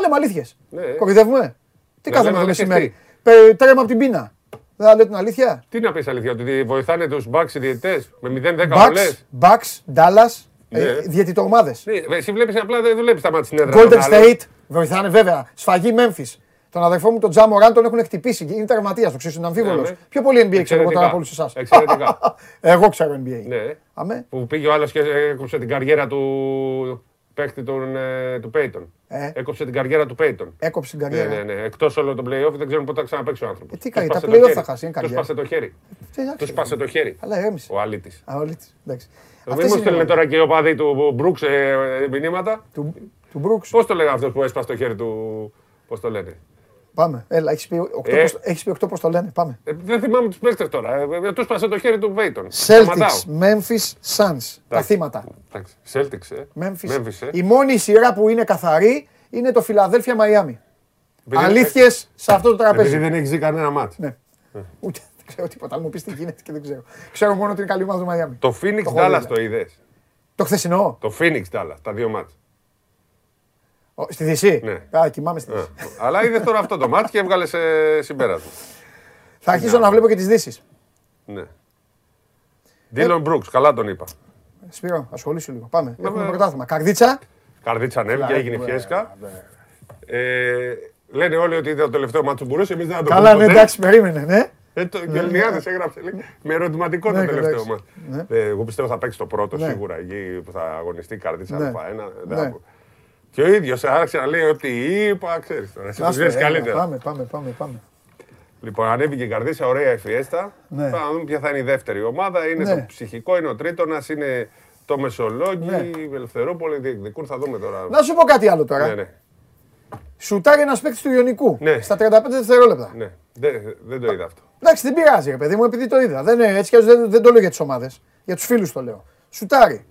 Με Ο τι; κα- Αλλά με αλήθειες. Ναι. Κορυδεύουμε. Τι Ναι, κάνουμε λέμε το αλήθειες μεσημέρι; Πε- Τρέμα από την πείνα. Δεν θα λέτε την αλήθεια; Τι να πεις αλήθεια, ότι βοηθάνε τους Bucks οι διαιτητές με 0-10 Bucks, βολές. Bucks, Dallas, Ναι. διαιτητοομάδες. Ναι, εσύ βλέπεις απλά δεν βλέπεις τα μάτια στην έδρα. Golden των άλλων. State, βοηθάνε βέβαια. Σφαγή Memphis. Τον αδερφό μου τον Τζα Μωράν τον έχουν χτυπήσει. Είναι τερματία, το ξέρεις, είναι αμφίβολος. Ναι, ναι. Πιο πολύ NBA ξέρω εγώ τώρα Εξαιρετικά. από όλους εσάς. Εξαιρετικά. Εγώ ξέρω NBA. Ναι. Αμέ. Που πήγε ο άλλος και έκοψε την καριέρα του παίκτη τον, ε, του Πέιτον. Ε. Έκοψε την καριέρα του Πέιτον. Έκοψε την Ναι, καριέρα. ναι, ναι. Εκτός όλο τον playoff δεν ξέρουν πότε θα ξαναπέξει ο άνθρωπος. Ε, τι κάνει, τα playoff θα χάσει, είναι Τους καριέρα. σπάσε το χέρι. Τι, εντάξει, Τους σπάσε το χέρι. Αλλά έμεισε. Ο αλήτη. Α, όλοι της. Εντάξει. Μην Αυτές μου είναι στέλνουν οι- τώρα και οι οπαδοί του Μπρούξ ε, μηνύματα. Του, του Brooks. Πώς το λέγανε αυτός που έσπασε το χέρι του. Πώς το λένε; Πάμε. Έλα, έχεις πει 8 Ε. πώς, έχεις πει οκτώ πώς το λένε. Πάμε. Ε, δεν θυμάμαι τους παίκτες τώρα. Ε, ε, τους σπάσε το χέρι του Βέιτον. Celtics, Memphis, Suns. Τα θύματα. Εντάξει. Celtics, ε. Memphis. Memphis, ε. Η μόνη σειρά που είναι καθαρή είναι το Φιλαδέλφια Μαϊάμι. Επειδή- Αλήθειες σε αυτό το Επειδή τραπέζι. δεν έχεις ζει κανένα μάτι. Ναι. Ούτε δεν ξέρω τίποτα. Αν μου πεις τι γίνεται και δεν ξέρω. Ξέρω μόνο ότι είναι καλή ομάδα του Μαϊάμι. Το Phoenix έχω Dallas δει, το είδες. Το χθεσινό. Το Phoenix Dallas, τα δύο μάτς. Ο- Στη Δύση; Ναι. Α, κοιμάμαι στη Ε, Δύση. Αλλά είδες τώρα αυτό το μάτς και έβγαλες συμπέρασμα. Θα αρχίσω να βλέπω και τις Δύσεις. Ναι. Dylan Brooks, καλά τον είπα. Σπύρο, ασχολήσου λίγο. Πάμε. Ναι, Έχουμε ναι. πρωτάθλημα. Καρδίτσα. Καρδίτσα ανέβηκε, Φλάκι, έγινε ναι, φιέσκα. Ε, λένε όλοι ότι ήταν το τελευταίο μάτι του Μπουρούση, εμείς δεν θα το Καλά, πούμε ναι, ποτέ. εντάξει, περίμενε, ναι. Ε, το, και Ελληνιάδες έγραψε λέει, με ερωτηματικό Ναι, το τελευταίο εντάξει. μας. Ναι. Ε, εγώ πιστεύω θα παίξει το πρώτο Ναι. σίγουρα εκεί που θα αγωνιστεί η Καρδίτσα Ναι. Α1. Και ο ίδιος άρχισε να λέει ότι είπα, ξέρεις τώρα, εσύ το Άστο, ξέρεις έλα, καλύτερα. Πάμε, πάμε, πάμε, πάμε. Λοιπόν, ανέβηκε η Καρδίτσα, ωραία η φιέστα. Ναι. Θα δούμε ποια θα είναι η δεύτερη ομάδα. Είναι Ναι. το ψυχικό, είναι ο τρίτονας, είναι το Μεσολόγγι, Ναι. η Ελευθερούπολη διεκδικούν. Θα δούμε τώρα. Να σου πω κάτι άλλο τώρα. Ναι, ναι. Σουτάρει ένας παίκτης του Ιωνικού Ναι. στα 35 δευτερόλεπτα. ναι. Δεν, δεν το είδα αυτό. Εντάξει, δεν πειράζει, ρε παιδί μου, επειδή το είδα. Δεν, είναι, έτσι κι αλλιώς δεν, δεν το λέω για τις ομάδες. Για τους φίλους το λέω. Σουτάρει.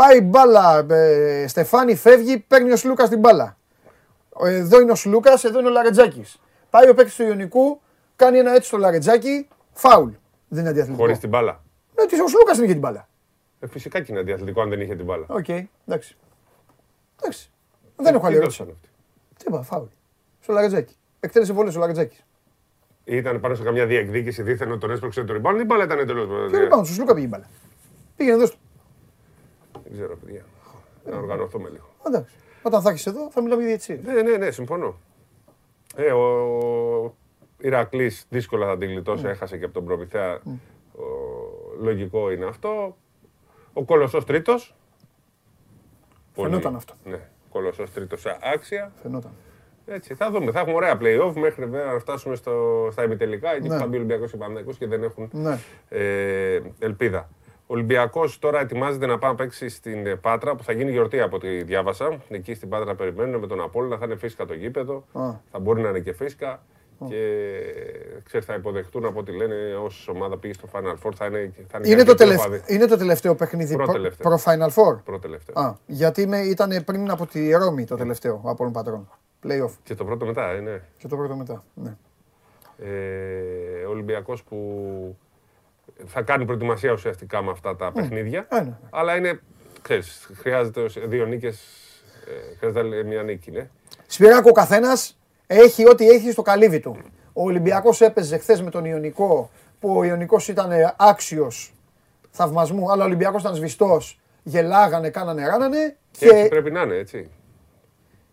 Πάει μπάλα, ε, Στεφάνι φεύγει, παίρνει ο Σλούκας την μπάλα. Ε, Εδώ είναι ο Σλούκας, εδώ είναι ο Λαρετζάκης. Πάει ο παίκτης του Ιωνικού, κάνει ένα έτσι στο Λαρετζάκη, φάουλ. Δεν είναι αντιαθλητικό. Χωρίς την μπάλα. Ναι, ότι ο Σλούκας δεν είχε την μπάλα. Ε, φυσικά και είναι αντιαθλητικό αν δεν είχε την μπάλα. Οκ, εντάξει. Εντάξει. Δεν έχω άλλη Τι ερώτηση. δώσανε αυτοί. Τι είπα, φάουλ. Στο Λαρετζάκη. Εκτέλεσε βολές ο Λαρετζάκη. Ήταν πάνω σε καμιά διεκδίκηση, δήθεν ότι τον έσπρωξε το rebound. Η μπάλα ήταν εντελώς. Και λοιπόν, στο Σλούκα πήγε η μπάλα. Πήγαινε εδώ στο. Δεν ξέρω, παιδιά. Να οργανωθούμε λίγο. Εντάξει. Όταν θα έχεις εδώ, θα μιλάμε για διαιτησία. Ναι, ναι, ναι, συμφωνώ. Ε, ο Ηρακλής δύσκολα θα την γλιτώσει, έχασε και από τον Προμηθέα. Ο... Λογικό είναι αυτό. Ο Κολοσσός τρίτος. Φαινόταν αυτό. Ναι, Κολοσσός τρίτος άξια. Φαινόταν. Έτσι, θα δούμε. Θα έχουμε ωραία playoff μέχρι βέβαια να φτάσουμε στο, στα ημιτελικά. Εκεί Ναι. που θα μπει ο Ολυμπιακός και Παναθηναϊκός και δεν έχουν Ναι. ε, ελπίδα. Ο Ολυμπιακός τώρα ετοιμάζεται να πάει να παίξει στην ε, Πάτρα που θα γίνει γιορτή από ό,τι διάβασα. Εκεί στην Πάτρα περιμένουν με τον Απόλλωνα. Θα είναι φίσκα το γήπεδο. Α. Θα μπορεί να είναι και φίσκα. Και ξέρεις, θα υποδεχτούν από ό,τι λένε όση ομάδα πήγε στο Final Four θα είναι, θα είναι Είναι και το, αρκετό τελευταίο, παδί. είναι το τελευταίο παιχνίδι Πρώτο προ, τελευταίο. προ Final Four; Πρώτο τελευταίο. Α, γιατί με, ήταν πριν από τη Ρώμη το τελευταίο από όλων πατρών. Playoff. Και το πρώτο μετά είναι. Και το πρώτο μετά. Ναι. Ε, ο Ολυμπιακός που θα κάνει προετοιμασία ουσιαστικά με αυτά τα παιχνίδια. Ε, ναι. Αλλά είναι, ξέρεις, χρειάζεται ως- δύο νίκες, ε, χρειάζεται μια νίκη, ναι. Σπυράκο ο καθένας έχει ό,τι έχει στο καλύβι του. Ο Ολυμπιακός έπαιζε χθες με τον Ιωνικό που ο Ιωνικός ήταν άξιος θαυμασμού, αλλά ο Ολυμπιακός ήταν σβηστός. Γελάγανε, κάνανε, ράνανε. Και, έτσι πρέπει να είναι, έτσι.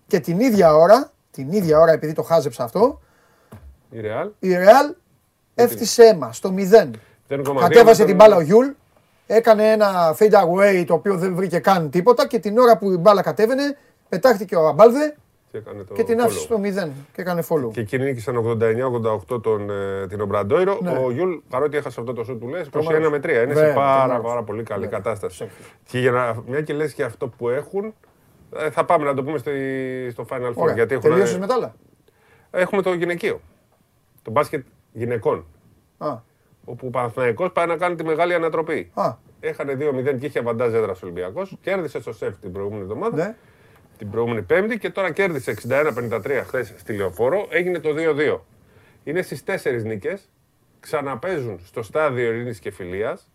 και την ίδια ώρα, την ίδια ώρα επειδή το χάζεψα αυτό, Η Real. η Real έφτιασε αίμα στο 0. 0,2 Κατέβασε με την τον- μπάλα ο Γιούλ, έκανε ένα fade away το οποίο δεν βρήκε καν τίποτα και την ώρα που η μπάλα κατέβαινε, πετάχτηκε ο Αμπάλντε Και, έκανε το και την follow. άφησε στο 0 και έκανε follow. Και εκείνη νίκησαν 89-88 τον, ε, την Ομπραντόιρο. Ναι. Ο Γιούλ, παρότι έχασε αυτό το σουτ που λες, 21 Τρομερός. με 3. Είναι Βέβαια, σε πάρα, τρομερός. πάρα πολύ καλή Βέβαια. κατάσταση. Και για να, μια και λες και αυτό που έχουν, ε, θα πάμε να το πούμε στη- στο Final Four. Ωραία. Γιατί έχουν, Τελείωσες με τα άλλα; έχουμε το γυναικείο. Το μπάσκετ γυναικών. Α, Όπου ο Παναθηναϊκός πάει να κάνει τη μεγάλη ανατροπή. α, Έχανε 2-0 και είχε βαντάζ έδρα ο Ολυμπιακός. Κέρδισε στο σεφ την προηγούμενη εβδομάδα. ναι. Την προηγούμενη Πέμπτη και τώρα κέρδισε 61-53 χθες στη Λεωφόρο. Έγινε το 2-2. Είναι στις 4 νίκες. Ξαναπέζουν στο στάδιο ειρήνης και φιλίας.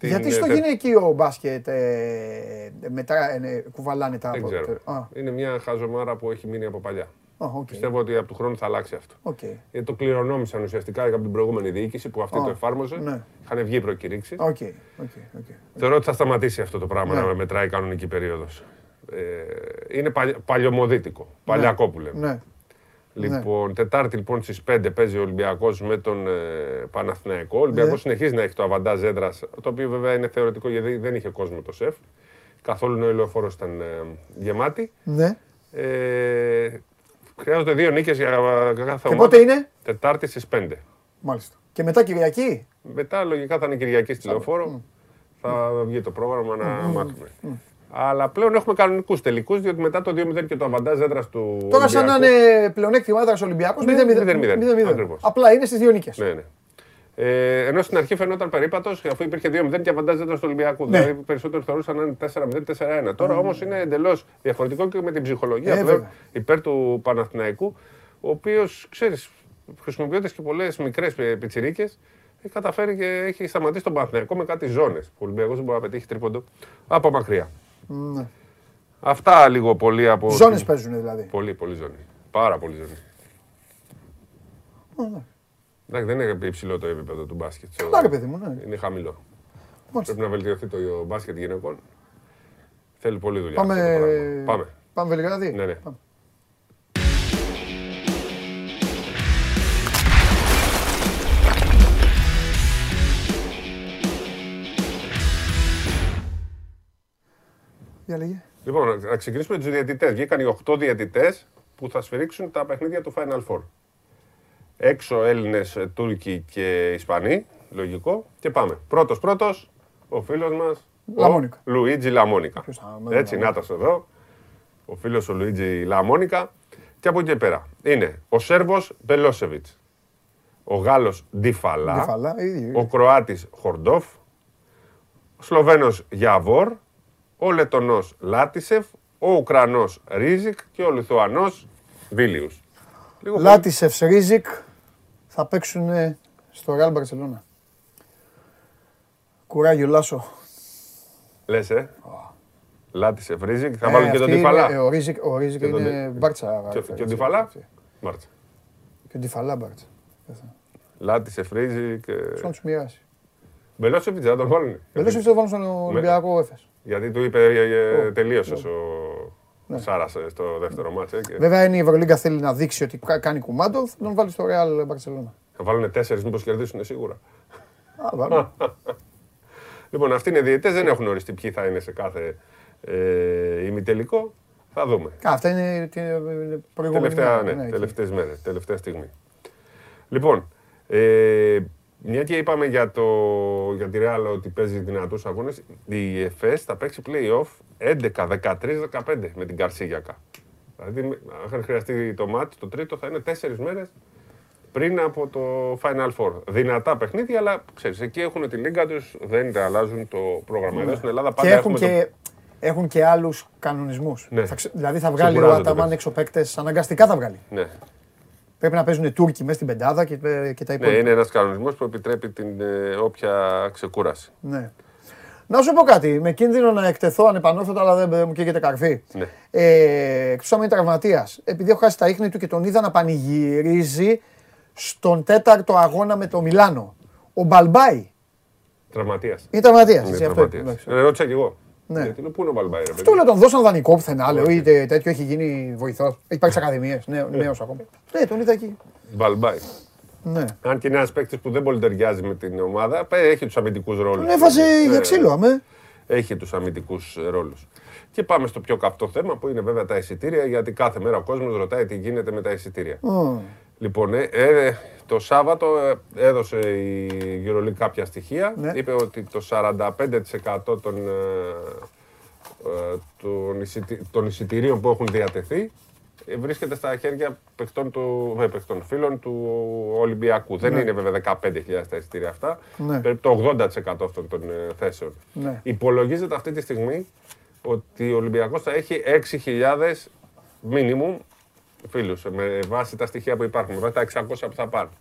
Γιατί στο γυναικείο μπάσκετ ε, μετρά, ε, κουβαλάνε τα Δεν από- ξέρω. Α, Είναι μια χαζομάρα που έχει μείνει από παλιά. Α, οκ. Πιστεύω ότι από του χρόνου θα αλλάξει αυτό. Οκ. Γιατί το κληρονόμησαν ουσιαστικά από την προηγούμενη διοίκηση που αυτή Α, το εφάρμοζε. ναι. Είχαν βγει προκηρύξεις. Οκ, οκ, οκ. Θεωρώ ότι θα σταματήσει αυτό το πράγμα Ναι. να μετράει κανονική περίοδος. Ε, είναι παλι, παλιωμοδίτικο. Παλιακό που λέμε. Ναι. Λοιπόν, Τετάρτη λοιπόν στις 5 παίζει ο Ολυμπιακός με τον ε, Παναθηναϊκό. Ο Ολυμπιακός Ναι. συνεχίζει να έχει το αβαντάζ έδρας, το οποίο βέβαια είναι θεωρητικό γιατί δεν είχε κόσμο το ΣΕΦ. Καθόλου ο ηλιοφόρο ήταν ε, γεμάτη. Ναι. Ε, χρειάζονται δύο νίκες για κάθε Και ομάδα. πότε είναι; Τετάρτη στις 5. Μάλιστα. Και μετά Κυριακή; Μετά λογικά θα είναι Κυριακή στη λεωφόρο. Θα βγει το πρόγραμμα να μάθουμε. Αλλά πλέον έχουμε κανονικούς τελικούς, διότι μετά το 2-0 και το αβαντάζ έδρας του. Τώρα σαν να Ολυμπιακού- είναι πλεονέκτημα έδρας Ολυμπιακός. Ναι, 0-0. 0-0. Ακριβώς. Απλά είναι στις δύο νίκες. Ναι, ναι. Ε, ενώ στην αρχή φαινόταν περίπατος, αφού υπήρχε 2-0 και αβαντάζ έδρα του Ολυμπιακού. Ναι. Δηλαδή περισσότεροι θεωρούσαν να είναι 4-0-4-1. Τώρα όμως είναι εντελώς διαφορετικό και με την ψυχολογία Ε, πλέον βέβαια. υπέρ του Παναθηναϊκού, ο οποίος ξέρεις, χρησιμοποιώντας και πολλές μικρές πιτσιρίκες, έχει καταφέρει και έχει σταματήσει τον Παναθηναϊκό με κάτι ζώνες. Ο Ολυμπιακός δεν μπορεί να πετύχει τρίποντο από μακριά. Ναι. Αυτά λίγο πολύ από. Ζώνες παίζουν δηλαδή. Πολύ, πολύ ζώνη. Πάρα πολύ ζώνη. Εντάξει, δεν είναι υψηλό το επίπεδο του μπάσκετ. Καλά, ρε παιδί μου, ναι. Είναι χαμηλό. Μάλιστα. Πρέπει να βελτιωθεί το μπάσκετ γυναικών. Θέλει πολύ δουλειά. αυτό το Πάμε, πράγμα. Πάμε. πάμε Βελιγράδι. Ναι, ναι. Πάμε. Για λέγε. Λοιπόν, να ξεκινήσουμε του διαιτητές. Βγήκαν οι 8 διαιτητές που θα σφυρίξουν τα παιχνίδια του Final Four. Έξω Έλληνες, Τούρκοι και Ισπανοί. Λογικό. Και πάμε. Πρώτος πρώτος, ο φίλος μας. Λαμόνικα. Λουίτζι Λαμόνικα. Ποιος θα- με Έτσι, να Λαμόνικα. Ντιφαλά, ίδιοι. Ο Κροάτης Χορντόφ. Ο Σλοβαίνο Γιαβόρ. Ο Λετονό Λάτισεφ. Ο Ουκρανός Ρίζικ και ο Λιθουανός Βίλιους. Λίγο Λάτισεφ Σρίζικ θα παίξουν ε, στο Real Barcelona. Κουράγιο Λάσο. Λες, ε. Λάτισεφ Ρίζικ. Θα Ε, βάλουν και τον αυτή Τιφαλά. είναι- ε, Ο Ρίζικ, ο Ρίζικ Και τον είναι Ντι- μπάρτσα. Και- έτσι, Και ο Τιφαλά. έτσι. Μάρτσα. Και ο Τιφαλά μπάρτσα. Λάτισεφ Ρίζικ. ε, Πώς να τους μοιράσει. Μπελόσεβιτ δεν θα τον βάλουν. Βελός το βάλουν στον Ολυμπιακό Έφες. Γιατί του είπε ε, ε, Ω, τελείωσες ω. ο Ναι. Σάρα στο δεύτερο μάτς. ε, και Βέβαια είναι η Ευρωλίγκα θέλει να δείξει ότι κα- κάνει κουμάντο, θα τον βάλει στο Real Barcelona. Θα βάλουν τέσσερις, μήπως κερδίσουν σίγουρα. Α, βάλω. Λοιπόν, αυτοί είναι διαιτητές, δεν έχουν οριστεί ποιοι θα είναι σε κάθε ε, ημιτελικό. Θα δούμε. Α, Αυτά είναι την ε, προηγούμενη Τελευταία, μέρα, ναι, εκεί. τελευταίες μέρες, τελευταία στιγμή. Λοιπόν, ε, μια και είπαμε για, το, για τη Real ότι παίζει δυνατούς αγώνες, η ΕΦΕΣ θα παίξει play-off 11, 13, 15 με την Καρσίγιακα. Δηλαδή, αν χρειαστεί το μάτι, το τρίτο θα είναι τέσσερις μέρες πριν από το Final Four. Δυνατά παιχνίδια, αλλά ξέρεις, εκεί έχουν τη λίγα τους, δεν αλλάζουν το πρόγραμμα. Εδώ στην Ελλάδα πάντα Ναι. Και έχουν έχουμε και, έχουν και άλλους κανονισμούς. Ναι. Δηλαδή θα βγάλει ο Ξεκουράζονται Αταμάν πες. έξω παίκτες, αναγκαστικά θα βγάλει. Το... Ναι. Πρέπει να παίζουν Τούρκοι μέσα στην πεντάδα και, ε, και τα ναι, υπόλοιπα. είναι ένας κανονισμός που επιτρέπει την ε, όποια ξεκούραση. Ναι. Να σου πω κάτι, με κίνδυνο να εκτεθώ ανεπανόρθωτα, αλλά δεν δεν μου καίγεται καρφί. Ναι. Ε, Εκτός αν είναι τραυματίας. Επειδή έχω χάσει τα ίχνη του και τον είδα να πανηγυρίζει στον τέταρτο αγώνα με το Μιλάνο. Ο Μπαλμπάι Τραυματίας. είναι τραυματίας. Είναι τραυματίας. Ε, ρώτησα κι εγώ. Ναι. Γιατί λέω, πού είναι ο Μπαλμπάι, ρε παιδί. Αυτό λέω τον δώσαν δανεικό πουθενά, λέω, ή τε- τέτοιο έχει γίνει βοηθό. Έχει πάει στις ακαδημίες, νέο ακόμα. Ναι, τον είδα εκεί. Μπαλμπάι. Ναι. Αν και είναι ένας παίκτης που δεν πολύ ταιριάζει με την ομάδα, πέ- έχει τους αμυντικούς ρόλους. Τον έβαζε για ξύλο, αμέ. Έχει τους αμυντικούς ρόλους. Και πάμε στο πιο καυτό θέμα που είναι βέβαια τα εισιτήρια, γιατί κάθε μέρα ο κόσμος ρωτάει τι γίνεται με τα εισιτήρια. Μμ. Λοιπόν, ε, ε, το Σάββατο ε, έδωσε η EuroLeague κάποια στοιχεία. Ναι. Είπε ότι το 45% των, ε, ε, των, εισιτή- των εισιτηρίων που έχουν διατεθεί ε, βρίσκεται στα χέρια παιχτών του, ε, παιχτών, φίλων του Ολυμπιακού. Δεν Ναι. είναι βέβαια 15.000 τα εισιτήρια αυτά. Ναι. Περίπου το 80% αυτών των ε, θέσεων. Ναι. Υπολογίζεται αυτή τη στιγμή ότι ο Ολυμπιακός θα έχει 6.000 μίνιμουμ φίλους με βάση τα στοιχεία που υπάρχουν, με βάση τα 600 που θα πάρουν.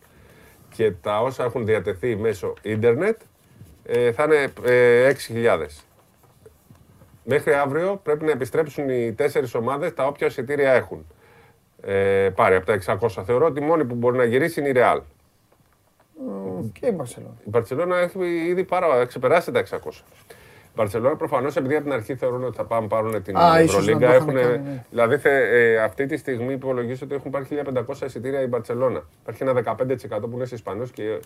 Και τα όσα έχουν διατεθεί μέσω ίντερνετ ε, θα είναι ε, 6.000. Μέχρι αύριο πρέπει να επιστρέψουν οι τέσσερις ομάδες τα όποια εισιτήρια έχουν. Ε, πάρει από τα 600. Θεωρώ ότι η μόνη που μπορεί να γυρίσει είναι η Real. Και η Μπαρσελόνα. Η Μπαρσελόνα έχει ήδη πάρα, ξεπεράσει τα 600. Η Μπαρσελόνα προφανώς επειδή από την αρχή θεωρούν ότι θα πάνε πάρουν την Α, ίσως να Ευρωλίγκα. το είχαν Έχουν, κάνει, ναι. Δηλαδή θε, ε, αυτή τη στιγμή υπολογίζεται ότι έχουν πάρει 1500 εισιτήρια η Μπαρσελόνα. Υπάρχει ένα 15% που είναι Ισπανό και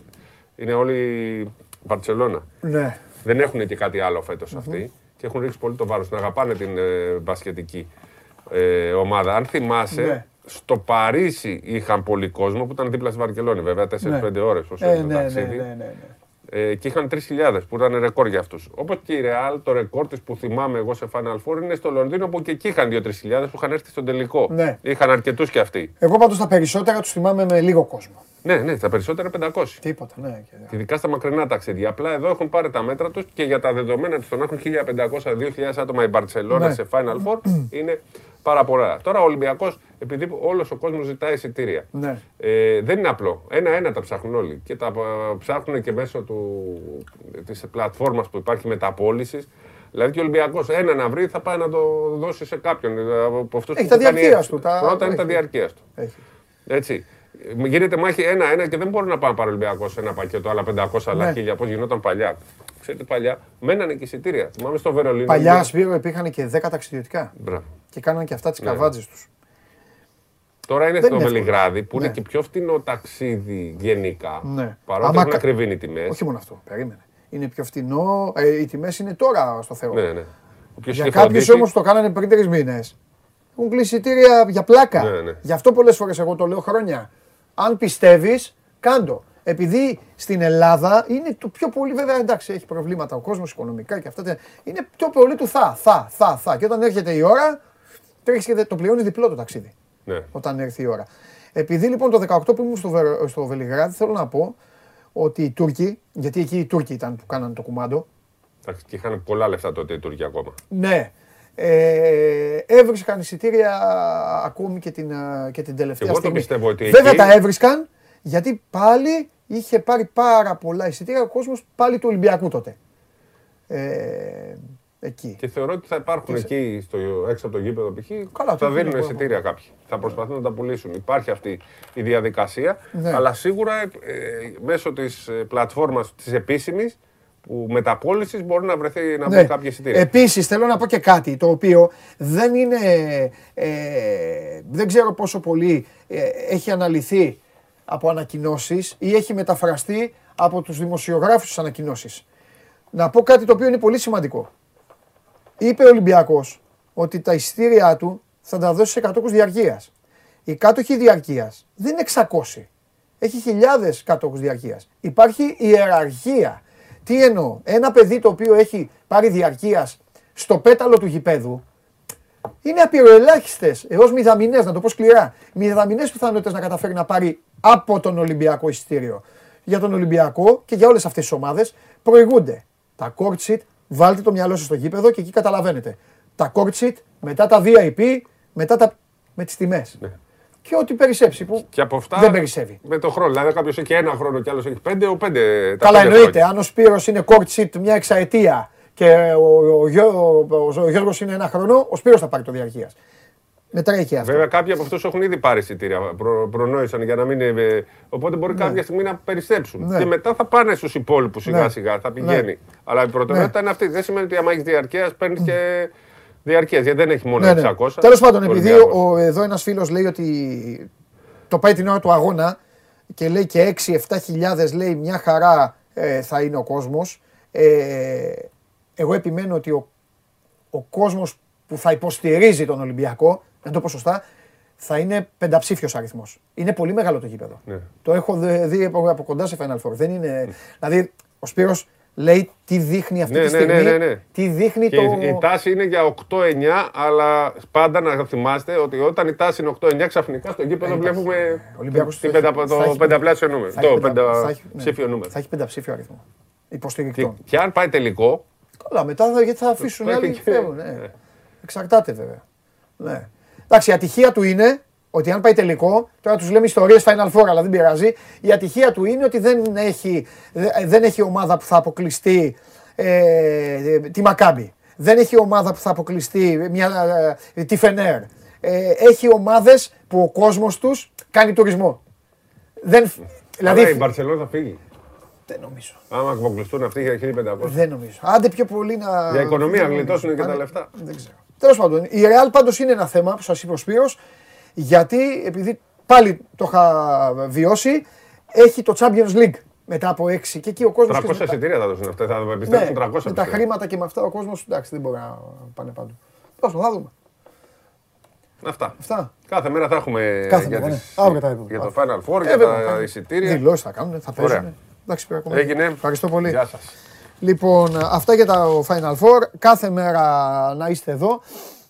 είναι όλοι η Μπαρσελόνα. Ναι. Δεν έχουν και κάτι άλλο φέτος αυτοί και έχουν ρίξει πολύ το βάρος. Να αγαπάνε την ε, μπασκετική ε, ομάδα. Αν θυμάσαι, Ναι. στο Παρίσι είχαν πολύ κόσμο που ήταν δίπλα στη Βαρκελόνη, βέβαια 4-5 Ναι. ώρες όσο Ε, είναι το ναι, ναι, ταξίδι. ναι, ναι, ναι. Ε, και είχαν 3.000 που ήταν ρεκόρ για αυτούς. Όπως και η Real, το ρεκόρ της που θυμάμαι εγώ σε Final Four είναι στο Λονδίνο που και εκεί είχαν 2-3 που είχαν έρθει στον τελικό. Ναι. Είχαν αρκετούς κι αυτοί. Εγώ πάντως τα περισσότερα τους θυμάμαι με λίγο κόσμο. Ναι, ναι, τα περισσότερα 500. Τίποτα, ναι. και- Και ειδικά στα μακρινά ταξίδια. Απλά εδώ έχουν πάρει τα μέτρα τους και για τα δεδομένα τους το να έχουν 1.500-2.000 άτομα η Μπαρσελόνα Ναι. σε Final Four είναι πάρα πολλά. Τώρα ο Ολυμπιακός, επειδή όλος ο κόσμος ζητάει εισιτήρια, Ναι. ε, δεν είναι απλό. Ένα-ένα τα ψάχνουν όλοι. Και τα ε, ψάχνουν και μέσω της πλατφόρμας που υπάρχει μεταπόλησης. Δηλαδή και ο Ολυμπιακός ένα να βρει θα πάει να το δώσει σε κάποιον. ε, Από αυτούς Έχει που τα το κάνει διαρκείας έτσι. του, τα- Πρώτα είναι τα έχει. διαρκείας του. Έχει. Έτσι. Γίνεται μάχη ένα-ένα και δεν μπορεί να πάει πάρει ο Ολυμπιακός ένα πακέτο, άλλα 500, άλλα Ναι. 1000, πώς γινόταν παλιά. ξέρετε παλιά, μένανε και εισιτήρια. Θυμάμαι στο Βερολίνο. Παλιά, Σπύρο, υπήρχαν και 10 ταξιδιωτικά. Μπράβο. Και κάνανε και αυτά τις Ναι. καβάτζες τους. Τώρα είναι Δεν στο είναι εύκολο. Βελιγράδι που Ναι. είναι και πιο φτηνό ταξίδι γενικά. Ναι. Παρότι Άμα έχουν κα- ακριβήνει τιμές. Όχι μόνο αυτό. Περίμενε. Είναι πιο φτηνό. Ε, οι τιμές είναι τώρα στο Θεό. Ναι, ναι. Όποιος Για είχε κάποιους φροντίσει- όμως το κάνανε πριν τρεις μήνες. Έχουν κλείσει εισιτήρια για πλάκα. Ναι, ναι. Γι' αυτό πολλές φορές εγώ το λέω χρόνια. Αν πιστεύεις, κάντο. Επειδή στην Ελλάδα είναι το πιο πολύ, βέβαια εντάξει, έχει προβλήματα ο κόσμος οικονομικά και αυτά. τε- Είναι πιο πολύ του θα, θα, θα, θα. Και όταν έρχεται η ώρα, τρέχει και δε- το πληρώνεις διπλό το ταξίδι. Ναι. Όταν έρθει η ώρα. Επειδή λοιπόν το 18 που ήμουν στο, Βε- στο Βελιγράδι, θέλω να πω ότι οι Τούρκοι, γιατί εκεί οι Τούρκοι ήταν που κάνανε το κουμάντο, Εντάξει, Και είχαν πολλά λεφτά τότε οι Τούρκοι ακόμα. ναι. Ε, έβρισκαν εισιτήρια ακόμη και την, ε, και την τελευταία Εγώ το στιγμή. πιστεύω ότι Βέβαια εκεί- τα έβρισκαν γιατί πάλι είχε πάρει πάρα πολλά εισιτήρια ο κόσμος πάλι του Ολυμπιακού τότε. Ε, εκεί. Και θεωρώ ότι θα υπάρχουν Και σε- εκεί στο, έξω από το γήπεδο π.χ. Καλά, θα το δίνουν είναι εισιτήρια κάποιοι. Θα προσπαθούν να τα πουλήσουν. Υπάρχει αυτή η διαδικασία. Ναι. Αλλά σίγουρα ε, μέσω της πλατφόρμας της επίσημης που μεταπόλησης μπορεί να βρεθεί να Ναι. βρουν κάποια εισιτήρια. Επίσης θέλω να πω και κάτι το οποίο δεν είναι, ε, δεν ξέρω πόσο πολύ ε, έχει αναλυθεί από ανακοινώσεις ή έχει μεταφραστεί από τους δημοσιογράφους τις ανακοινώσεις. Να πω κάτι το οποίο είναι πολύ σημαντικό. Είπε ο Ολυμπιακός ότι τα εισιτήριά του θα τα δώσει σε κατόχους διαρκείας. Οι κάτοχοι διαρκείας δεν είναι 600. Έχει χιλιάδες κατόχους διαρκείας. Υπάρχει ιεραρχία. Τι εννοώ. Ένα παιδί το οποίο έχει πάρει διαρκείας στο πέταλο του γηπέδου είναι απειροελάχιστες έως μηδαμινές, να το πω σκληρά. Μηδαμινές πιθανότητες να καταφέρει να πάρει από τον Ολυμπιακό εισιτήριο. Για τον Ολυμπιακό και για όλες αυτές τις ομάδες προηγούνται τα court sheet. Βάλτε το μυαλό σας στο γήπεδο και εκεί καταλαβαίνετε. Τα court sheet, μετά τα VIP, μετά τα. με τις τιμές. Και ό,τι περισσέψει που Και από αυτά δεν περισσεύει. με το χρόνο. Δηλαδή κάποιος έχει ένα χρόνο και άλλος έχει πέντε, ο πέντε. τα Καλά, πέντε εννοείται. χρόνια. Αν ο Σπύρος είναι court sheet μια εξαετία και ο, ο, Γιώ- ο, ο Γιώργος είναι ένα χρόνο, ο Σπύρος θα πάρει το διαρκείας. Μετράει και αυτό. Βέβαια, κάποιοι από αυτούς έχουν ήδη πάρει εισιτήρια. Προ, προνόησαν για να μην. ε, οπότε μπορεί κάποια στιγμή να περισσέψουν. Ναι. Και μετά θα πάνε στους υπόλοιπους σιγά Ναι. σιγά. Θα πηγαίνει. Ναι. Αλλά η προτεραιότητα είναι αυτή. Δεν σημαίνει ότι άμα έχεις διαρκεία παίρνεις και διαρκεία. Γιατί δεν έχει μόνο Ναι, ναι. 600. Τέλος πάντων, επειδή Ολυμπιακός. ο, εδώ ένας φίλος λέει ότι το πάει την ώρα του αγώνα και λέει και 6-7 χιλιάδες λέει μια χαρά ε, θα είναι ο κόσμος. Ε, εγώ επιμένω ότι ο, ο κόσμος που θα υποστηρίζει τον Ολυμπιακό, να το πω σωστά, θα είναι πενταψήφιος αριθμός. Είναι πολύ μεγάλο το γήπεδο. Ναι. Το έχω δε- δει από, από κοντά σε Final Four. Δεν είναι, δηλαδή, ο Σπύρος λέει τι δείχνει αυτή Ναι, τη ναι, ναι, στιγμή. ναι, ναι. Τι δείχνει Και το... η, η τάση είναι για 8-9, αλλά πάντα να θυμάστε ότι όταν η τάση είναι 8-9, ξαφνικά στο γήπεδο υπάρχει. βλέπουμε Ο Ολυμπιακός την θα πεντα- έχει- θα το έχει- πενταπλάσιο νούμερο. θα έχει Το πεντα- θα έχει- ναι. πενταψήφιο νούμερο. Θα έχει πενταψήφιο αριθμό. Και, Υποστηρικτών. και αν πάει τελικό, Καλά, μετά θα, γιατί θα αφήσουν οι έχει άλλοι και- φεύγουν. Ναι. Εξαρτάται βέβαια. Ναι. Εντάξει, η ατυχία του είναι ότι αν πάει τελικό, τώρα τους λέμε ιστορίες Final Four, αλλά δεν πειράζει. Η ατυχία του είναι ότι δεν έχει, δε- δεν έχει ομάδα που θα αποκλειστεί ε, τη Μακάμπη. Δεν έχει ομάδα που θα αποκλειστεί μια, ε, τη Φενέρ. Ε, έχει ομάδες που ο κόσμος τους κάνει τουρισμό. Δεν, δηλαδή, η δηλαδή, Μπαρσελόνα θα φύγει. δεν νομίζω. Άμα αποκλειστούν αυτοί για 1500. Δεν νομίζω. Άντε πιο πολύ να. Για οικονομία, δεν γλιτώσουν νομίζω. και τα Άντε- λεφτά. Δεν ξέρω. Τέλος πάντων, η Real πάντως είναι ένα θέμα που σας είπε ο Σπύρος, γιατί επειδή πάλι το είχα βιώσει, έχει το Champions League μετά από 6 και εκεί ο κόσμος. 300 εισιτήρια θα δώσουν αυτά. Θα Ναι, επιστρέψουν 300 με τα πιστεύω. χρήματα και με αυτά ο κόσμος εντάξει δεν μπορεί να πάνε παντού. Τέλος πάντων, θα δούμε. Αυτά. Αυτά. Κάθε μέρα θα έχουμε Κάθε για, μέρα, τις- ναι. Αύριο τα είπαμε. για το Final Four, Ε, για βέβαια, τα κάνουν. εισιτήρια. Δηλώσεις θα κάνουν, θα Ωραία. παίζουν. Εντάξει, πήρα ακόμα. Έγινε. Ευχαριστώ πολύ. Γεια σας. Λοιπόν, αυτά για το Final Four. Κάθε μέρα να είστε εδώ.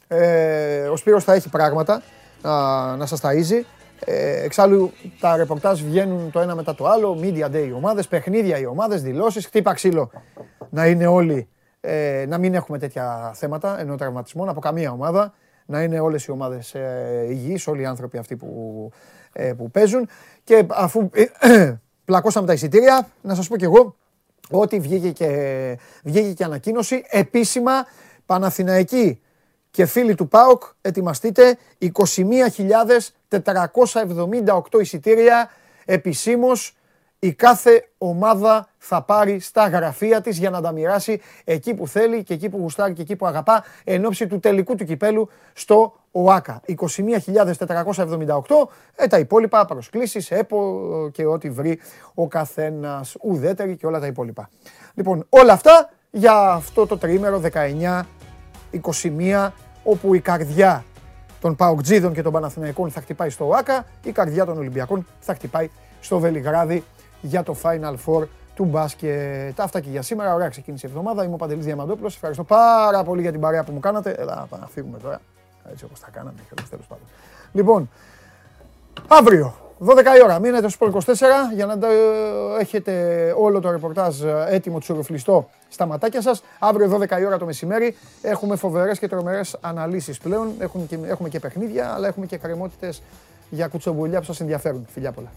Ε, ο Σπύρος θα έχει πράγματα να, να σας ταΐζει. Ε, εξάλλου τα ρεπορτάζ βγαίνουν το ένα μετά το άλλο. Media Day οι ομάδες, παιχνίδια οι ομάδες, δηλώσεις. Χτύπα ξύλο να είναι όλοι, ε, να μην έχουμε τέτοια θέματα ενώ τραυματισμών από καμία ομάδα. Να είναι όλες οι ομάδες ε, υγιείς, όλοι οι άνθρωποι αυτοί που, ε, που παίζουν. Και αφού ε, πλακώσαμε τα εισιτήρια, να σας πω κι εγώ ότι βγήκε και, βγήκε και ανακοίνωση επίσημα Παναθηναϊκή και φίλοι του ΠΑΟΚ ετοιμαστείτε 21.478 εισιτήρια επισήμως η κάθε ομάδα θα πάρει στα γραφεία της για να τα μοιράσει εκεί που θέλει και εκεί που γουστάρει και εκεί που αγαπά εν ώψη του τελικού του κυπέλου στο ΟΑΚΑ. 21.478, ε, τα υπόλοιπα προσκλήσεις, ΕΠΟ και ό,τι βρει ο καθένας, ουδέτερη και όλα τα υπόλοιπα. Λοιπόν, όλα αυτά για αυτό το τριήμερο 19-21, όπου η καρδιά των Παοκτζίδων και των Παναθηναϊκών θα χτυπάει στο ΟΑΚΑ, η καρδιά των Ολυμπιακών θα χτυπάει στο Βελιγράδι για το Final Four του μπάσκετ. Αυτά και για σήμερα. Ωραία ξεκίνησε η εβδομάδα. Είμαι ο Παντελής Διαμαντόπουλος. Ευχαριστώ πάρα πολύ για την παρέα που μου κάνατε. Έλα, πάμε να φύγουμε τώρα. Έτσι όπως τα κάναμε. Τέλος πάντων. Λοιπόν, αύριο 12 η ώρα. Μείνετε στο 24 για να έχετε όλο το ρεπορτάζ έτοιμο τσουροφλιστό στα ματάκια σας. Αύριο 12 η ώρα το μεσημέρι έχουμε φοβερές και τρομερές αναλύσεις πλέον. Έχουμε και, έχουμε και παιχνίδια, αλλά έχουμε και κρεμότητες για κουτσομπουλιά που σας ενδιαφέρουν. Φιλιά πολλά.